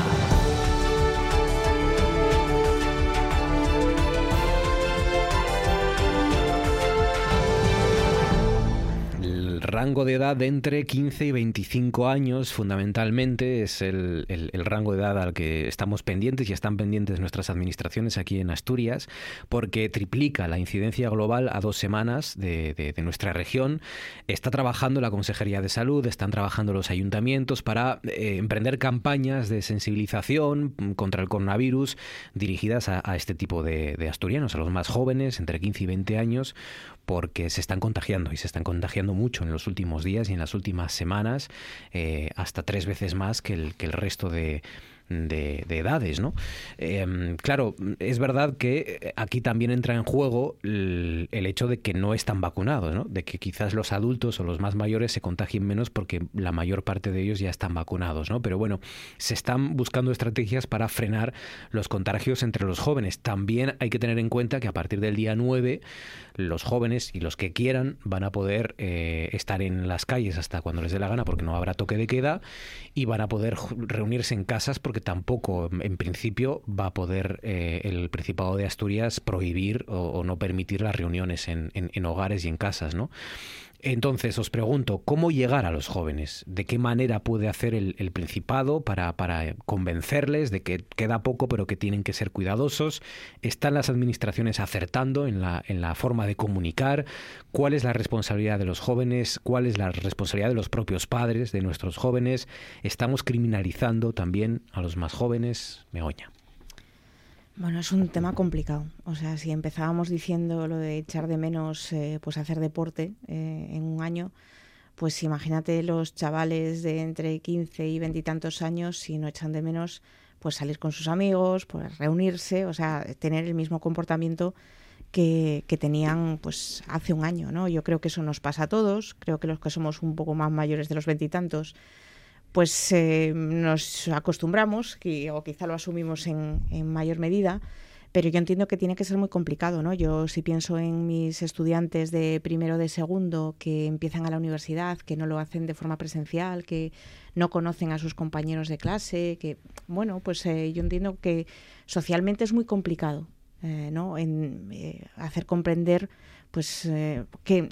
Rango de edad de entre 15 y 25 años, fundamentalmente, es el, el- rango de edad al que estamos pendientes y están pendientes nuestras administraciones aquí en Asturias, porque triplica la incidencia global a dos semanas de, de- nuestra región. Está trabajando la Consejería de Salud, están trabajando los ayuntamientos para eh, emprender campañas de sensibilización contra el coronavirus dirigidas a, este tipo de asturianos, a los más jóvenes, entre 15 y 20 años, porque se están contagiando y se están contagiando mucho en los últimos días y en las últimas semanas, eh, hasta tres veces más que el, que el resto de, de, de edades, ¿no? Eh, claro, es verdad que aquí también entra en juego el, hecho de que no están vacunados, ¿no? De que quizás los adultos o los más mayores se contagien menos porque la mayor parte de ellos ya están vacunados, ¿no? Pero bueno, se están buscando estrategias para frenar los contagios entre los jóvenes. También hay que tener en cuenta que a partir del día 9 los jóvenes y los que quieran van a poder eh, estar en las calles hasta cuando les dé la gana porque no habrá toque de queda y van a poder reunirse en casas porque tampoco en principio va a poder eh, el Principado de Asturias prohibir o, no permitir las reuniones en, en- en hogares y en casas, ¿no? Entonces os pregunto, ¿cómo llegar a los jóvenes? ¿De qué manera puede hacer el, Principado para, para convencerles de que queda poco pero que tienen que ser cuidadosos? ¿Están las administraciones acertando en la, en la forma de comunicar? ¿Cuál es la responsabilidad de los jóvenes? ¿Cuál es la responsabilidad de los propios padres de nuestros jóvenes? ¿Estamos criminalizando también a los más jóvenes? Megoña.
Bueno, es un tema complicado. O sea, si empezábamos diciendo lo de echar de menos, eh, pues hacer deporte eh, en un año, pues imagínate los chavales de entre 15 y 20 y años si no echan de menos pues salir con sus amigos, pues reunirse, o sea, tener el mismo comportamiento que, que, tenían pues hace un año, ¿no? Yo creo que eso nos pasa a todos, creo que los que somos un poco más mayores de los veintitantos, pues eh, nos acostumbramos, o quizá lo asumimos en, en mayor medida, pero yo entiendo que tiene que ser muy complicado, ¿no? Yo si pienso en mis estudiantes de primero de segundo que empiezan a la universidad, que no lo hacen de forma presencial, que no conocen a sus compañeros de clase, que bueno, pues eh, yo entiendo que socialmente es muy complicado, eh, ¿no? En eh, hacer comprender pues eh, que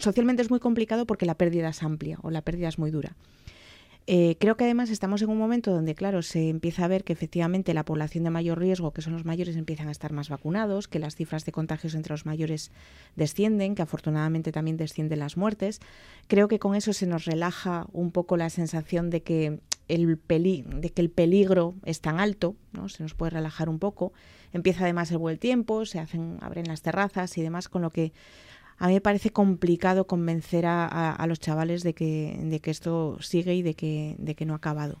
socialmente es muy complicado porque la pérdida es amplia o la pérdida es muy dura. Eh, creo que además estamos en un momento donde, claro, se empieza a ver que efectivamente la población de mayor riesgo, que son los mayores, empiezan a estar más vacunados, que las cifras de contagios entre los mayores descienden, que afortunadamente también descienden las muertes. Creo que con eso se nos relaja un poco la sensación de que el, peli de que el peligro es tan alto, ¿no? se nos puede relajar un poco. Empieza además el buen tiempo, se hacen, abren las terrazas y demás, con lo que a mí me parece complicado convencer a, a, a los chavales de que, de que, esto sigue y de que, de que no ha acabado.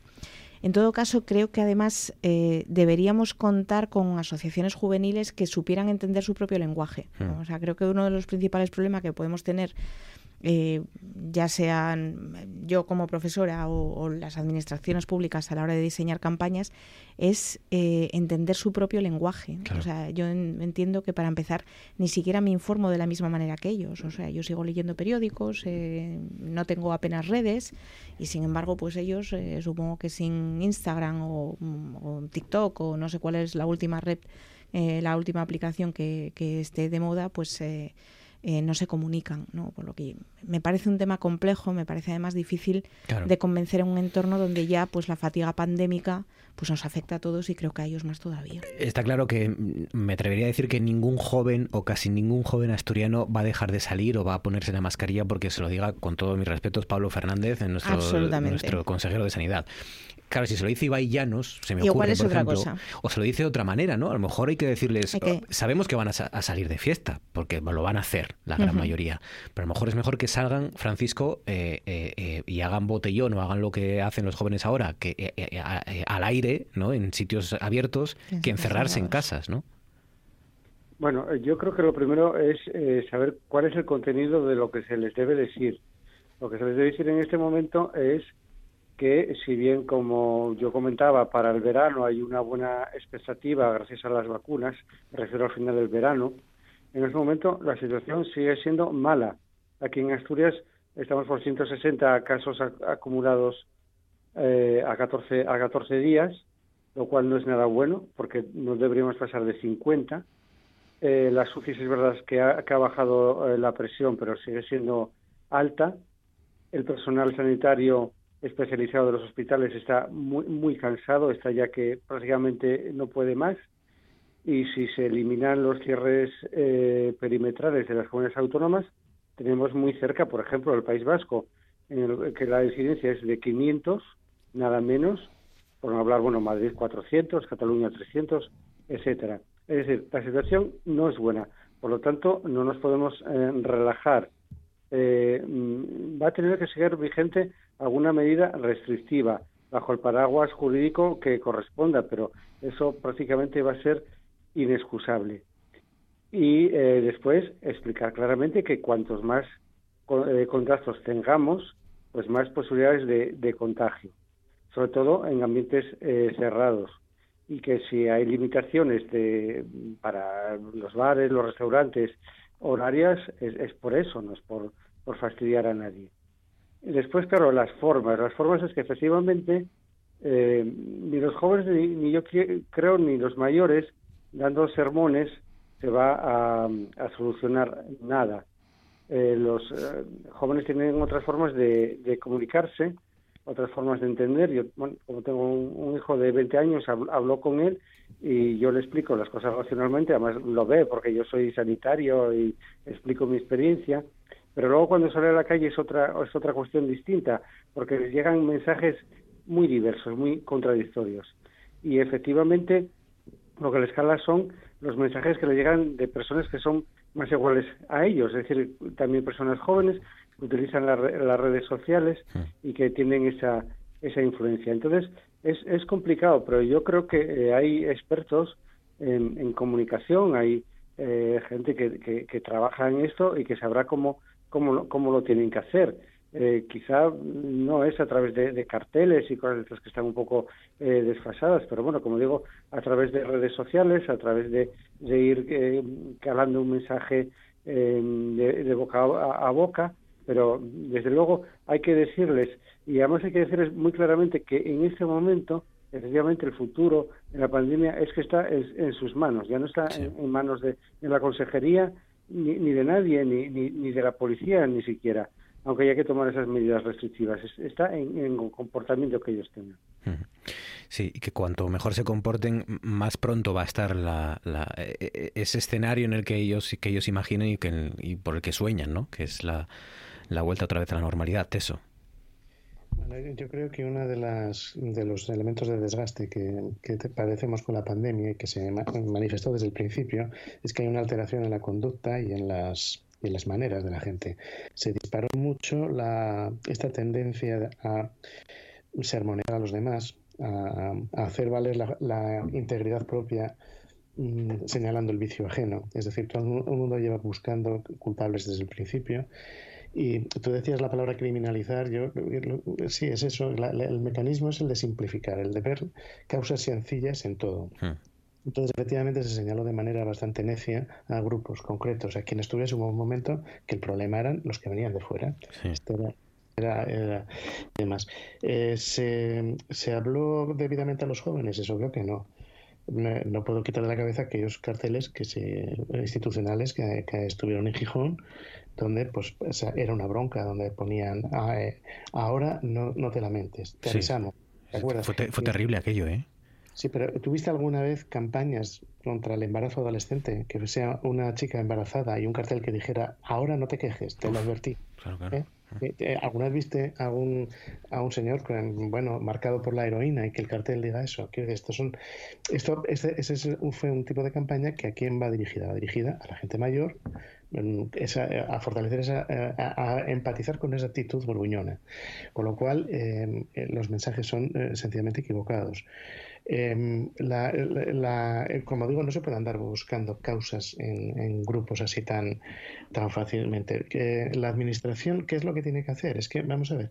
En todo caso, creo que además eh, deberíamos contar con asociaciones juveniles que supieran entender su propio lenguaje. ¿no? O sea, creo que uno de los principales problemas que podemos tener eh, ya sean yo como profesora o, o, las administraciones públicas a la hora de diseñar campañas, es eh, entender su propio lenguaje. Claro. O sea, yo en, entiendo que para empezar ni siquiera me informo de la misma manera que ellos. O sea, yo sigo leyendo periódicos, eh, no tengo apenas redes y sin embargo, pues ellos, eh, supongo que sin Instagram o, o, TikTok o no sé cuál es la última red, eh, la última aplicación que, que esté de moda, pues eh, no se comunican, ¿no? Por lo que me parece un tema complejo, me parece además difícil claro. de convencer en un entorno donde ya pues la fatiga pandémica pues nos afecta a todos y creo que a ellos más todavía.
Está claro que me atrevería a decir que ningún joven o casi ningún joven asturiano va a dejar de salir o va a ponerse la mascarilla porque se lo diga con todos mis respetos Pablo Fernández, nuestro, nuestro consejero de Sanidad. Claro, si se lo dice Ibai Llanos, se me
Igual
ocurre,
es
por
otra
ejemplo,
cosa.
o se lo dice de otra manera, ¿no? A lo mejor hay que decirles,
que-
sabemos que van a, sa- a salir de fiesta, porque lo van a hacer la gran mayoría, pero a lo mejor es mejor que salgan, Francisco, eh, eh, eh, y hagan botellón o hagan lo que hacen los jóvenes ahora, que eh, eh, a- eh, al aire, ¿no? En sitios abiertos, que encerrarse en casas, ¿no?
Bueno, yo creo que lo primero es eh, saber cuál es el contenido de lo que se les debe decir. Lo que se les debe decir en este momento es que, si bien, como yo comentaba, para el verano hay una buena expectativa gracias a las vacunas, me refiero al final del verano, en este momento la situación sigue siendo mala. Aquí en Asturias estamos por 160 casos ac- acumulados eh, a, 14, a 14 días, lo cual no es nada bueno, porque no deberíamos pasar de 50. Eh, las UCIs es verdad que ha, que ha bajado eh, la presión, pero sigue siendo alta. El personal sanitario especializado de los hospitales está muy, muy cansado, está ya que prácticamente no puede más. Y si se eliminan los cierres eh, perimetrales de las comunidades autónomas, tenemos muy cerca, por ejemplo, el País Vasco, en el que la incidencia es de 500, nada menos, por no hablar, bueno, Madrid 400, Cataluña 300, etcétera. Es decir, la situación no es buena. Por lo tanto, no nos podemos eh, relajar. Eh, mm, va a tener que seguir vigente alguna medida restrictiva bajo el paraguas jurídico que corresponda, pero eso prácticamente va a ser inexcusable. Y eh, después explicar claramente que cuantos más eh, contactos tengamos, pues más posibilidades de, contagio, sobre todo en ambientes eh, cerrados y que si hay limitaciones de, para los bares, los restaurantes, horarias, es, es por eso, no es por fastidiar a nadie. Después, claro, las formas. Las formas es que efectivamente eh, ni los jóvenes ni, ni yo creo ni los mayores dando sermones se va a, solucionar nada. Eh, los eh, jóvenes tienen otras formas de, comunicarse, otras formas de entender. Yo, como tengo un, un hijo de 20 años, hablo, hablo con él y yo le explico las cosas racionalmente, además lo ve porque yo soy sanitario y explico mi experiencia, pero luego cuando sale a la calle es otra, es otra cuestión distinta, porque les llegan mensajes muy diversos, muy contradictorios. Y efectivamente lo que les cala son los mensajes que le llegan de personas que son más iguales a ellos, es decir, también personas jóvenes utilizan las redes sociales y que tienen esa, esa influencia. Entonces, es, es complicado, pero yo creo que eh, hay expertos en, comunicación, hay eh, gente que, que, trabaja en esto y que sabrá cómo, cómo, cómo lo tienen que hacer. Eh, quizá no es a través de, carteles y cosas que están un poco eh, desfasadas, pero bueno, como digo, a través de redes sociales, a través de, de ir eh, calando un mensaje de, boca a, boca, pero desde luego hay que decirles, y además hay que decirles muy claramente que en este momento, efectivamente, el futuro de la pandemia es que está en, sus manos, ya no está en, manos de, la consejería ni, ni de nadie, ni, ni, ni de la policía, ni siquiera aunque haya que tomar esas medidas restrictivas. Está en, el comportamiento que ellos tengan.
Sí, y que cuanto mejor se comporten, más pronto va a estar la, e, e, ese escenario en el que ellos, que ellos imaginen y, que, y por el que sueñan, ¿no? Que es la, vuelta otra vez a la normalidad, eso.
Yo creo que uno de, de los elementos de desgaste que, padecemos con la pandemia y que se manifestó desde el principio es que hay una alteración en la conducta y en las y las maneras de la gente. Se disparó mucho la, esta tendencia a sermonear a los demás, a, hacer valer la, integridad propia mm, señalando el vicio ajeno. Es decir, todo el mundo lleva buscando culpables desde el principio. Y tú decías la palabra criminalizar, yo sí, es eso, el mecanismo es el de simplificar, el de ver causas sencillas en todo. Hmm. Entonces, efectivamente, se señaló de manera bastante necia a grupos concretos, a quienes tuviese un momento que el problema eran los que venían de fuera. era, era, además, eh, se, se, habló debidamente a los jóvenes? Es obvio que no. No, puedo quitar de la cabeza aquellos carteles que se, institucionales que, estuvieron en Gijón, donde pues era una bronca, donde ponían, ah, eh, ahora no, no te lamentes, te avisamos.
Fue, fue terrible aquello, ¿eh?
Sí, pero ¿tuviste alguna vez campañas contra el embarazo adolescente? Que sea una chica embarazada y un cartel que dijera, ahora no te quejes, te lo advertí. ¿Eh? Eh, eh, ¿Alguna vez viste a un, a un señor bueno, marcado por la heroína y que el cartel diga eso? Que esto son, esto, ese, ese, fue un tipo de campaña que a quién va dirigida? Va dirigida a la gente mayor, esa, a fortalecer esa, a, empatizar con esa actitud gruñona. Con lo cual, los mensajes son sencillamente equivocados. Em, eh, como digo, no se puede andar buscando causas en, grupos así tan, tan fácilmente. La administración, ¿qué es lo que tiene que hacer? Es que, vamos a ver,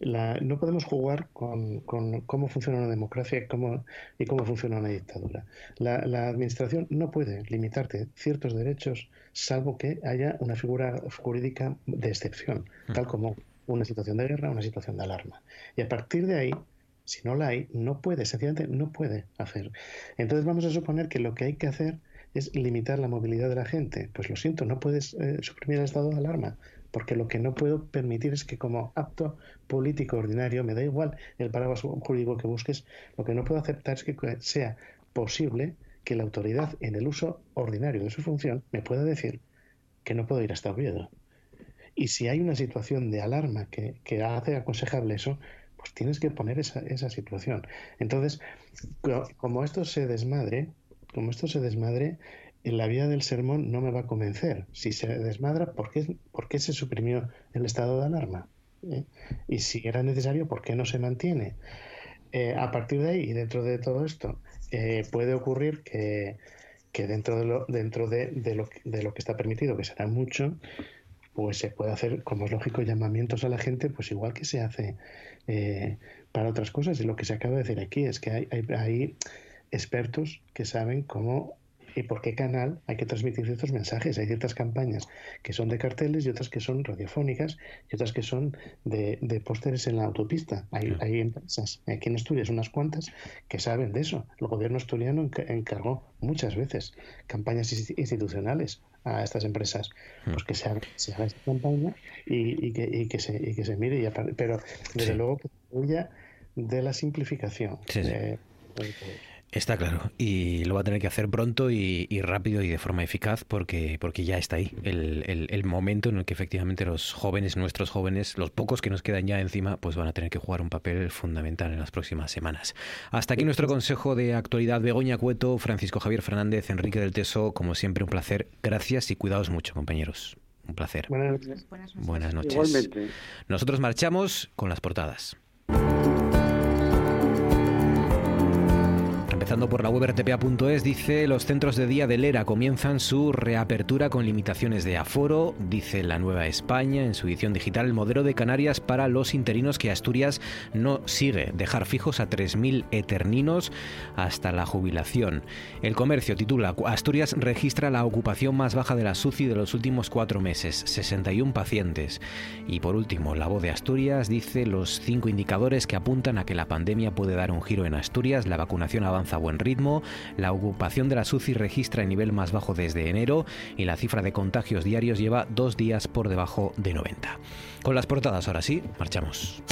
no podemos jugar con, cómo funciona una democracia y cómo, y cómo funciona una dictadura. La, administración no puede limitarte ciertos derechos salvo que haya una figura jurídica de excepción, tal como una situación de guerra, una situación de alarma. Y a partir de ahí, si no la hay, no puede, sencillamente no puede hacer. Entonces vamos a suponer que lo que hay que hacer es limitar la movilidad de la gente. Pues lo siento, no puedes eh, suprimir el estado de alarma, porque lo que no puedo permitir es que como acto político ordinario, me da igual el paraguas jurídico que busques, lo que no puedo aceptar es que sea posible que la autoridad en el uso ordinario de su función me pueda decir que no puedo ir hasta Oviedo. Y si hay una situación de alarma que, hace aconsejable eso, pues tienes que poner esa, esa situación. Entonces, como esto se desmadre, como esto se desmadre, en la vía del sermón no me va a convencer. Si se desmadra, ¿por qué, se suprimió el estado de alarma? ¿Eh? Y si era necesario, ¿por qué no se mantiene? Eh, a partir de ahí, y dentro de todo esto, eh, puede ocurrir que, dentro, de lo, dentro de, de, lo, de lo que está permitido, que será mucho, pues se puede hacer, como es lógico, llamamientos a la gente, pues igual que se hace para otras cosas. Y lo que se acaba de decir aquí es que hay, hay, expertos que saben cómo y por qué canal hay que transmitir ciertos mensajes. Hay ciertas campañas que son de carteles y otras que son radiofónicas y otras que son de, de pósteres en la autopista. Hay, hay, empresas, aquí en Asturias unas cuantas, que saben de eso. El gobierno asturiano encargó muchas veces campañas institucionales a estas empresas, hmm. pues que se haga, esta campaña y, que, y, que, se, y que se mire, y pero desde luego que huya de la simplificación.
Está claro, y lo va a tener que hacer pronto y, rápido y de forma eficaz porque, porque ya está ahí el, el, momento en el que efectivamente los jóvenes, nuestros jóvenes, los pocos que nos quedan ya encima, pues van a tener que jugar un papel fundamental en las próximas semanas. Hasta aquí nuestro consejo de actualidad. Begoña Cueto, Francisco Javier Fernández, Enrique del Teso, como siempre un placer. Gracias y cuidaos mucho, compañeros. Un placer.
Buenas noches.
Buenas noches.
Igualmente.
Nosotros marchamos con las portadas. Empezando por la web rtpa.es, dice los centros de día del ERA comienzan su reapertura con limitaciones de aforo, dice la Nueva España en su edición digital, el modelo de Canarias para los interinos que Asturias no sigue, dejar fijos a 3.000 eterninos hasta la jubilación. El comercio titula, Asturias registra la ocupación más baja de la SUCI de los últimos cuatro meses, 61 pacientes. Y por último, la voz de Asturias dice los cinco indicadores que apuntan a que la pandemia puede dar un giro en Asturias, la vacunación avanza a buen ritmo, la ocupación de la SUCI registra el nivel más bajo desde enero y la cifra de contagios diarios lleva dos días por debajo de 90. Con las portadas ahora sí, marchamos.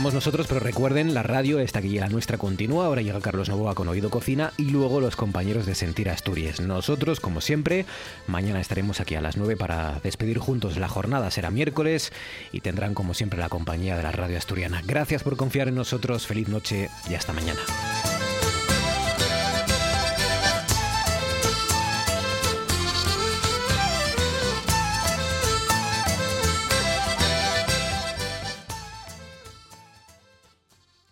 Nosotros, pero recuerden, la radio, esta que llega nuestra, continúa. Ahora llega Carlos Novoa con Oído Cocina y luego los compañeros de Sentir Asturias. Nosotros, como siempre, mañana estaremos aquí a las 9 para despedir juntos la jornada. Será miércoles y tendrán, como siempre, la compañía de la radio asturiana. Gracias por confiar en nosotros. Feliz noche y hasta mañana.